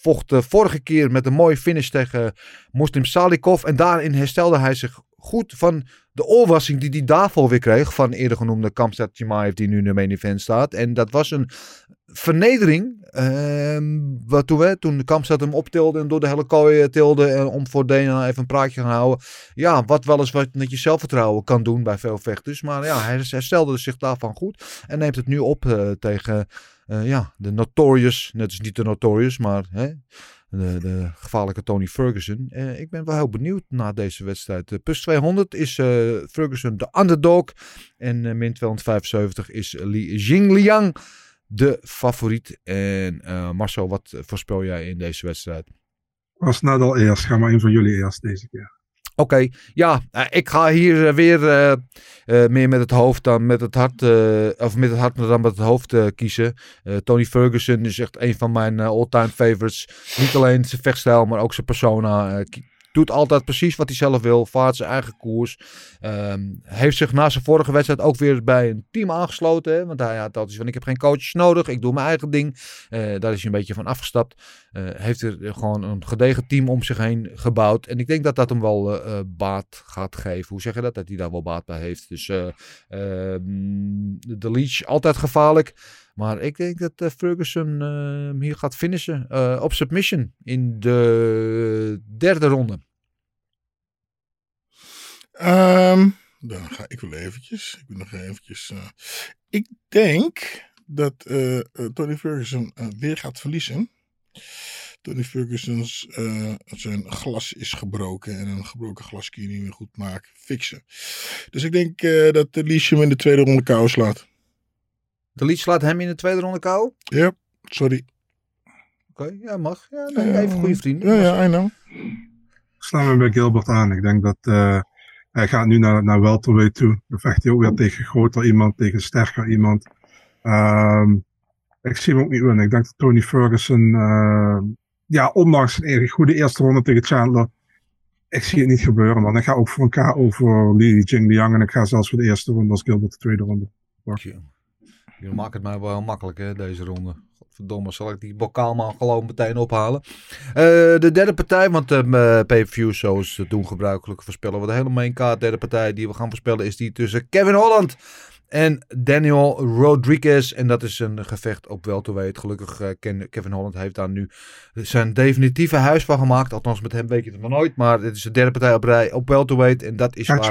vocht de vorige keer met een mooie finish tegen Muslim Salikov. En daarin herstelde hij zich goed van de oorwassing die hij daarvoor weer kreeg. Van eerder genoemde Kamsat Chimaev die nu in de main event staat. En dat was een vernedering. ehm, wat toen, toen de Kamsat hem optilde en door de hele kooi eh, tilde. En om voor Dana even een praatje te houden. Ja, wat wel eens wat met je zelfvertrouwen kan doen bij veel vechters. Maar ja, hij herstelde zich daarvan goed. En neemt het nu op eh, tegen eh, ja, de Notorious. Net als niet de Notorious, maar hè, de, de gevaarlijke Tony Ferguson. Eh, ik ben wel heel benieuwd na deze wedstrijd. Eh, plus 200 is eh, Ferguson de underdog. En min 275 is Li Jingliang de favoriet. En Marcel, wat voorspel jij in deze wedstrijd? Was net al eerst. Ga maar een van jullie eerst deze keer. Oké, ja, eh, ik ga hier eh, weer eh, meer met het hoofd dan met het hart, of met het hart dan met het hoofd kiezen. Tony Ferguson is echt een van mijn all-time favorites. Niet alleen zijn vechtstijl, maar ook zijn persona. Doet altijd precies wat hij zelf wil, vaart zijn eigen koers. Ehm, heeft zich na zijn vorige wedstrijd ook weer bij een team aangesloten. Hè? Want hij had altijd van, ik heb geen coaches nodig, ik doe mijn eigen ding. Eh, daar is hij een beetje van afgestapt. Eh, heeft er gewoon een gedegen team om zich heen gebouwd. En ik denk dat dat hem wel eh, baat gaat geven. Hoe zeg je dat? Dat hij daar wel baat bij heeft. Dus eh, ehm, de Leech altijd gevaarlijk. Maar ik denk dat eh, Ferguson hem hier gaat finishen eh, op submission in de derde ronde. Ehm, dan ga ik wel eventjes. Ik nog eventjes. eh, ik denk dat Tony Ferguson weer gaat verliezen. Tony Ferguson's zijn glas is gebroken en een gebroken glas kun je niet meer goed maken, fixen. Dus ik denk eh, dat Leash hem in de tweede ronde kou slaat. De Leech slaat hem in de tweede ronde kou. Ja, sorry. Oké, ja mag. Ja, nee, even goede vrienden. Ja, ja, I know. Ik sluit me bij Gilbert aan. Ik denk dat eh, hij gaat nu naar, naar welterweight toe. Dan vecht hij ook weer tegen groter iemand, tegen sterker iemand. Ehm, ik zie hem ook niet winnen. Ik denk dat Tony Ferguson, eh, ja, ondanks een goede eerste ronde tegen Chandler, ik zie het niet gebeuren, man. Ik ga ook voor een KO voor Li Jingliang en ik ga zelfs voor de eerste ronde als Gilbert de tweede ronde. Jullie maken het mij wel heel makkelijk, hè, deze ronde. Godverdomme, zal ik die bokaal maar gewoon meteen ophalen. Eh, de derde partij, want de pay-per-view, zoals we doen gebruikelijk, voorspellen we de hele main card. De derde partij die we gaan voorspellen is die tussen Kevin Holland en Daniel Rodriguez. En dat is een gevecht op welterweight. Gelukkig eh, Ken- Kevin Holland heeft daar nu zijn definitieve huis van gemaakt. Althans, met hem weet je het nog nooit. Maar dit is de derde partij op rij op welterweight. En dat is waar...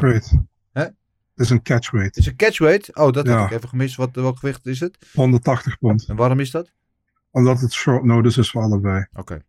Het is een catchweight. Het is een catchweight. Oh, dat Ja. heb ik even gemist. Wat, welk gewicht is het? 180 pond. En waarom is dat? Omdat het short notice is voor allebei. Oké.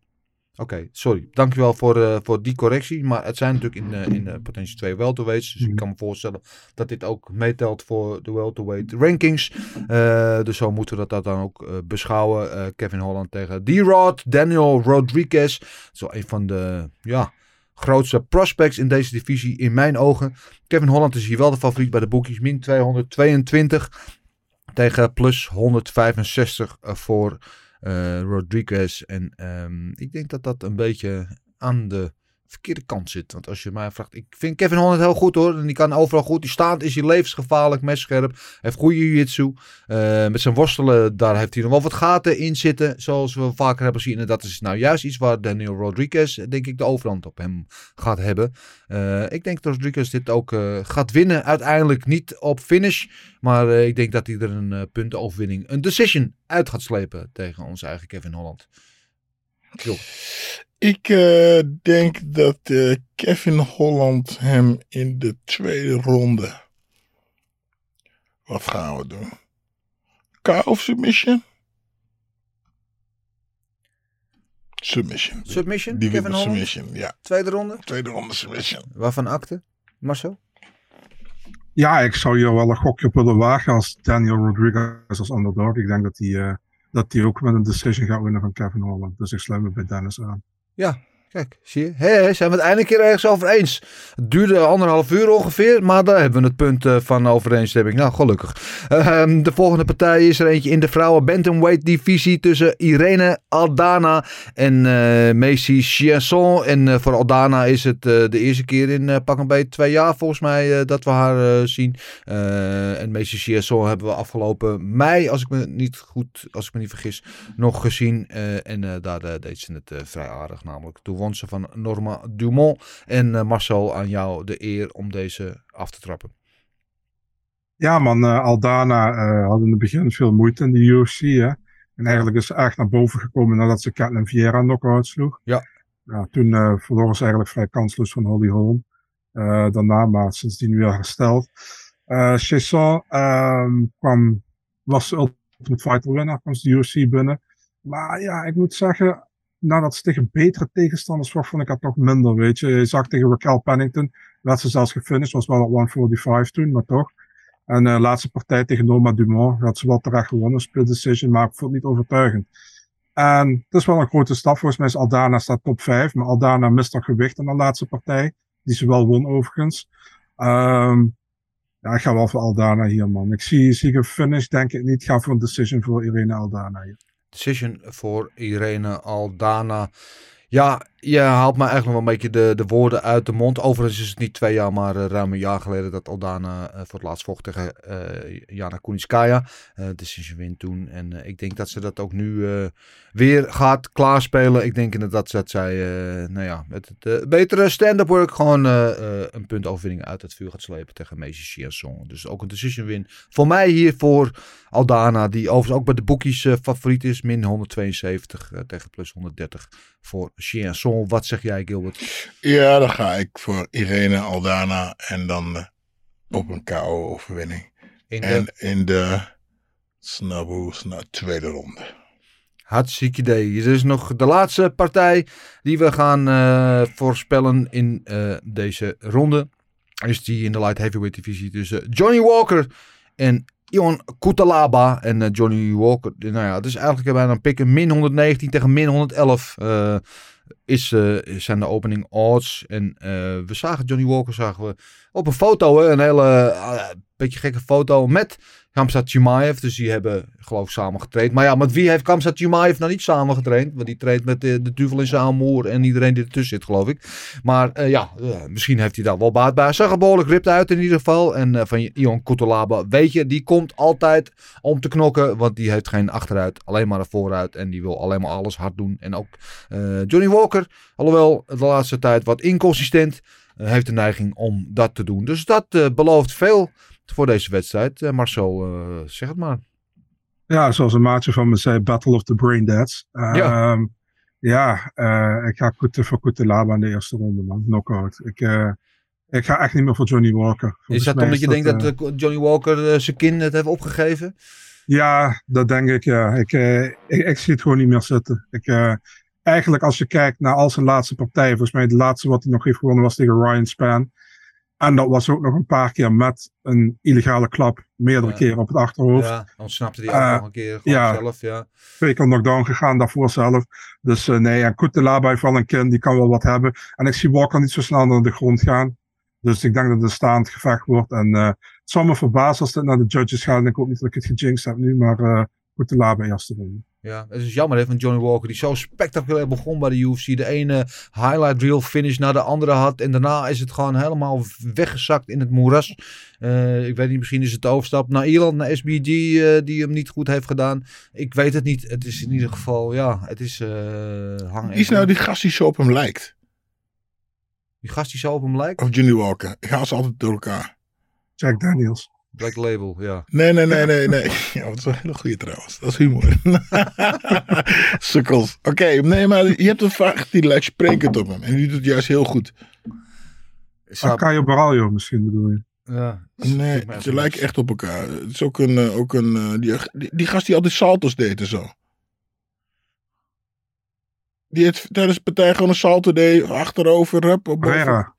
Oké, sorry. Dankjewel voor, eh, voor die correctie. Maar het zijn natuurlijk in, eh, in eh, potentie twee welterweights. Dus ik kan me voorstellen dat dit ook meetelt voor de welterweight rankings. Eh, dus zo moeten we dat, dat dan ook eh, beschouwen. Eh, Kevin Holland tegen D-Rod, Daniel Rodriguez. Wel een van de ja, grootste prospects in deze divisie in mijn ogen. Kevin Holland is hier wel de favoriet bij de boekjes. Min 222 tegen plus 165 voor eh, Rodriguez. En ehm, ik denk dat dat een beetje aan de verkeerde kant zit. Want als je mij vraagt, ik vind Kevin Holland heel goed hoor. En die kan overal goed. Die staat is hij levensgevaarlijk, messcherp. Heeft goede jiu-jitsu. Eh, met zijn worstelen, daar heeft hij nog wel wat gaten in zitten. Zoals we vaker hebben gezien. En dat is nou juist iets waar Daniel Rodriguez, denk ik, de overhand op hem gaat hebben. Eh, ik denk dat Rodriguez dit ook eh, gaat winnen. Uiteindelijk niet op finish. Maar ik denk dat hij er een puntenoverwinning, een decision uit gaat slepen tegen onze eigen Kevin Holland. Jo. Ik uh, denk dat uh, Kevin Holland hem in de tweede ronde. Wat gaan we doen? K of submission? Submission. Submission? Die Kevin Holland? submission, ja. Tweede ronde? Tweede ronde submission. Waarvan akte? Marcel? Ja, ik zou hier wel een gokje op willen wagen als Daniel Rodriguez als underdog. Ik denk dat hij, uh, dat hij ook met een decision gaat winnen van Kevin Holland. Dus ik sluit me bij Dennis aan. Ja, Kijk, zie je? Hé, zijn we het eindelijk keer ergens over eens. Het duurde anderhalf uur ongeveer, maar daar hebben we het punt eh, van overeenstemming. Nou, gelukkig. Ehm, de volgende partij is er eentje in de vrouwen bantamweight divisie tussen Irene Aldana en eh Macy Chiasson. En eh, voor Aldana is het de eerste keer in pak een beetje twee jaar volgens mij dat we haar zien. En Macy Chiasson hebben we afgelopen mei, als ik me niet goed, als ik me niet vergis, nog gezien. En daar deed ze het vrij aardig. Namelijk toen van Norma Dumont. En eh, Marcel, aan jou de eer om deze af te trappen. Ja man, eh, Aldana eh, had in het begin veel moeite in de UFC. Hè? En eigenlijk is ze echt naar boven gekomen nadat ze Catelyn Vieira knock-out sloeg. Ja. ja toen eh verloren ze eigenlijk vrij kansloos van Holly Holm. Eh, daarna, maar sindsdien weer hersteld. Chesson ehm, kwam, was de Ultimate Fighter winnaar, kwam de UFC binnen. Maar ja, ik moet zeggen, nadat ze tegen betere tegenstanders vond ik dat toch minder, weet je. Je zag tegen Raquel Pennington, werd ze zelfs gefinished, was wel op 145 toen, maar toch. En de laatste partij tegen Norma Dumont had ze wel terecht gewonnen, split decision, maar ik vond het niet overtuigend. En het is wel een grote stap. Volgens mij is Aldana staat top 5, maar Aldana mist nog gewicht in de laatste partij, die ze wel won overigens. Ehm ja, ik ga wel voor Aldana hier, man. Ik zie, zie een finish, denk ik niet. Ik ga voor een decision voor Irene Aldana hier. Decision voor Irene Aldana. Ja, je haalt me eigenlijk wel een beetje de, de woorden uit de mond. Overigens is het niet twee jaar, maar eh, ruim een jaar geleden dat Aldana eh, voor het laatst vocht tegen eh, Jana Kunitskaya. Eh decision win toen. En ik denk dat ze dat ook nu weer gaat klaarspelen. Ik denk inderdaad dat zij, nou ja, met het betere stand-up work gewoon een puntoverwinning uit het vuur gaat slepen tegen Meisje Chiasson. Dus ook een decision win. Voor mij hier voor Aldana, die overigens ook bij de boekies favoriet is. Min 172 eh, tegen plus 130 voor Chiasson. Wat zeg jij, Gilbert? Ja, dan ga ik voor Irene Aldana en dan eh, op een KO-overwinning. In de- En in de Snabu Sna tweede ronde. Hartstikke idee. Dit is nog de laatste partij die we gaan eh, voorspellen in eh, deze ronde. Is die in de light heavyweight divisie tussen Johnny Walker en Ion Kutalaba. En Johnny Walker, nou ja, het is eigenlijk bijna een pikken. Min 119 tegen min 111 eh, is, eh, zijn de opening odds. En eh, we zagen Johnny Walker zagen we op een foto. Een hele eh, beetje gekke foto met Kamsat Chimaev. Dus die hebben geloof ik samen getraind. Maar ja, met wie heeft Kamsat Chimaev nou niet samen getraind? Want die treedt met de, de duvel in zijn amour en iedereen die ertussen zit geloof ik. Maar eh, ja, eh, misschien heeft hij daar wel baat bij. Hij Zag er behoorlijk uit in ieder geval. En eh, van Ion Kutolaba, weet je, die komt altijd om te knokken. Want die heeft geen achteruit, alleen maar een vooruit. En die wil alleen maar alles hard doen. En ook eh, Johnny Walker, alhoewel de laatste tijd wat inconsistent, eh, heeft de neiging om dat te doen. Dus dat eh, belooft veel voor deze wedstrijd. Eh, Marcel, eh, zeg het maar. Ja, zoals een maatje van me zei, Battle of the Brain Deads. Ja. ja, ja eh, ik ga Koete voor Kutelaba in de eerste ronde, man. Knockout. Ik, ik ga echt niet meer voor Johnny Walker. Volgens Is dat omdat je denkt dat Johnny Walker zijn kin het heeft opgegeven? Ja, dat denk ik, ja. Ik, ik, ik zie het gewoon niet meer zitten. Ik, eigenlijk als je kijkt naar al zijn laatste partijen, volgens mij de laatste wat hij nog heeft gewonnen was tegen Ryan Span. En dat was ook nog een paar keer met een illegale klap, meerdere Ja. keren op het achterhoofd. Ja, dan snapte hij ook Eh, nog een keer gewoon ja. zelf. Ja. Twee keer knockdown gegaan daarvoor zelf. Dus eh, nee, en Kutelaba wel een kin, die kan wel wat hebben. En ik zie Walker niet zo snel naar de grond gaan. Dus ik denk dat het een staand gevecht wordt. En eh, het zal me verbazen als het naar de judges gaat. En ik hoop niet dat ik het gejinxed heb nu, maar eh Kutelaba eerste ronde. Ja, het is jammer hè, van Johnny Walker die zo spectaculair begon bij de UFC. De ene highlight reel finish naar de andere had. En daarna is het gewoon helemaal weggezakt in het moeras. Eh, ik weet niet, misschien is het de overstap naar Ierland, naar SBG, eh, die hem niet goed heeft gedaan. Ik weet het niet. Het is in ieder geval, ja, het is eh hangen. Wie is nou die gast die zo op hem lijkt? Die gast die zo op hem lijkt? Of Johnny Walker? Ik haal ze altijd door elkaar. Jack Daniels. Black Label, ja. Nee, nee, nee, nee, nee. Ja, dat is een hele goede trouwens. Dat is humor. Sukkels. Oké, nee, maar je hebt een vraag die lijkt sprekend op hem. En die doet het juist heel goed. Zou- Caio Baraljo misschien bedoel je. ja. Nee, ze lijken echt op elkaar. Het is ook een, eh, ook een eh, die, die, die gast die altijd salto's deed en zo. Die het tijdens de partij gewoon een salto deed, achterover, hup, op boven.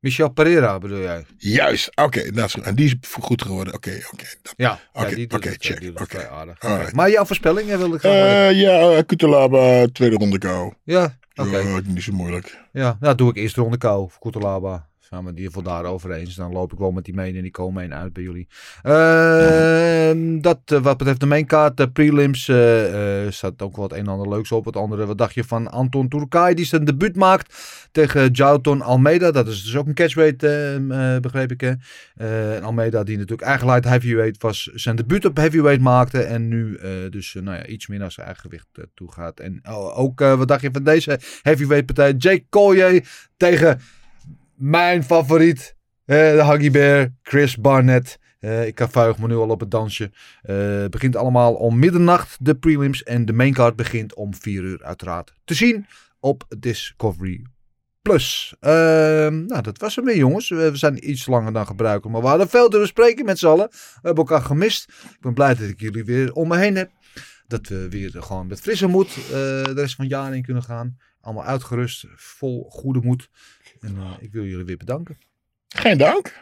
Michel Pereira bedoel jij? Juist, oké, dat is goed. En die is goed geworden. Oké, oké. Ja, Oké, ja die doet oké, het, eh, check, oké. aardig. Maar jouw voorspelling, jij wilde ik graag weten. Eh, ja, uh, Kutelaba, tweede ronde kou. Ja, Oké. Ja, niet zo moeilijk. Ja, nou doe ik eerst ronde kou of Koetelaba. Zijn we in ieder geval daarover eens. Dan loop ik wel met die mee en die komen heen uit bij jullie. Ehm, dat eh, wat betreft de mainkaart, de prelims, eh, eh, staat ook wat een en ander leuks op. Het andere, wat dacht je van Anton Turkai die zijn debuut maakt tegen Jouton Almeida. Dat is dus ook een catchweight, eh, eh, begreep ik. Hè? Almeida die natuurlijk eigen light heavyweight was, zijn debuut op heavyweight maakte. En nu dus nou ja, iets meer naar zijn eigen gewicht toe gaat. En oh, ook, wat dacht je van deze heavyweight partij? Jake Collier tegen mijn favoriet, eh, de Huggy Bear, Chris Barnett. Eh, ik verheug me nu al op het dansje. Eh, Het begint allemaal om middernacht, de prelims. En de maincard begint om 4 uur uiteraard te zien op Discovery Plus. Ehm, nou, dat was hem weer, jongens. We zijn iets langer dan gebruikelijk, maar we hadden veel te bespreken met z'n allen. We hebben elkaar gemist. Ik ben blij dat ik jullie weer om me heen heb. Dat we weer gewoon met frisse moed de rest van het jaar in kunnen gaan. Allemaal uitgerust, vol goede moed. En eh, ik wil jullie weer bedanken. Geen dank.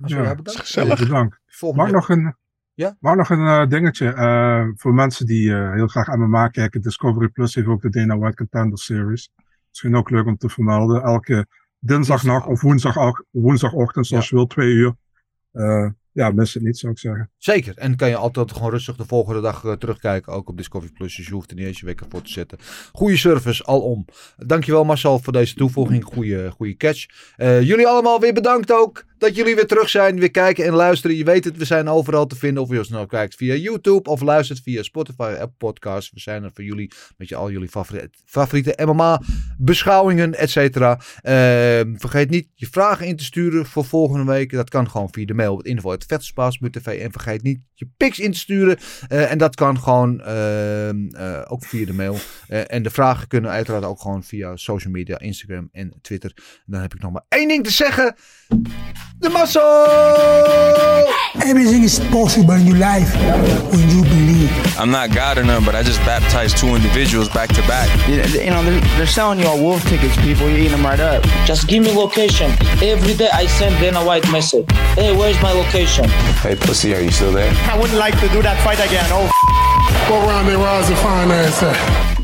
Als jij bedankt. Gezellig. Bedankt. Volgende Mag nog een, Ja? mag nog een eh, dingetje. eh, voor mensen die eh, heel graag MMA kijken. Discovery Plus heeft ook de Dana White Contender Series. Misschien ook leuk om te vermelden. Elke dinsdagnacht of woensdag, woensdagochtend, zoals je wilt, twee uur. Eh, ja, mis het niet, zou ik zeggen. Zeker. En kan je altijd gewoon rustig de volgende dag eh, terugkijken. Ook op Discovery Plus. Dus je hoeft er niet eens je wekker voor te zetten. Goede service, alom. Dankjewel Marcel voor deze toevoeging. Goede, goede catch. Eh, jullie allemaal weer bedankt ook. Dat jullie weer terug zijn. Weer kijken en luisteren. Je weet het, we zijn overal te vinden. Of je ons nou kijkt via YouTube. Of luistert via Spotify, Apple Podcasts. We zijn er voor jullie. Met je, al jullie favoriete, favoriete MMA beschouwingen, et cetera. Eh, vergeet niet je vragen in te sturen voor volgende week. Dat kan gewoon via de mail. info.vetspaas.tv En vergeet niet je pics in te sturen. Eh, en dat kan gewoon ehm, eh, ook via de mail. Eh, en de vragen kunnen uiteraard ook gewoon via social media, Instagram en Twitter. En dan heb ik nog maar één ding te zeggen. De muscle! Everything is possible in your life when you believe. I'm not God or none, but I just baptized two individuals back to back. You, you know, they're, they're selling you all wolf tickets, people. You're eating them right up. Just give me location. Every day I send Dana White message. Hey, where's my location? Hey, pussy, are you still there? I wouldn't like to do that fight again. Oh, Go around there, rise and find ass at.